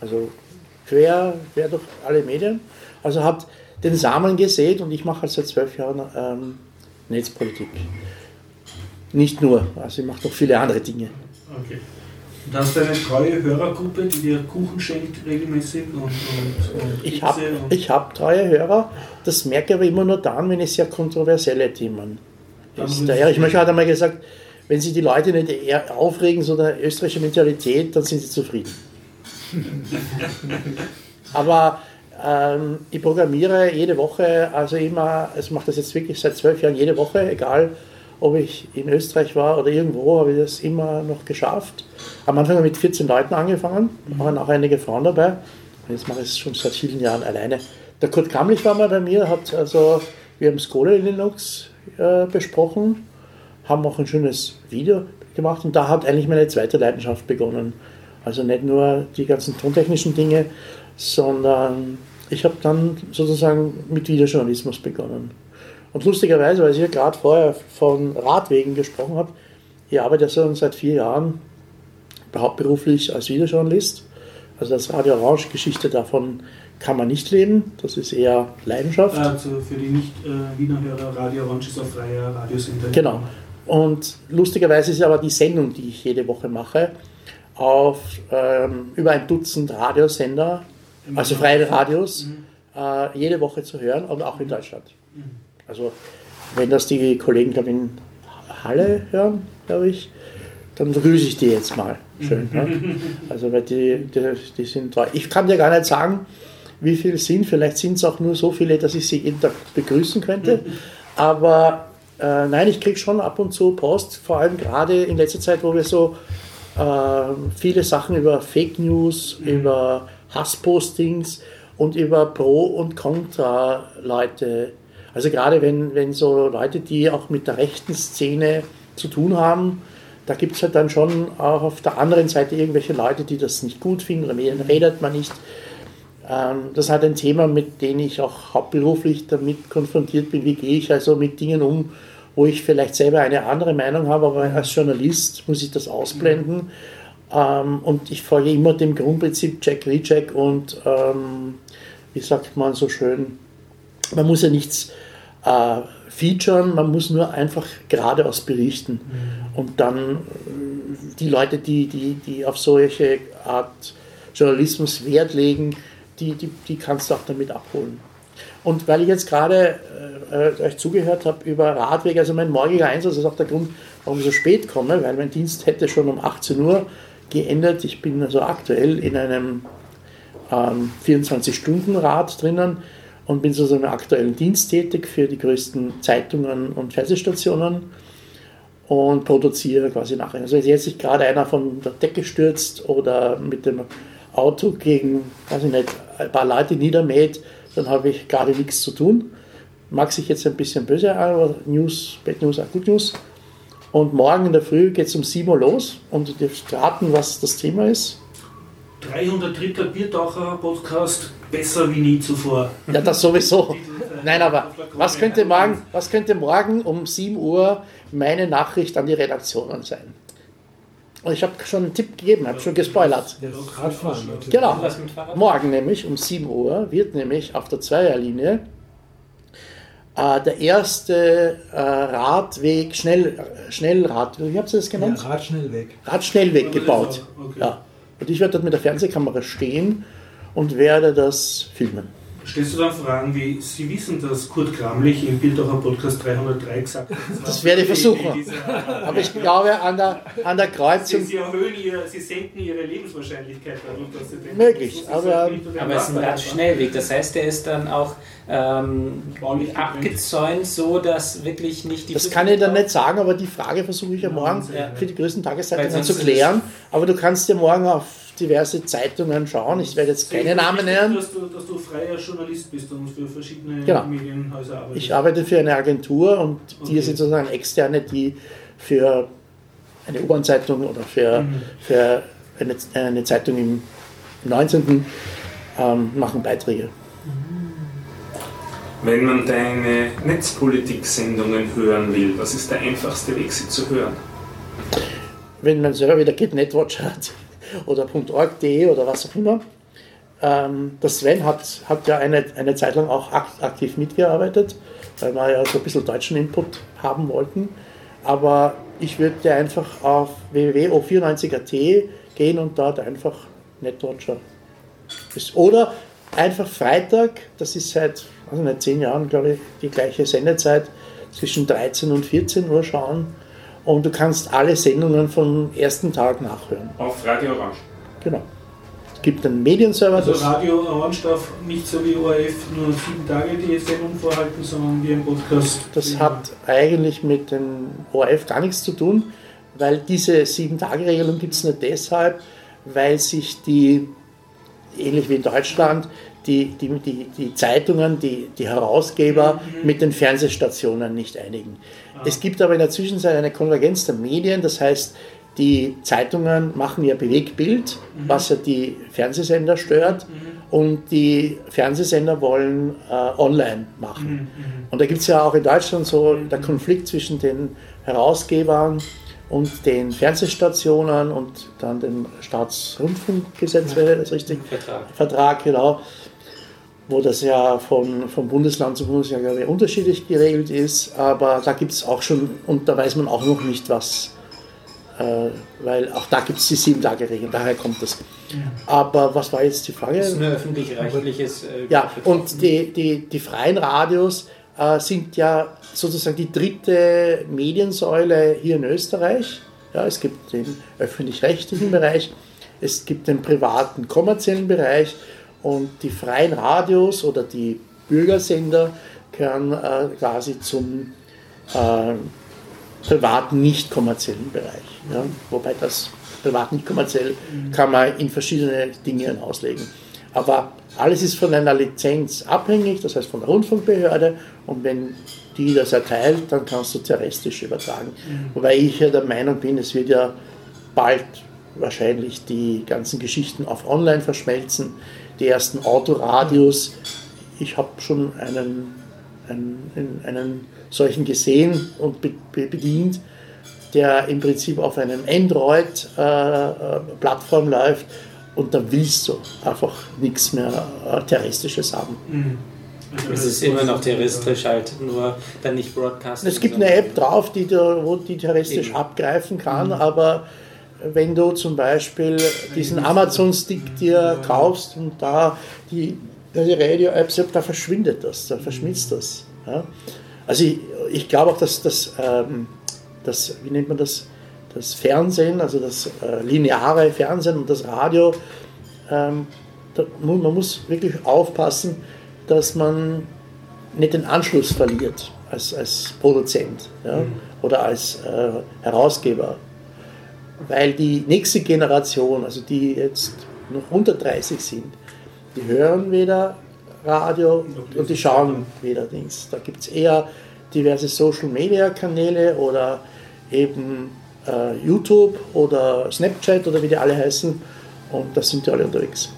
Also quer, quer durch alle Medien. Also hat den Samen gesät und ich mache halt seit zwölf Jahren ähm, Netzpolitik. Nicht nur, also ich mache noch viele andere Dinge.
Okay. Und hast du eine treue Hörergruppe, die dir Kuchen schenkt regelmäßig und, und, und
Ich habe ich hab treue Hörer, das merke ich aber immer nur dann, wenn es sehr kontroversielle Themen ist.
ich-
Möcher hat einmal gesagt, wenn sich die Leute nicht eher aufregen, so der österreichische Mentalität, dann sind sie zufrieden. [LAUGHS] aber ähm, ich programmiere jede Woche, also immer, also ich mache das jetzt wirklich seit zwölf Jahren jede Woche, egal ob ich in Österreich war oder irgendwo, habe ich das immer noch geschafft. Am Anfang habe ich mit 14 Leuten angefangen, waren auch einige Frauen dabei. Und jetzt mache ich es schon seit vielen Jahren alleine. Der Kurt Kamlich war mal bei mir, hat also, wir haben Skola Linux äh, besprochen, haben auch ein schönes Video gemacht und da hat eigentlich meine zweite Leidenschaft begonnen. Also nicht nur die ganzen tontechnischen Dinge, sondern ich habe dann sozusagen mit Videojournalismus begonnen. Und lustigerweise, weil ich ja gerade vorher von Radwegen gesprochen habe, ich arbeite ja schon seit vier Jahren hauptberuflich als Videojournalist. Also das Radio Orange Geschichte davon kann man nicht leben, das ist eher Leidenschaft.
also für die nicht äh, Wiener Hörer, Radio Orange ist ein freier Radiosender.
Genau. Und lustigerweise ist aber die Sendung, die ich jede Woche mache, auf ähm, über ein Dutzend Radiosender, also freie Radios, äh, jede Woche zu hören und auch in Deutschland. Also wenn das die Kollegen glaube in Halle hören, glaube ich, dann grüße ich die jetzt mal. Schön. Ne? [LAUGHS] Also weil die, die, die sind treu. Ich kann dir gar nicht sagen, wie viele sind. Vielleicht sind es auch nur so viele, dass ich sie jeden Tag begrüßen könnte. [LAUGHS] Aber äh, nein, ich kriege schon ab und zu Post, vor allem gerade in letzter Zeit, wo wir so äh, viele Sachen über Fake News, über Hasspostings und über Pro- und Contra-Leute. Also gerade wenn, wenn so Leute, die auch mit der rechten Szene zu tun haben, da gibt es halt dann schon auch auf der anderen Seite irgendwelche Leute, die das nicht gut finden, oder mit denen redet man nicht. Ähm, das hat ein Thema, mit dem ich auch hauptberuflich damit konfrontiert bin. Wie gehe ich also mit Dingen um, wo ich vielleicht selber eine andere Meinung habe, aber als Journalist muss ich das ausblenden. Ähm, und ich folge immer dem Grundprinzip Jack Recheck und ähm, wie sagt man so schön, man muss ja nichts äh, featuren, man muss nur einfach geradeaus berichten. Und dann äh, die Leute, die, die, die auf solche Art Journalismus Wert legen, die, die, die kannst du auch damit abholen. Und weil ich jetzt gerade äh, euch zugehört habe über Radweg, also mein morgiger Einsatz ist auch der Grund, warum ich so spät komme, weil mein Dienst hätte schon um 18 Uhr geendet. Ich bin also aktuell in einem ähm, 24-Stunden-Rad drinnen und bin sozusagen im aktuellen Dienst tätig für die größten Zeitungen und Fernsehstationen und produziere quasi nachher. Also jetzt sich gerade einer von der Decke stürzt oder mit dem Auto gegen, weiß ich nicht, ein paar Leute niedermäht, dann habe ich gerade nichts zu tun. Mag sich jetzt ein bisschen böse an, aber News, Bad News, auch Good News. Und morgen in der Früh geht es um 7 Uhr los und ihr dürft raten, was das Thema ist.
303. Biertaucher Podcast, besser wie nie zuvor.
Ja, das sowieso. [LAUGHS] Nein, aber was könnte morgen, was könnte morgen um 7 Uhr meine Nachricht an die Redaktionen sein? Und ich habe schon einen Tipp gegeben, habe schon gespoilert.
Radfahren.
Genau. Morgen nämlich um 7 Uhr wird nämlich auf der Zweierlinie äh, der erste äh, Radweg, Schnell, Schnellradweg, wie habt ihr das
Ja,
genannt?
Weg.
Radschnellweg
das
gebaut.
okay.
Ja. Und ich werde dort mit der Fernsehkamera stehen und werde das filmen.
Stellst du dann Fragen wie, Sie wissen, dass Kurt Kramlich im Bildaucher Podcast 303 gesagt hat?
Das werde ich versuchen. Aber ich glaube, an der, an der
Sie,
Kreuzung,
sie erhöhen ihr, sie senken ihre Lebenswahrscheinlichkeit dadurch, dass sie denken,
Möglich,
das
aber-
Aber es ist ein
Wasser.
Radschnellweg, das heißt, der ist dann auch ähm, abgezäunt, so dass wirklich nicht die
das kann ich dann nicht sagen, aber die Frage versuche ich ja morgen
Ja.
für die größten Tageszeitungen zu klären. Aber du kannst dir morgen auf diverse Zeitungen schauen. Ich werde jetzt keine Namen nennen.
Dass du, dass du freier Journalist bist und für verschiedene
Genau.
Medienhäuser arbeitest.
Ich arbeite für eine Agentur und die
Okay.
sind sozusagen externe, die für eine U-Bahn-Zeitung oder für,
Mhm.
für eine, eine Zeitung im 19. Ähm, machen Beiträge.
Wenn man deine Netzpolitik-Sendungen hören will, was ist der einfachste Weg, sie zu hören?
Wenn man selber wieder GetNetWatch hat oder .org.de oder was auch immer. Ähm, der Sven hat, hat ja eine, eine Zeit lang auch akt, aktiv mitgearbeitet, weil wir ja so ein bisschen deutschen Input haben wollten. Aber ich würde einfach auf www.o94.at gehen und dort einfach NetWatcher. Oder einfach Freitag, das ist seit also nicht zehn Jahren, glaube ich, die gleiche Sendezeit, zwischen 13 und 14 Uhr schauen. Und du kannst alle Sendungen vom ersten Tag nachhören.
Auf Radio Orange.
Genau. Es gibt einen Medienserver,
Also Radio Orange darf nicht so wie ORF nur sieben Tage die Sendung vorhalten, sondern wie ein Podcast.
das hat eigentlich mit dem ORF gar nichts zu tun, weil diese Sieben-Tage-Regelung gibt es nur deshalb, weil sich die, ähnlich wie in Deutschland, die, die, die, die Zeitungen, die, die Herausgeber mit den Fernsehstationen nicht einigen. Es gibt aber in der Zwischenzeit eine Konvergenz der Medien, das heißt, die Zeitungen machen ja Bewegtbild, was ja die Fernsehsender stört, und die Fernsehsender wollen äh, online machen. Und da gibt es ja auch in Deutschland so der Konflikt zwischen den Herausgebern und den Fernsehstationen und dann dem Staatsrundfunkgesetz, wäre das richtig?
Vertrag.
Vertrag, genau. Wo das ja von, von Bundesland zu Bundesland glaube ich, unterschiedlich geregelt ist, aber da gibt es auch schon, und da weiß man auch noch nicht, was, äh, weil auch da gibt es die sieben Tage Regeln, daher kommt das. Aber was war jetzt die Frage?
Das ist ein öffentlich-rechtliches. Äh,
Ja, und die, die, die freien Radios äh, sind ja sozusagen die dritte Mediensäule hier in Österreich. Ja, es gibt den öffentlich-rechtlichen Bereich, es gibt den privaten kommerziellen Bereich und die freien Radios oder die Bürgersender gehören äh, quasi zum äh, privaten, nicht kommerziellen Bereich. Ja? Wobei das privat nicht kommerziell kann man in verschiedene Dinge auslegen. Aber alles ist von einer Lizenz abhängig, das heißt von der Rundfunkbehörde. Und wenn die das erteilt, dann kannst du terrestrisch übertragen. Wobei ich ja der Meinung bin, es wird ja bald wahrscheinlich die ganzen Geschichten auf online verschmelzen. Die ersten Autoradios, ich habe schon einen, einen, einen solchen gesehen und be- be- bedient, der im Prinzip auf einem Android-Plattform läuft und da willst du einfach nichts mehr äh, Terrestrisches haben.
Es ist immer noch terrestrisch halt, nur dann nicht Broadcast.
Es gibt eine App drauf, die du, wo die terrestrisch abgreifen kann, aber wenn du zum Beispiel diesen Amazon-Stick dir kaufst und da die, die Radio-Apps, da verschwindet das, da verschmilzt das. Ja? Also ich, ich glaube auch, dass das, ähm, das, wie nennt man das, das Fernsehen, also das äh, lineare Fernsehen und das Radio, ähm, da, man muss wirklich aufpassen, dass man nicht den Anschluss verliert als, als Produzent ja, oder als äh, Herausgeber. Weil die nächste Generation, also die jetzt noch unter 30 sind, die hören weder Radio und die schauen weder Dings. Da gibt es eher diverse Social-Media-Kanäle oder eben äh, YouTube oder Snapchat oder wie die alle heißen und da sind die alle unterwegs.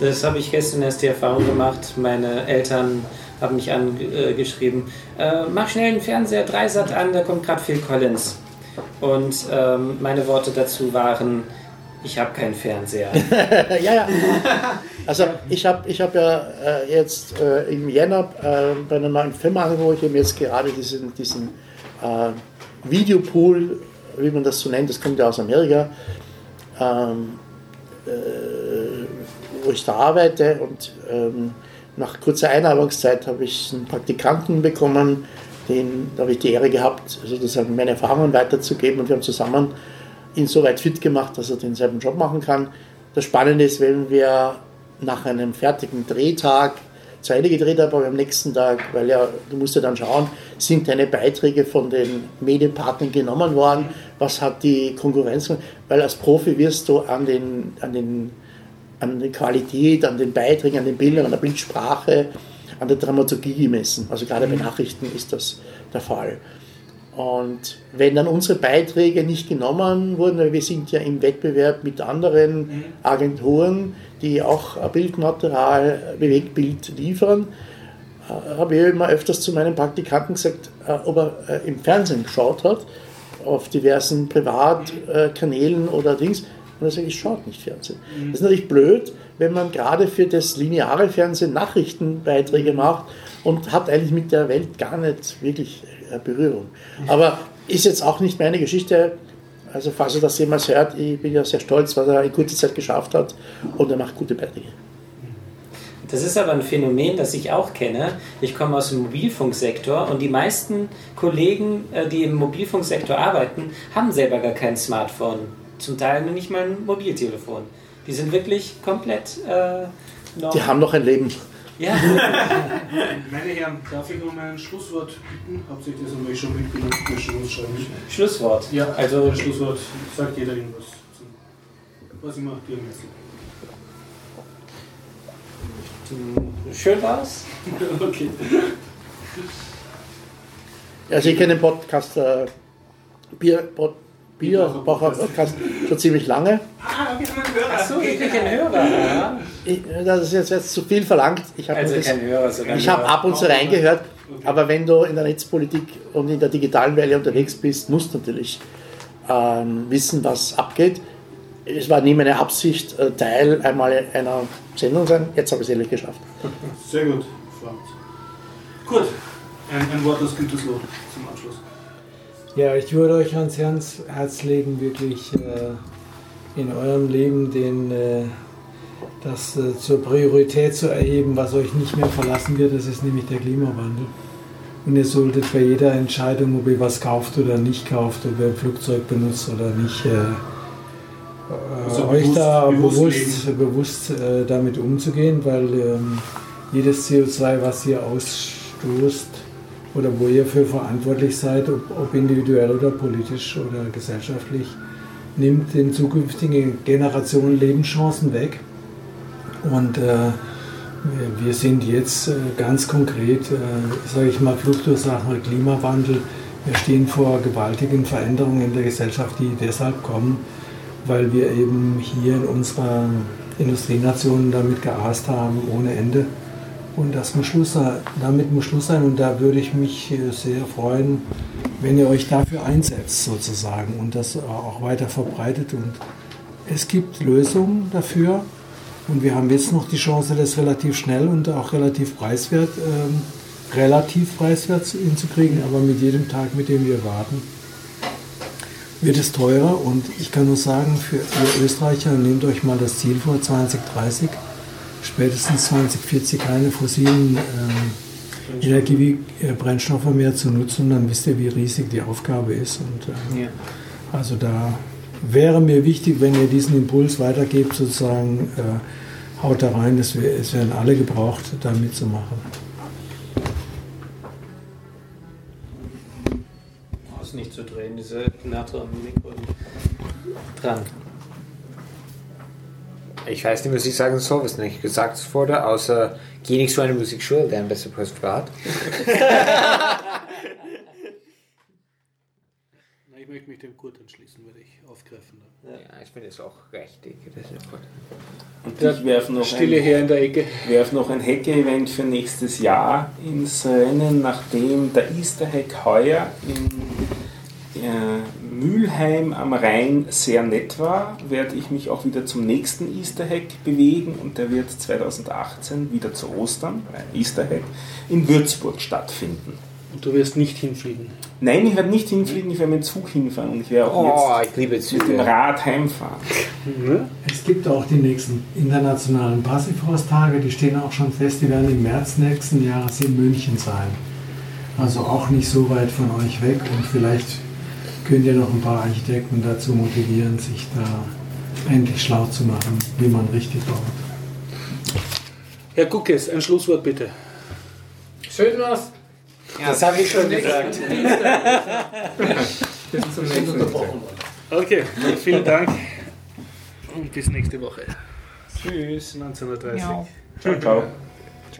Das habe ich gestern erst die Erfahrung gemacht. Meine Eltern haben mich angeschrieben, äh, mach schnell den Fernseher Dreisat an, da kommt gerade Phil Collins. Und ähm, meine Worte dazu waren, ich habe keinen Fernseher. [LAUGHS]
ja, ja. Also ich habe ich hab ja äh, jetzt äh, im Jänner äh, bei einer neuen Firma angerufen, ich habe jetzt gerade diesen, diesen äh, Videopool, wie man das so nennt, das kommt ja aus Amerika, ähm, äh, wo ich da arbeite und ähm, nach kurzer Einarbeitungszeit habe ich einen Praktikanten bekommen, den, da habe ich die Ehre gehabt, sozusagen meine Erfahrungen weiterzugeben. Und wir haben zusammen ihn so weit fit gemacht, dass er denselben Job machen kann. Das Spannende ist, wenn wir nach einem fertigen Drehtag zu Ende gedreht haben, aber am nächsten Tag, weil ja, du musst ja dann schauen, sind deine Beiträge von den Medienpartnern genommen worden, was hat die Konkurrenz, weil als Profi wirst du an den, an den an der Qualität, an den Beiträgen, an den Bildern, an der Bildsprache, an der Dramaturgie gemessen. Also gerade bei Nachrichten ist das der Fall. Und wenn dann unsere Beiträge nicht genommen wurden, weil wir sind ja im Wettbewerb mit anderen Agenturen, die auch Bildmaterial, Bewegtbild liefern, äh, habe ich immer öfters zu meinen Praktikanten gesagt, äh, ob er äh, im Fernsehen geschaut hat, auf diversen Privatkanälen oder Dings. Und er sagt, ich schaue nicht Fernsehen. Das ist natürlich blöd, wenn man gerade für das lineare Fernsehen Nachrichtenbeiträge macht und hat eigentlich mit der Welt gar nicht wirklich äh, Berührung. Aber ist jetzt auch nicht meine Geschichte. Also falls er das jemals hört, ich bin ja sehr stolz, was er in kurzer Zeit geschafft hat und er macht gute Beiträge.
Das ist aber ein Phänomen, das ich auch kenne. Ich komme aus dem Mobilfunksektor und die meisten Kollegen, äh, die im Mobilfunksektor arbeiten, haben selber gar kein Smartphone. Zum Teil nicht mal ein Mobiltelefon. Die sind wirklich komplett äh, noch.
Die haben noch ein Leben.
Ja, [LAUGHS]
Meine Herren, darf ich noch mal ein Schlusswort bitten? Habt ihr das einmal schon mitgenommen?
Schlusswort.
Ja,
Also
Schlusswort sagt jeder irgendwas. Was immer dir am
schön war's. [LAUGHS]
Okay.
Also ich kenne den Podcast äh, Bier, Pod, Bierbacher Podcast schon ziemlich lange.
Ah, wir haben einen Hörer.
Achso, wirklich ein Hörer. Ja.
Ich, das ist jetzt, jetzt zu viel verlangt. Ich habe
Also
das-
kein Hörer, sondern
Ich habe
nur-
ab und zu reingehört, aber wenn du in der Netzpolitik und in der digitalen Welt unterwegs bist, musst du natürlich ähm, wissen, was abgeht. es war nie meine Absicht, äh, Teil einmal einer Sendung sein. Jetzt habe ich es ehrlich geschafft.
Sehr gut, Franz. Gut, ein, ein Wort aus Gütersloh zum Abschluss.
Ja, ich würde euch ans Herz, Herz legen, wirklich äh, in eurem Leben den, äh, das äh, zur Priorität zu erheben, was euch nicht mehr verlassen wird. Das ist nämlich der Klimawandel. Und ihr solltet bei jeder Entscheidung, ob ihr was kauft oder nicht kauft, ob ihr ein Flugzeug benutzt oder nicht, äh, äh,
Also
euch
bewusst-
da
bewusst
bewusst, bewusst äh, damit umzugehen, weil ähm, jedes CO2, was ihr ausstoßt oder wo ihr für verantwortlich seid, ob, ob individuell oder politisch oder gesellschaftlich, nimmt den zukünftigen Generationen Lebenschancen weg. Und äh, wir- sind jetzt äh, ganz konkret, äh, sage ich mal, Fluchtursache Klimawandel. Wir stehen vor gewaltigen Veränderungen in der Gesellschaft, die deshalb kommen, weil wir eben hier in unserer Industrienation damit geaßt haben ohne Ende. Und das muss Schluss sein. Damit muss Schluss sein. Und da würde ich mich äh, sehr freuen, wenn ihr euch dafür einsetzt, sozusagen, und das auch weiter verbreitet. Und es gibt Lösungen dafür. Und wir haben jetzt noch die Chance, das relativ schnell und auch relativ preiswert, ähm, relativ preiswert hinzukriegen. Aber mit jedem Tag, mit dem wir warten, wird es teurer. Und ich kann nur sagen, für ihr Österreicher, nehmt euch mal das Ziel vor 2030, spätestens 2040 keine fossilen ähm, Energiebrennstoffe mehr zu nutzen. Dann wisst ihr, wie riesig die Aufgabe ist. Und, ähm,
Ja.
also da wäre mir wichtig, wenn ihr diesen Impuls weitergebt, sozusagen, äh, haut da rein, es, es werden alle gebraucht, da mitzumachen.
Nicht zu drehen, diese Naht am Mikro dran.
Ich weiß nicht, was ich sagen soll, was nicht gesagt wurde, außer geh nicht so eine Musikschule, dann besser privat. [LAUGHS]
Na, Ich möchte mich dem Kurt anschließen, würde ich aufgreifen.
Ja, ich finde es auch richtig. Das ist gut.
Und ich werfe noch,
Stille
ein,
her in der Ecke.
werf noch ein Hacker-Event für nächstes Jahr ins Rennen, nachdem der Easter Hack heuer in Mülheim am Rhein sehr nett war, werde ich mich auch wieder zum nächsten Easter Hack bewegen und der wird 2018 wieder zu Ostern, ein Easter Hack, in Würzburg stattfinden.
Und du wirst nicht hinfliegen.
Nein, ich werde nicht hinfliegen, ich werde mit dem Zug hinfahren und ich werde auch
Oh,
jetzt
ich liebe
mit dem. Rad heimfahren.
Es gibt auch die nächsten internationalen Passivhaustage, die stehen auch schon fest, die werden im März nächsten Jahres in München sein. Also auch nicht so weit von euch weg und vielleicht könnt ihr noch ein paar Architekten dazu motivieren, sich da endlich schlau zu machen, wie man richtig baut.
Herr Guckes, ein Schlusswort bitte.
Schön was.
Das habe ich schon gesagt. [LAUGHS]
Bis zum nächsten Mal.
Okay, vielen Dank. Und bis nächste Woche.
Tschüss.
1930.
Ja.
Ciao, ciao.